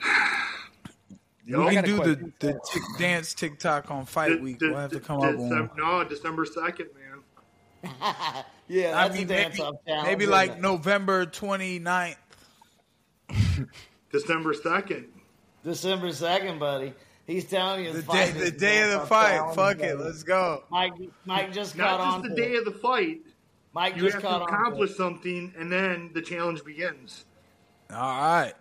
[sighs] We Yo, can do the, question. the tick, dance TikTok on Fight Week. de- We'll have to de- come up with one. No, December second, man. [laughs] Yeah, I mean, a dance maybe, off challenge. maybe like it? November 29th. [laughs] December second. December second, buddy. He's telling you The the, day, the day of the fight. Fuck it. Let's go. Mike, Mike just caught Not on. just to the day it. of the fight. Mike You just have caught to accomplish it. something, and then the challenge begins. All right.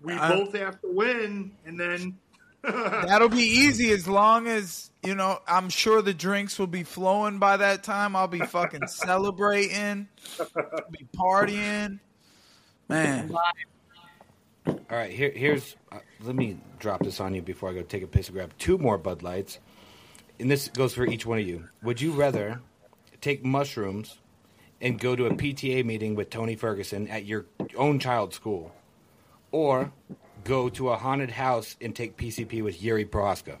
We I- both have to win, and then [laughs] That'll be easy as long as, you know, I'm sure the drinks will be flowing by that time. I'll be fucking [laughs] celebrating, be partying. Man. All right, here, here's. Uh, let me drop this on you before I go take a piss and grab two more Bud Lights. And this goes for each one of you. Would you rather take mushrooms and go to a PTA meeting with Tony Ferguson at your own child's school, or go to a haunted house and take PCP with Yuri Prochazka?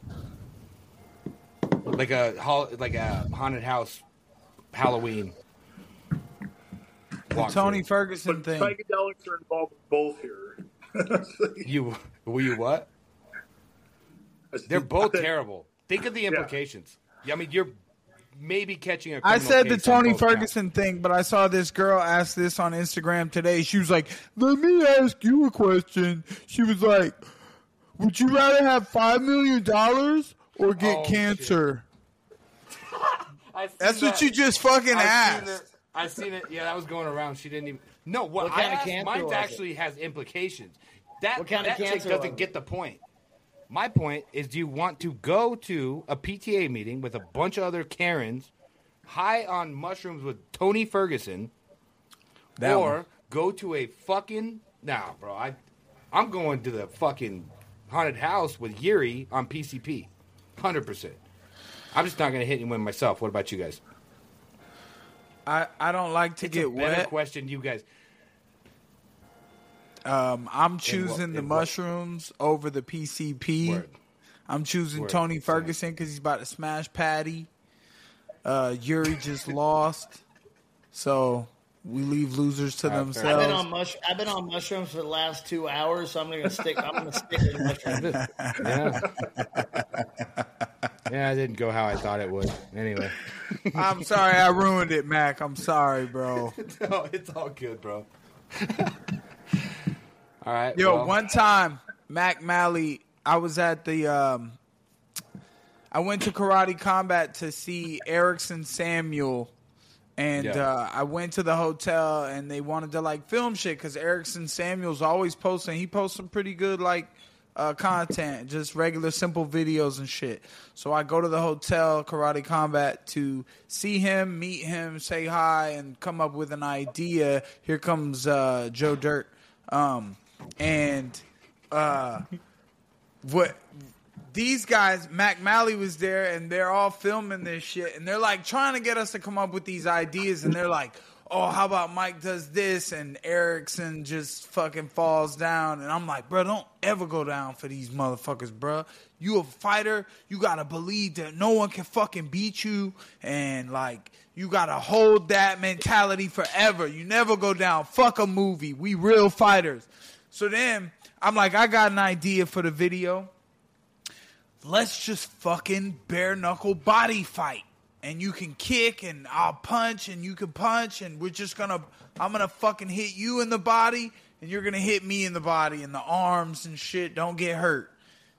Like a like a haunted house Halloween. walkthrough. Tony Ferguson but thing. psychedelics are involved with both here. [laughs] You were you what? They're both terrible. Think of the implications. I mean, you're maybe catching a. I criminal said the case on Tony both counts. Ferguson thing, but I saw this girl ask this on Instagram today. She was like, "Let me ask you a question." She was like, "Would you rather have five million dollars or get Oh, cancer?" [laughs] I seen That's what that. you just fucking I seen asked. it. I seen it. Yeah, that was going around. She didn't even. No, what, What I kind of asked, cancer mine was it? actually has implications. That What kind of that chick cancer doesn't get the point. My point is, do you want to go to a PTA meeting with a bunch of other Karens, high on mushrooms with Tony Ferguson, That or one. go to a fucking nah, bro. I I'm going to the fucking haunted house with Yuri on PCP, hundred percent. I'm just not gonna hit anyone myself. What about you guys? I, I don't like to It's get a wet. question, you guys. Um, I'm choosing the mushrooms over the PCP. Word. I'm choosing Word. Tony Ferguson because he's about to smash Paddy. Uh, Yuri just [laughs] lost, so we leave losers to All right, fair. I've themselves. been on mush. I've been on mushrooms for the last two hours, so I'm gonna stick. I'm gonna stick with [laughs] mushrooms. Yeah. yeah, it didn't go how I thought it would. Anyway. I'm sorry I ruined it, Mac. I'm sorry, bro. [laughs] no, it's all good, bro. All right. Yo, well, one time, Mac Mally, I was at the. Um, I went to Karate Combat to see Erickson Samuel, and Yeah. uh, I went to the hotel and they wanted to like film shit because Erickson Samuel's always posting. He posts some pretty good like uh, content, just regular simple videos and shit. So I go to the hotel Karate Combat to see him, meet him, say hi, and come up with an idea. Here comes uh, Joe Dirt, um, and uh, what these guys, Mac Mally was there, and they're all filming this shit, and they're like trying to get us to come up with these ideas, and they're like, "Oh, how about Mike does this?" and Erickson just fucking falls down, and I'm like, "Bro, don't ever go down for these motherfuckers, bro. You a fighter, you gotta believe that no one can fucking beat you, and like." You gotta hold that mentality forever. You never go down. Fuck a movie. We real fighters. So then I'm like, I got an idea for the video let's just fucking bare knuckle body fight. And you can kick and I'll punch and you can punch and we're just gonna I'm gonna fucking hit you in the body and you're gonna hit me in the body and the arms and shit. Don't get hurt.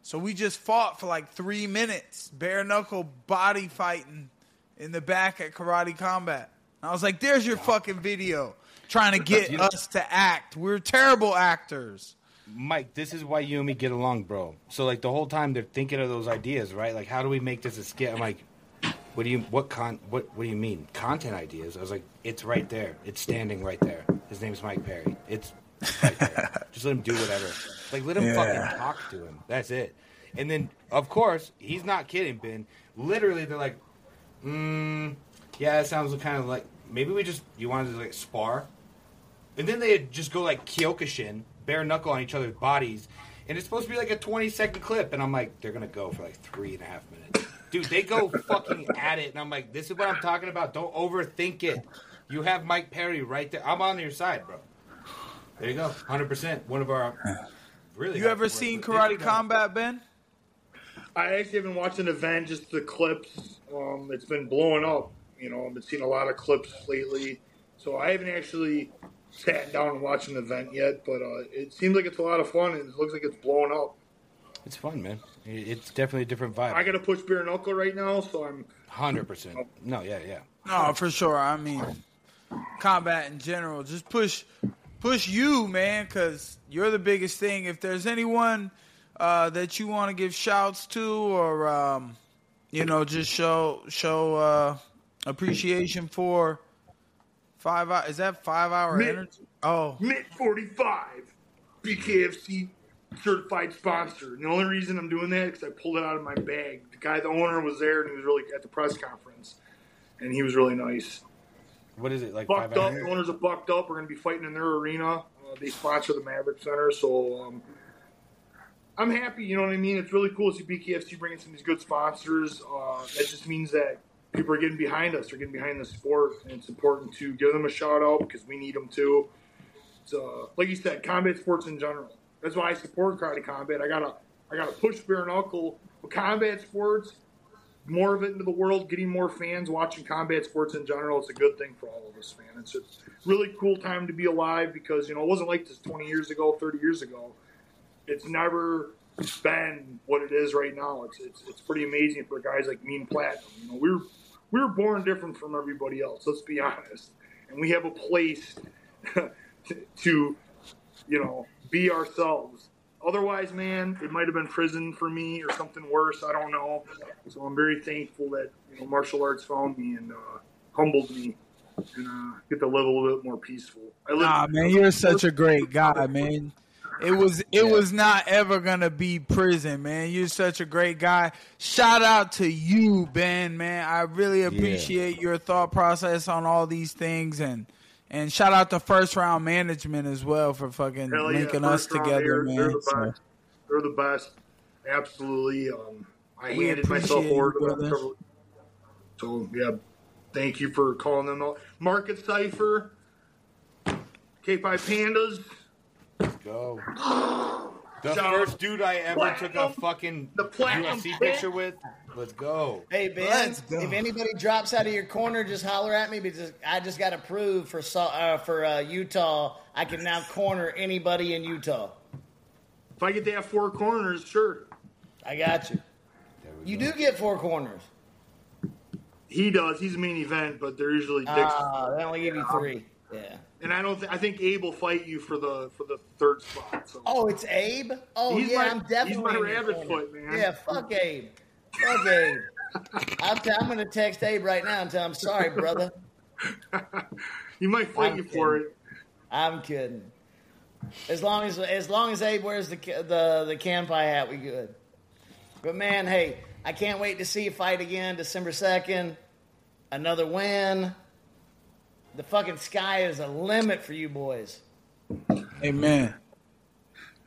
So we just fought for like three minutes, bare knuckle body fighting in the back at Karate Combat. And I was like, there's your fucking video. Trying to get us to act. We're terrible actors. Mike, this is why you and me get along, bro. So like the whole time they're thinking of those ideas, right? Like how do we make this a skit? I'm like, what do you what con what what do you mean? Content ideas. I was like, it's right there. It's standing right there. His name's Mike Perry. It's right there. [laughs] Just let him do whatever. Like let him Yeah. fucking talk to him. That's it. And then of course, he's not kidding, Ben. Literally they're like, mm, yeah, it sounds kind of like maybe we just you wanted to like spar. And then they just go like Kyokushin, bare knuckle on each other's bodies. And it's supposed to be like a 20 second clip. And I'm like, they're going to go for like three and a half minutes. Dude, they go [laughs] fucking at it. And I'm like, this is what I'm talking about. Don't overthink it. You have Mike Perry right there. I'm on your side, bro. There you go. 100%. One of our. Really You ever seen Karate Combat, Ben? I actually haven't watched an event, just the clips. Um, it's been blowing up. You know, I've been seeing a lot of clips lately. So I haven't actually sat down and watched an event yet, but uh, it seems like it's a lot of fun and it looks like it's blowing up. It's fun, man. It's definitely a different vibe. I got to push bare knuckle right now, so I'm. 100%. No, yeah, yeah. No, for sure. I mean, combat in general. Just push, push you, man, because you're the biggest thing. If there's anyone uh, that you want to give shouts to, or um, you know, just show show uh, appreciation for. Five hour is that five hour Mid- energy? Oh, Mint 45, BKFC certified sponsor. And the only reason I'm doing that is because I pulled it out of my bag. The guy, the owner, was there and he was really at the press conference, and he was really nice. What is it? Like Bucked five up, the owners are bucked up. We're going to be fighting in their arena. Uh, they sponsor the Maverick Center, so um, I'm happy. You know what I mean? It's really cool to see BKFC bringing some of these good sponsors. Uh, that just means that people are getting behind us. They're getting behind the sport, and it's important to give them a shout out because we need them too. Uh, like you said, combat sports in general. That's why I support karate combat. I gotta, I gotta push bare knuckle with combat sports. More of it into the world, getting more fans watching combat sports in general. It's a good thing for all of us, man. It's a really cool time to be alive because you know it wasn't like this 20 years ago, 30 years ago. It's never been what it is right now. It's it's, it's pretty amazing for guys like me and Platinum. You know, we were we were born different from everybody else. Let's be honest, and we have a place [laughs] to, you know, be ourselves. Otherwise, man, it might have been prison for me or something worse. I don't know. So I'm very thankful that you know martial arts found me and uh, humbled me, and uh, get to live a little bit more peaceful. I live, nah, man, you're such a great guy, man. It was it was not ever gonna be prison, man. You're such a great guy. Shout out to you, Ben, man. I really appreciate your thought process on all these things and And shout out to first round management as well for fucking Hell yeah, linking us together, man. They're the So, best. They're the best. Absolutely. Um, I We handed myself over to them. So yeah, thank you for calling them out. Market Cipher, K5 Pandas. Let's go. [gasps] The Shout first out dude I ever took a fucking the Platinum UFC Pit. picture with. Let's go. Hey Ben, Let's go. if anybody drops out of your corner, just holler at me because I just got approved for uh, for uh, Utah. I can now corner anybody in Utah. If I get to have four corners, sure. I got you. You do get four corners. He does. He's a main event, but they're usually dicks. Ah, they only give you three. Yeah. And I don't. Th- I think Abe will fight you for the for the third spot. So. Oh, it's Abe. Oh He's yeah, my- I'm definitely. he's my rabbit foot, man. Yeah, fuck Abe. Fuck Abe. I'm, t- I'm gonna text Abe right now and tell him sorry, brother. [laughs] he might fight I'm you for it. I'm kidding. As long as as long as Abe wears the the the Kanpai hat, we good. But man, hey, I can't wait to see you fight again, December second. Another win. The fucking sky is a limit for you boys. Amen.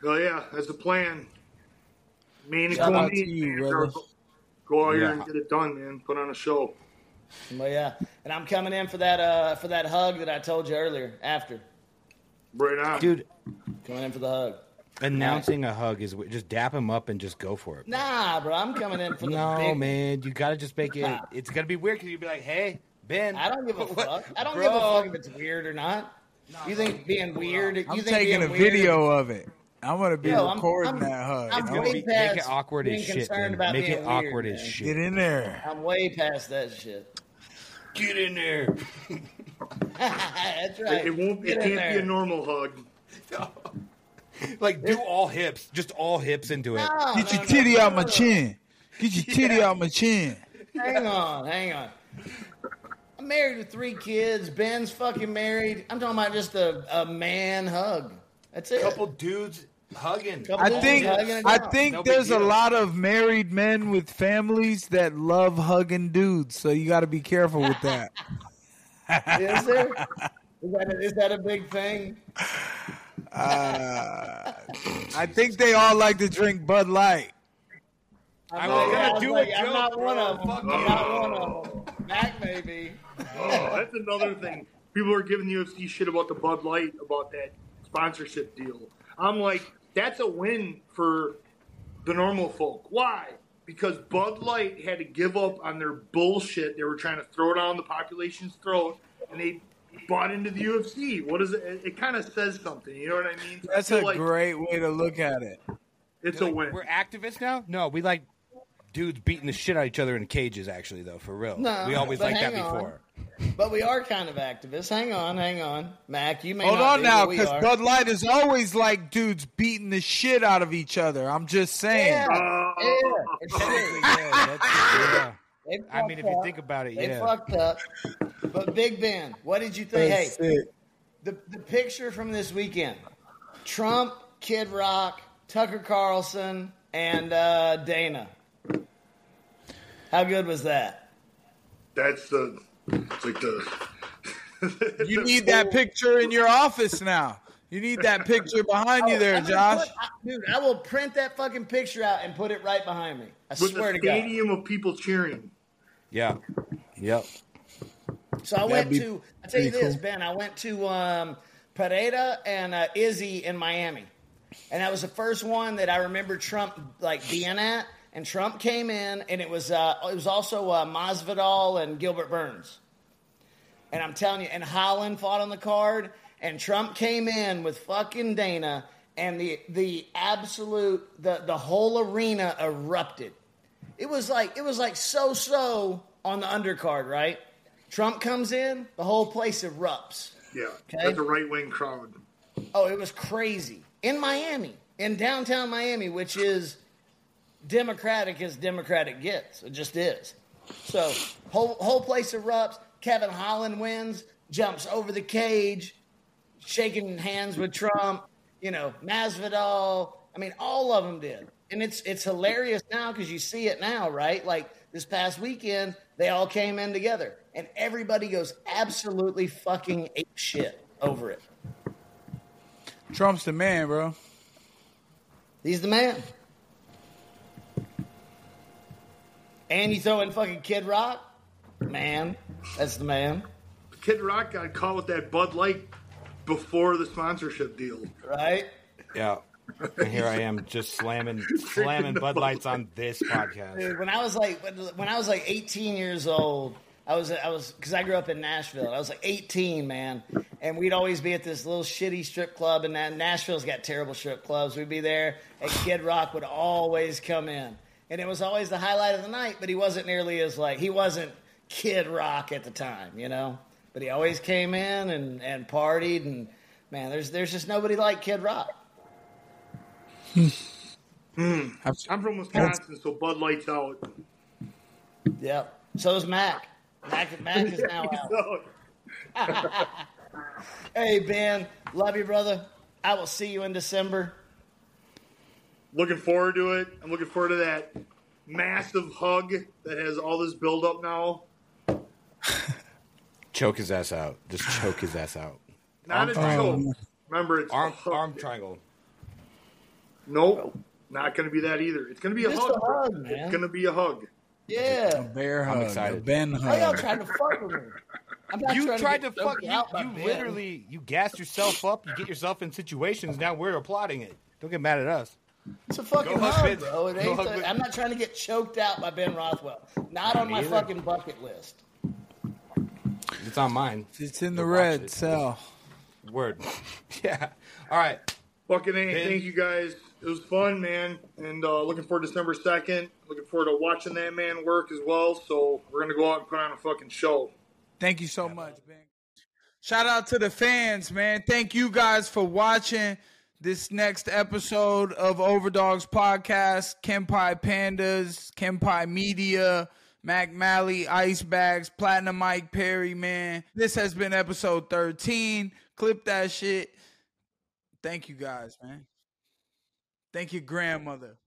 Oh yeah, that's the plan. Man, Shout go out me, to you, brother. Go out here Yeah. and get it done, man. Put on a show. But yeah, and I'm coming in for that uh for that hug that I told you earlier. After Right on, Dude, coming in for the hug. announcing a hug is just dap him up and just go for it. Nah, bro, I'm coming in for the No, big. man, you gotta just make it. It's gonna be weird because you'd be like, "Hey, Ben." I don't give a [laughs] what- fuck. I don't bro, give a fuck if it's weird or not. You think being weird? You I'm think taking being a weird- video of it. I'm gonna be Yo, I'm- recording I'm- that hug. I'm It's I'm gonna way be, past make it awkward being as shit. concerned Ben. about Make it awkward weird, as man. shit. Get in there. I'm way past that shit. Get in there. [laughs] That's it, right. it won't. Get It can't be a normal hug. [laughs] like do all hips, just all hips into it. No, Get no, your no, titty no, out my chin. Get your titty out my chin. Hang on, hang on. I'm married with three kids. Ben's fucking married. I'm talking about just a, a man hug. That's it. couple dudes hugging. Couple I dudes think hugging it I think No there's a lot of married men with families that love hugging dudes, so you got to be careful with that. [laughs] Is there? Is that, a, is that a big thing? Uh, I think they all like to drink Bud Light. I I'm was like- gonna I was do a like, I'm joke, not bro. one of them. Fuck I'm you. not one of them. Mac maybe. Oh, that's another thing. People are giving the UFC shit about the Bud Light about that sponsorship deal. I'm like, that's a win for the normal folk. Why? Because Bud Light had to give up on their bullshit. They were trying to throw down the population's throat, and they bought into the UFC. What is it? It, it kind of says something. You know what I mean? That's feel a like great way to look at it. It's a Like, win. We're activists now? No, we like dudes beating the shit out of each other in cages. Actually, though, for real, No, we always but liked that on. before. But we are kind of activists. Hang on, hang on. Mac, you may Hold not on be, now, because are. Bud Light is always like dudes beating the shit out of each other. I'm just saying. Yeah, yeah, it's yeah, yeah. I mean, if you think about it, They yeah. fucked up. But Big Ben, what did you think? Hey, That's it. the, the picture from this weekend Trump, Kid Rock, Tucker Carlson, and uh, Dana. How good was that? that's the. It's like the. [laughs] You need that [laughs] picture in your office now. You need that picture behind you there, I'm Josh. put- I- dude, I will print that fucking picture out and put it right behind me. I with swear the to God. stadium of people cheering. Yeah. Yep. So I That'd went to. I tell you this, cool. Ben. I went to um, Pereira and uh, Izzy in Miami, and that was the first one that I remember Trump like being at. And Trump came in, and it was uh, it was also uh, Masvidal and Gilbert Burns. And I'm telling you, and Holland fought on the card, and Trump came in with fucking Dana, and the the absolute the the whole arena erupted. It was like it was like so so on the undercard, right? Trump comes in, the whole place erupts. Yeah, Okay. that's a right wing crowd. Oh, it was crazy in Miami, in downtown Miami, which is democratic as democratic gets. It just is. So whole whole place erupts. Kevin Holland wins, jumps over the cage, shaking hands with Trump. You know, Masvidal. I mean, all of them did, and it's it's hilarious now because you see it now, right? Like this past weekend, they all came in together, and everybody goes absolutely fucking ape shit over it. Trump's the man, bro. He's the man. And you throw in fucking Kid Rock, man, that's the man, Kid Rock got caught with that Bud Light before the sponsorship deal. right? Yeah. And here I am just slamming [laughs] slamming Bud Lights on this podcast. Dude, when I was like when, when I was like 18 years old, I was I was because I grew up in Nashville. I was like 18, man, and we'd always be at this little shitty strip club, and that Nashville's got terrible strip clubs. We'd be there, and Kid Rock would always come in, and it was always the highlight of the night. But he wasn't nearly as like he wasn't Kid Rock at the time, you know. But he always came in and and partied, and man, there's there's just nobody like Kid Rock. [laughs] Hmm. I'm from Wisconsin, so Bud Light's out. Yep. So is Mac. Mac, Mac is now [laughs] out. [laughs] Hey Ben, love you, brother. I will see you in December. Looking forward to it. I'm looking forward to that massive hug that has all this build up now. [sighs] Choke his ass out. Just choke his ass out. Not a triangle. joke. Remember, it's Arm a hug. arm triangle. Nope, not going to be that either. It's going to be a Just hug. a hug, man. It's going to be a hug. Yeah. a Bear I'm hug, excited. a Ben Why y'all hug. trying to fuck with me? You tried to get fuck choked you. out You literally you gas yourself up. You get yourself in situations. Now we're applauding it. Don't get mad at us. It's a fucking Go hug hug, bro. It ain't hug the- I'm not trying to get choked out by Ben Rothwell. Not on my either. fucking bucket list. It's on mine. It's in the Go red it. cell. Word. [laughs] yeah. All right. Fucking A, Ben. thank you guys. It was fun, man. And uh, looking forward to December 2nd. Looking forward to watching that man work as well. So we're going to go out and put on a fucking show. Thank you so much, Ben. Shout out to the fans, man. Thank you guys for watching this next episode of Overdogs Podcast. Kanpai Pandas, Kanpai Media, Mac Mally, Ice Bagz, Platinum Mike Perry, man. This has been episode 13. Clip that shit. Thank you guys, man. Thank your grandmother.